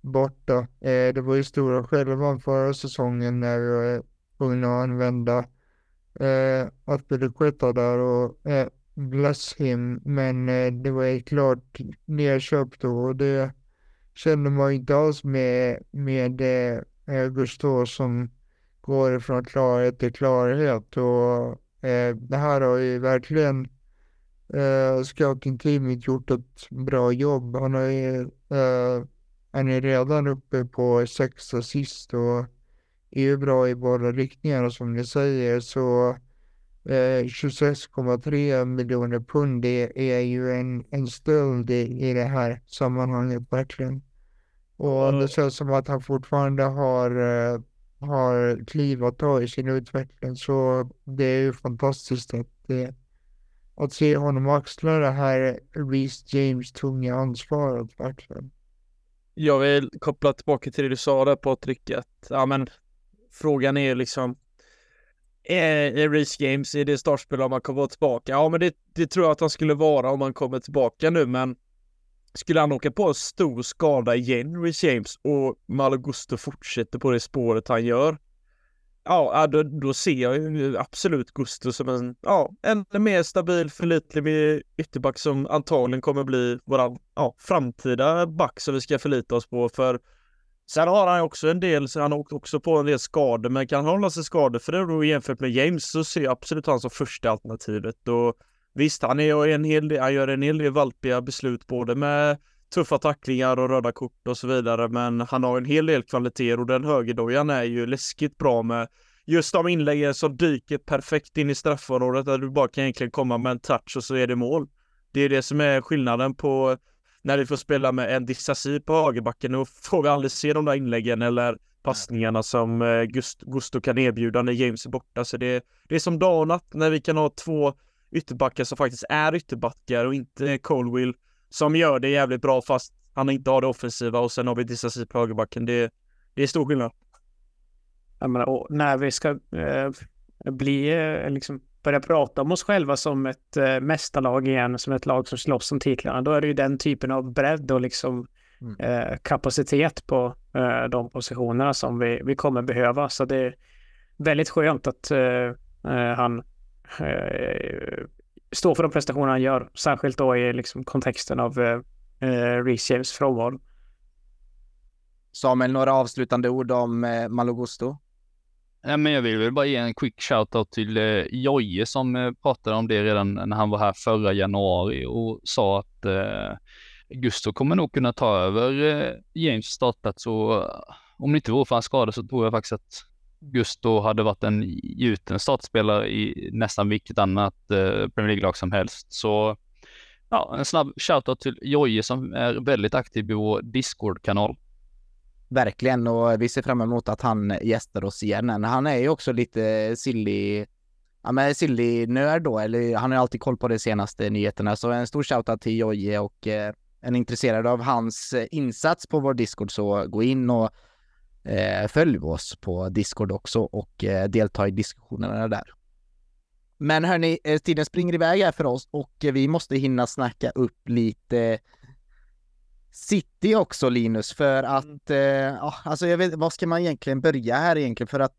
borta. Eh, det var ju stora skälvan förra säsongen när vi var tvungna att använda eh, Aspelekueta där och eh, bless him. Men eh, det var ju klart nedköpt då och det kände man inte alls med, med eh, Gustav som går från klarhet till klarhet. Och eh, det här har ju verkligen eh, scouting-teamet gjort ett bra jobb. Han har ju, eh, han är redan uppe på sex assist och är ju bra i båda riktningar och som ni säger så eh, 26,3 miljoner pund det är ju en, en stöld i, i det här sammanhanget verkligen. Och mm. det känns som att han fortfarande har, eh, har kliv att ta i sin utveckling så det är ju fantastiskt att, det, att se honom axla det här Reece James tunga ansvaret verkligen. Jag vill koppla tillbaka till det du sa där Patrik, att ja, men frågan är liksom är, är Reece Games är det startspel om han kommer tillbaka? Ja, men det, det tror jag att han skulle vara om han kommer tillbaka nu, men skulle han åka på en stor skada igen, Reece James, och Malagusto fortsätter på det spåret han gör, ja, då, då ser jag ju absolut Gusto som en, ja, en mer stabil, förlitlig ytterback som antagligen kommer bli våran, ja, framtida back som vi ska förlita oss på, för Sen har han också en del, så han har åkt också på en del skador, men kan han hålla sig skadefri då jämfört med James så ser jag absolut han som första alternativet. Och visst, han, är en hel del, han gör en hel del valpiga beslut både med tuffa tacklingar och röda kort och så vidare, men han har en hel del kvaliteter och den högerdojan är ju läskigt bra med just de inläggen som dyker perfekt in i straffområdet där du bara kan egentligen komma med en touch och så är det mål. Det är det som är skillnaden på när vi får spela med en Dissasi på högerbacken. Då får vi aldrig se de där inläggen eller passningarna som eh, Gust Gusto kan erbjuda när James är borta. Så det, det är som dag och natt när vi kan ha två ytterbackar som faktiskt är ytterbackar och inte Colwill som gör det jävligt bra fast han inte har det offensiva och sen har vi Dissasi på högerbacken. Det, det är stor skillnad. Jag menar, och när vi ska eh, bli, eh, liksom, börja prata om oss själva som ett eh, mästarlag igen, som ett lag som slåss om titlarna, då är det ju den typen av bredd och liksom mm. eh, kapacitet på eh, de positionerna som vi, vi kommer behöva. Så det är väldigt skönt att eh, eh, han står för de prestationer han gör, särskilt då i liksom, kontexten av eh, Reece James frånvaro. Samuel, några avslutande ord om eh, Malogusto? Ja, men jag vill väl bara ge en quick shout-out till eh, Jojje som eh, pratade om det redan när han var här förra januari och sa att eh, Gusto kommer nog kunna ta över eh, James startplats och eh, om det inte vore för hans skada så tror jag faktiskt att Gusto hade varit en gjuten startspelare i nästan vilket annat eh, Premier League-lag som helst. Så ja, en snabb shoutout till Jojje som är väldigt aktiv i vår Discord-kanal. Verkligen, och vi ser fram emot att han gästar oss igen. Han är ju också lite silly, ja men silly nörd då, eller han har ju alltid koll på de senaste nyheterna. Så en stor shoutout till Jojje och eh, en intresserad av hans eh, insats på vår Discord så gå in och följ oss på Discord också och eh, delta i diskussionerna där. Men hörni, eh, tiden springer iväg här för oss och vi måste hinna snacka upp lite City också Linus för mm. att, eh, alltså jag vet, vad ska man egentligen börja här egentligen för att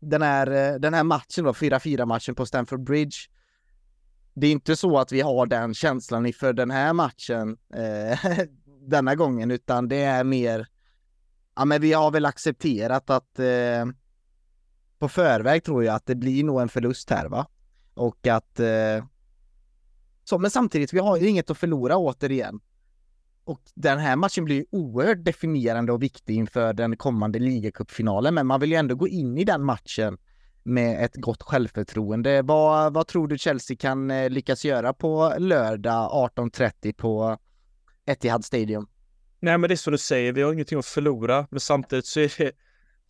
den här, eh, den här matchen då, 4-4 matchen på Stamford Bridge. Det är inte så att vi har den känslan inför den här matchen eh, denna gången, utan det är mer, ja men vi har väl accepterat att eh, på förväg tror jag att det blir nog en förlust här va? Och att eh, så, men samtidigt, vi har ju inget att förlora återigen. Och den här matchen blir oerhört definierande och viktig inför den kommande ligacupfinalen, men man vill ju ändå gå in i den matchen med ett gott självförtroende. Vad, vad tror du Chelsea kan eh, lyckas göra på lördag 18.30 på Etihad Stadium? Nej, men det är som du säger, vi har ingenting att förlora, men samtidigt så är det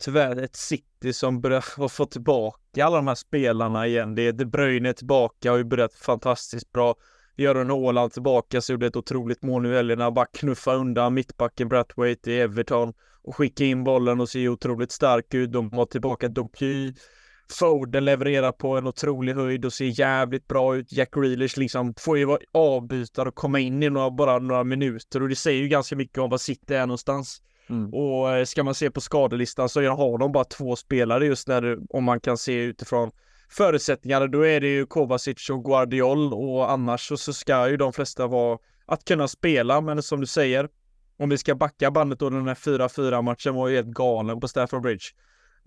tyvärr ett City som börjar få tillbaka alla de här spelarna igen. Det är De Bruyne tillbaka har ju börjat fantastiskt bra. Göran Åland tillbaka så gjorde ett otroligt mål nu i helgen. Bara knuffa undan mittbacken Brathwaite i Everton och skicka in bollen och se otroligt stark ut. De har tillbaka Doky. Foden levererar på en otrolig höjd och ser jävligt bra ut. Jack Grealish liksom får ju vara avbytare och komma in i några, bara några minuter och det säger ju ganska mycket om var City är någonstans. Mm. Och eh, ska man se på skadelistan så har de bara två spelare just när om man kan se utifrån förutsättningarna, då är det ju Kovacic och Guardiol och annars så, så ska ju de flesta vara att kunna spela, men som du säger, om vi ska backa bandet då den här 4-4 matchen var ju helt galen på Stafford Bridge.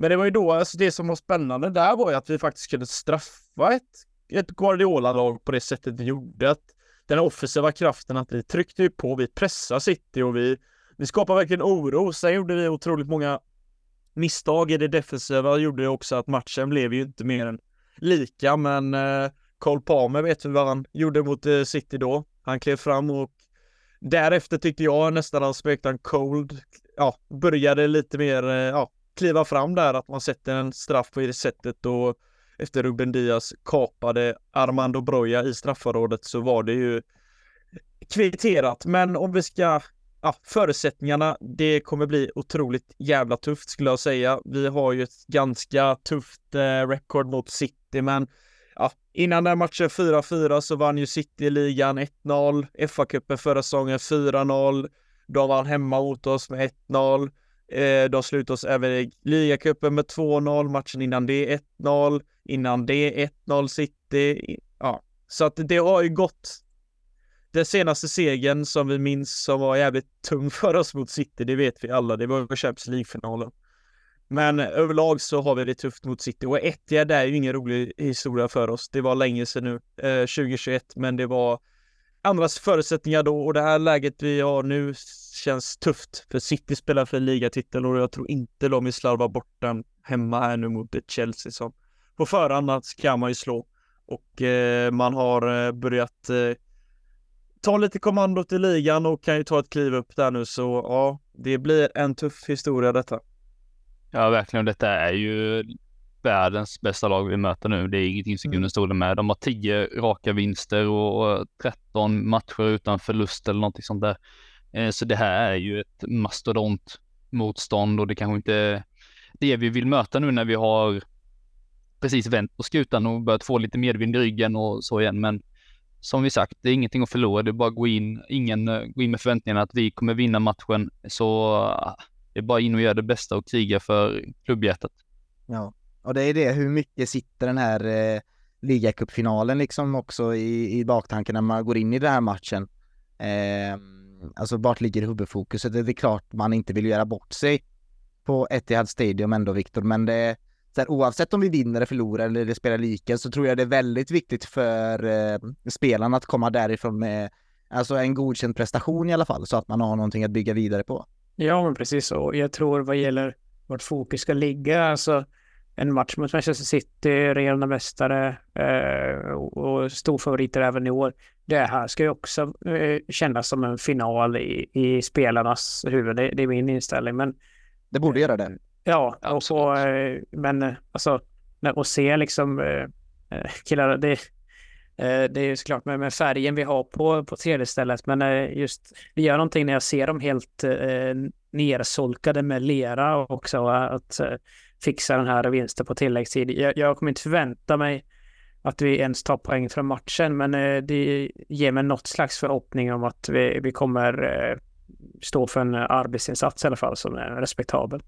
Men det var ju då, alltså det som var spännande där var ju att vi faktiskt kunde straffa ett, ett Guardiola-lag på det sättet vi gjorde. Att den offensiva kraften, att vi tryckte ju på, vi pressade City och vi, vi skapade verkligen oro. Sen gjorde vi otroligt många misstag i det defensiva gjorde ju också att matchen blev ju inte mer än lika, men eh, Cole Palmer vet vi vad han gjorde mot eh, City då. Han klev fram och därefter tyckte jag nästan han smekte en cold, ja, började lite mer, eh, ja, kliva fram där, att man sätter en straff på det sättet och efter Ruben Diaz kapade Armando Broja i straffområdet så var det ju kvitterat. Men om vi ska ja, förutsättningarna, det kommer bli otroligt jävla tufft skulle jag säga. Vi har ju ett ganska tufft eh, rekord mot City, men ja, innan den matchen 4-4 så vann ju City ligan 1-0, FA-cupen förra säsongen 4-0, de vann hemma mot oss med 1-0. Eh, de slutade oss även i ligacupen med 2-0, matchen innan det 1-0, innan det 1-0 City. Ja, så att det har ju gått den senaste segern som vi minns som var jävligt tung för oss mot City, det vet vi alla, det var på Champions League-finalen. Men överlag så har vi det tufft mot City och Etihad är ju ingen rolig historia för oss. Det var länge sedan nu, eh, 2021, men det var andras förutsättningar då och det här läget vi har nu känns tufft. För City spelar för ligatitel och jag tror inte de vill slarva bort den hemma här nu mot ett Chelsea som på förhand ska man ju slå. Och eh, man har eh, börjat eh, ta lite kommandot i ligan och kan ju ta ett kliv upp där nu så ja, det blir en tuff historia detta. Ja, verkligen. Detta är ju världens bästa lag vi möter nu. Det är ingenting som Mm. kunde stå med. De har 10 raka vinster och 13 matcher utan förlust eller någonting sånt där. Eh, Så det här är ju ett mastodont motstånd och det kanske inte är det vi vill möta nu när vi har precis vänt på skutan och börjat få lite medvind i ryggen och så igen. Men som vi sagt, det är ingenting att förlora. Det är bara att gå in, ingen eh, gå in med förväntningarna att vi kommer vinna matchen. Så ah, det är bara in och göra det bästa och kriga för klubbhjärtat. Ja, och det är det hur mycket sitter den här eh, ligacupfinalen liksom också i, i baktanken när man går in i den här matchen. Eh, alltså vart ligger huvudfokuset? Det är klart man inte vill göra bort sig på Etihad Stadium ändå Viktor, men det så här, oavsett om vi vinner eller förlorar eller det spelar lika så tror jag det är väldigt viktigt för eh, spelarna att komma därifrån med alltså en godkänd prestation i alla fall så att man har någonting att bygga vidare på. Ja, men precis. så. jag tror vad gäller vart fokus ska ligga, alltså en match mot Manchester City, regerande mästare eh, och storfavoriter även i år. Det här ska ju också eh, kännas som en final i, i spelarnas huvud. Det, det är min inställning. Men Det borde göra det. ja, och så, eh, men eh, alltså, när- och se liksom eh, eh, killar, det, eh, det är ju såklart med, med färgen vi har på, på tredje stället, men eh, just det gör någonting när jag ser dem helt eh, nersolkade med lera också, att eh, fixa den här vinsten på tilläggstid. Jag, jag kommer inte förvänta mig att vi ens tar poäng från matchen, men eh, det ger mig något slags förhoppning om att vi, vi kommer eh, stå för en arbetsinsats i alla fall som är respektabel.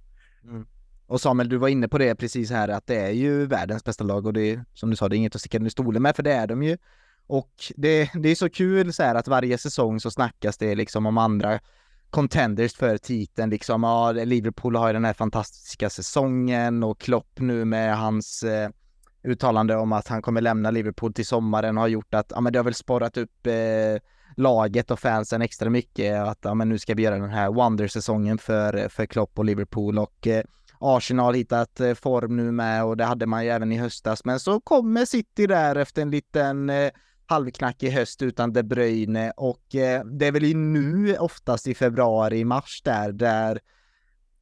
Mm. Och Samuel, du var inne på det precis här att det är ju världens bästa lag och det är som du sa, det är inget att sticka under stolen med för det är de ju. Och det, det är så kul så här att varje säsong så snackas det liksom om andra contenders för titeln liksom. Ja, Liverpool har ju den här fantastiska säsongen och Klopp nu med hans eh, uttalande om att han kommer lämna Liverpool till sommaren har gjort att, ja men det har väl sporrat upp eh, laget och fansen extra mycket att ja men nu ska vi göra den här Wonder-säsongen för, för Klopp och Liverpool och eh, Arsenal hittat eh, form nu med och det hade man ju även i höstas. Men så kommer City där efter en liten eh, halvknackig höst utan De Bruyne och eh, det är väl ju nu oftast i februari, mars där, där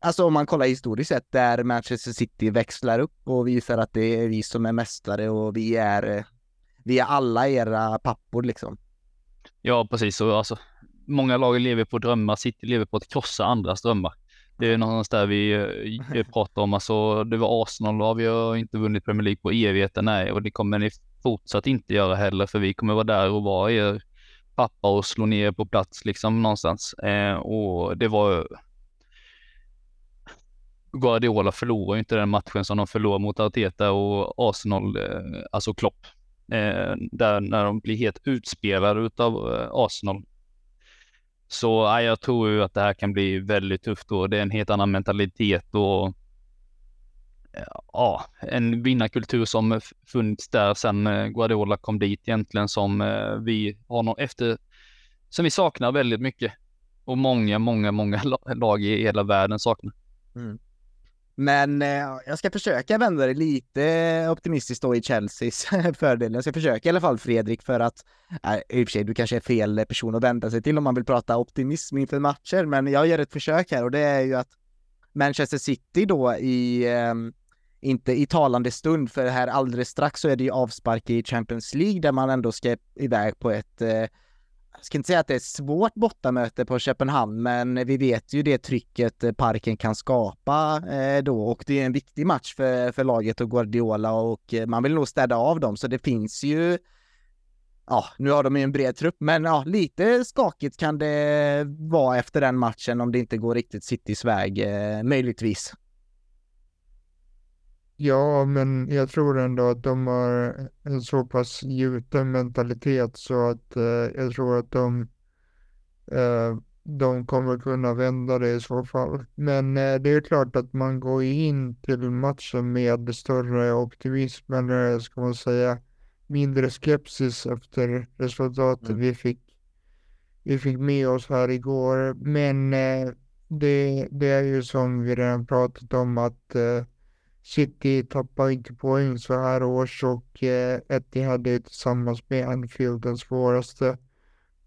Alltså om man kollar historiskt sett där Manchester City växlar upp och visar att det är vi som är mästare och vi är eh, vi är alla era pappor liksom. Ja, precis. Och alltså, många lag lever på drömmar. City lever på att krossa andras drömmar. Det är någonstans där vi eh, pratar om. Alltså, det var Arsenal och vi har inte vunnit Premier League på evigheten. Nej, och det kommer ni fortsatt inte göra heller, för vi kommer vara där och vara er pappa och slå ner på plats liksom någonstans. Eh, och det var Guardiola förlorar ju inte den matchen som de förlorar mot Arteta och Arsenal, eh, alltså Klopp. Eh, där när de blir helt utspelade utav eh, Arsenal. Så ja, jag tror ju att det här kan bli väldigt tufft och det är en helt annan mentalitet och ja, en vinnarkultur som funnits där sedan eh, Guardiola kom dit egentligen som eh, vi har någon efter, som vi saknar väldigt mycket. Och många, många, många lag i hela världen saknar. Mm. Men eh, jag ska försöka vända det lite optimistiskt då i Chelseas fördel. Jag ska försöka i alla fall Fredrik för att, äh, i och för sig du kanske är fel person att vända sig till om man vill prata optimism inför matcher, men jag gör ett försök här och det är ju att Manchester City då i, eh, inte i talande stund, för här alldeles strax så är det ju avspark i Champions League där man ändå ska iväg på ett eh, jag ska inte säga att det är ett svårt bortamöte på Köpenhamn, men vi vet ju det trycket parken kan skapa eh, då och det är en viktig match för, för laget och Guardiola och eh, man vill nog städa av dem så det finns ju Ja, nu har de ju en bred trupp, men ja, lite skakigt kan det vara efter den matchen om det inte går riktigt Citys väg, eh, möjligtvis. Ja, men jag tror ändå att de har en så pass gjuten mentalitet så att eh, jag tror att de, eh, de kommer kunna vända det i så fall. Men eh, det är klart att man går in till matchen med större optimism eller ska man säga mindre skepsis efter resultatet Mm. vi fick vi fick med oss här igår. Men eh, det, det är ju som vi redan pratat om att eh, City tappar inte poäng så här års och eh, Etihad är tillsammans med Anfield den svåraste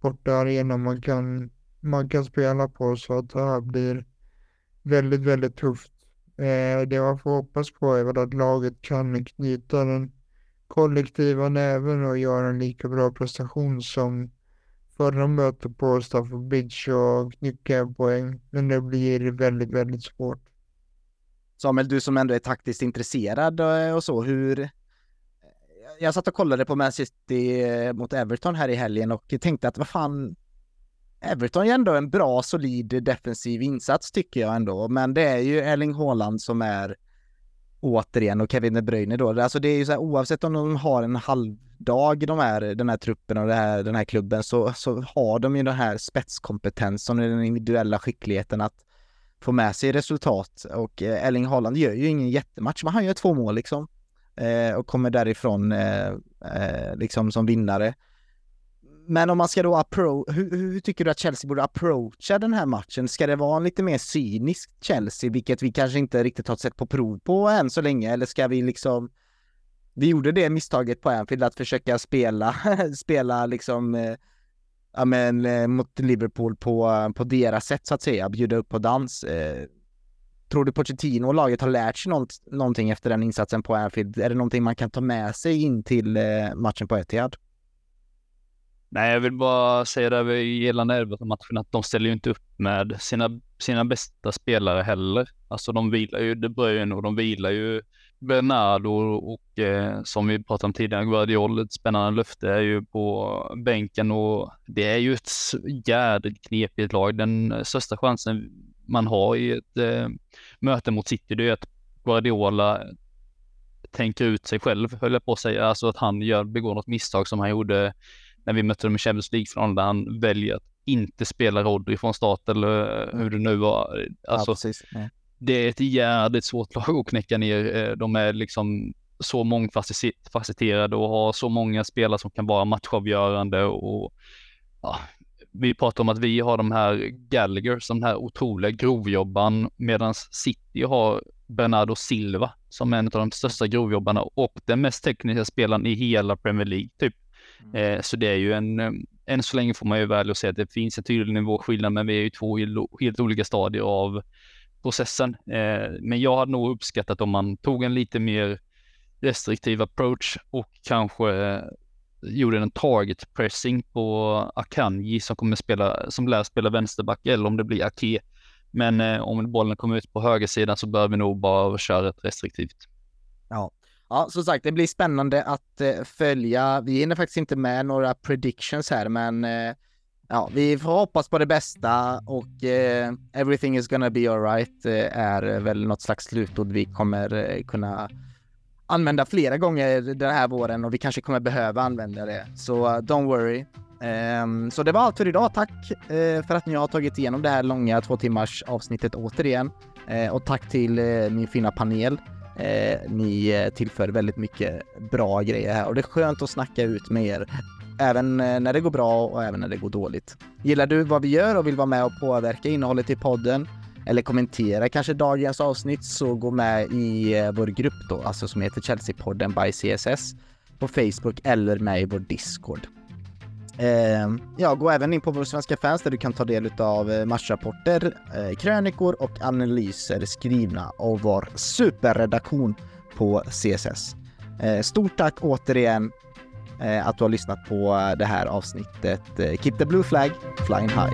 bortaarena man kan, man kan spela på så att det här blir väldigt, väldigt tufft. Eh, det man får hoppas på är väl att laget kan knyta den kollektiva näven och göra en lika bra prestation som förra mötet på Stafford Bridge och knycka en poäng. Men det blir väldigt, väldigt svårt. Samuel, du som ändå är taktiskt intresserad eh, och så, hur... Eh, jag satt och kollade på Man City eh, mot Everton här i helgen och tänkte att vad fan, Everton är ändå en bra, solid defensiv insats tycker jag ändå, men det är ju Erling Haaland som är återigen och Kevin De Bruyne då. Alltså det är ju så här oavsett om de har en halvdag de här, den här truppen och här, den här klubben så, så har de ju den här spetskompetensen och den individuella skickligheten att få med sig resultat och eh, Erling Haaland gör ju ingen jättematch, men han gör två mål liksom eh, och kommer därifrån eh, eh, liksom som vinnare. Men om man ska då appro hur, hur, tycker du att Chelsea borde approacha den här matchen? Ska det vara en lite mer cynisk Chelsea, vilket vi kanske inte riktigt har sett på prov på än så länge, eller ska vi liksom vi gjorde det misstaget på Anfield att försöka spela, spela liksom eh, ja, men, eh, mot Liverpool på, eh, på deras sätt så att säga, bjuda upp på dans. Eh, tror du Pochettino och laget har lärt sig något, någonting efter den insatsen på Anfield? Är det någonting man kan ta med sig in till eh, matchen på Etihad? Nej, jag vill bara säga det gällande Everton-matchen att de ställer ju inte upp med sina, sina bästa spelare heller. Alltså de vilar ju De Bruyne och de vilar ju Bernardo och eh, som vi pratade om tidigare, Guardiol, ett spännande löfte är ju på bänken och det är ju ett jädrigt knepigt lag. Den största chansen man har i ett eh, möte mot City, det är att Guardiola tänker ut sig själv, höll jag på att säga, alltså att han gör, begår något misstag som han gjorde när vi mötte dem i Champions League-finalen där han väljer att inte spela Rodri från start eller hur det nu var. Alltså, ja, det är ett jävligt svårt lag att knäcka ner. Eh, de är liksom så mångfacetterade och har så många spelare som kan vara matchavgörande och ja, vi pratar om att vi har de här Gallagher som den här otroliga grovjobban medan City har Bernardo Silva som är en av de största grovjobbarna och den mest tekniska spelaren i hela Premier League typ. Mm. Eh, så det är ju en, eh, än så länge får man ju väl att säga att det finns en tydlig nivåskillnad men vi är ju två helt olika stadier av processen. Eh, men jag hade nog uppskattat om man tog en lite mer restriktiv approach och kanske eh, gjorde en target pressing på Akanji som kommer spela, som lär spela vänsterback eller om det blir Ake. Men eh, om bollen kommer ut på högersidan så bör vi nog bara köra ett restriktivt. Ja, Ja, som sagt, det blir spännande att eh, följa. Vi hinner faktiskt inte med några predictions här, men eh, ja, vi får hoppas på det bästa och eh, everything is gonna be alright eh, är väl något slags slutord vi kommer eh, kunna använda flera gånger den här våren och vi kanske kommer behöva använda det. Så eh, don't worry. Um, så det var allt för idag. Tack uh, för att ni har tagit igenom det här långa två timmars avsnittet återigen. Uh, och tack till min fina panel. ni tillför väldigt mycket bra grejer här och det är skönt att snacka ut med er även eh, när det går bra och även när det går dåligt. Gillar du vad vi gör och vill vara med och påverka innehållet i podden eller kommentera kanske dagens avsnitt så gå med i eh, vår grupp då, alltså som heter Chelsea-podden by CSS på Facebook eller med i vår Discord. Eh, ja, gå även in på vår svenska fans där du kan ta del av eh, matchrapporter, eh, krönikor och analyser skrivna av vår superredaktion på CSS. Eh, stort tack återigen Eh, att du har lyssnat på eh, det här avsnittet. Eh, Keep the blue flag flying high.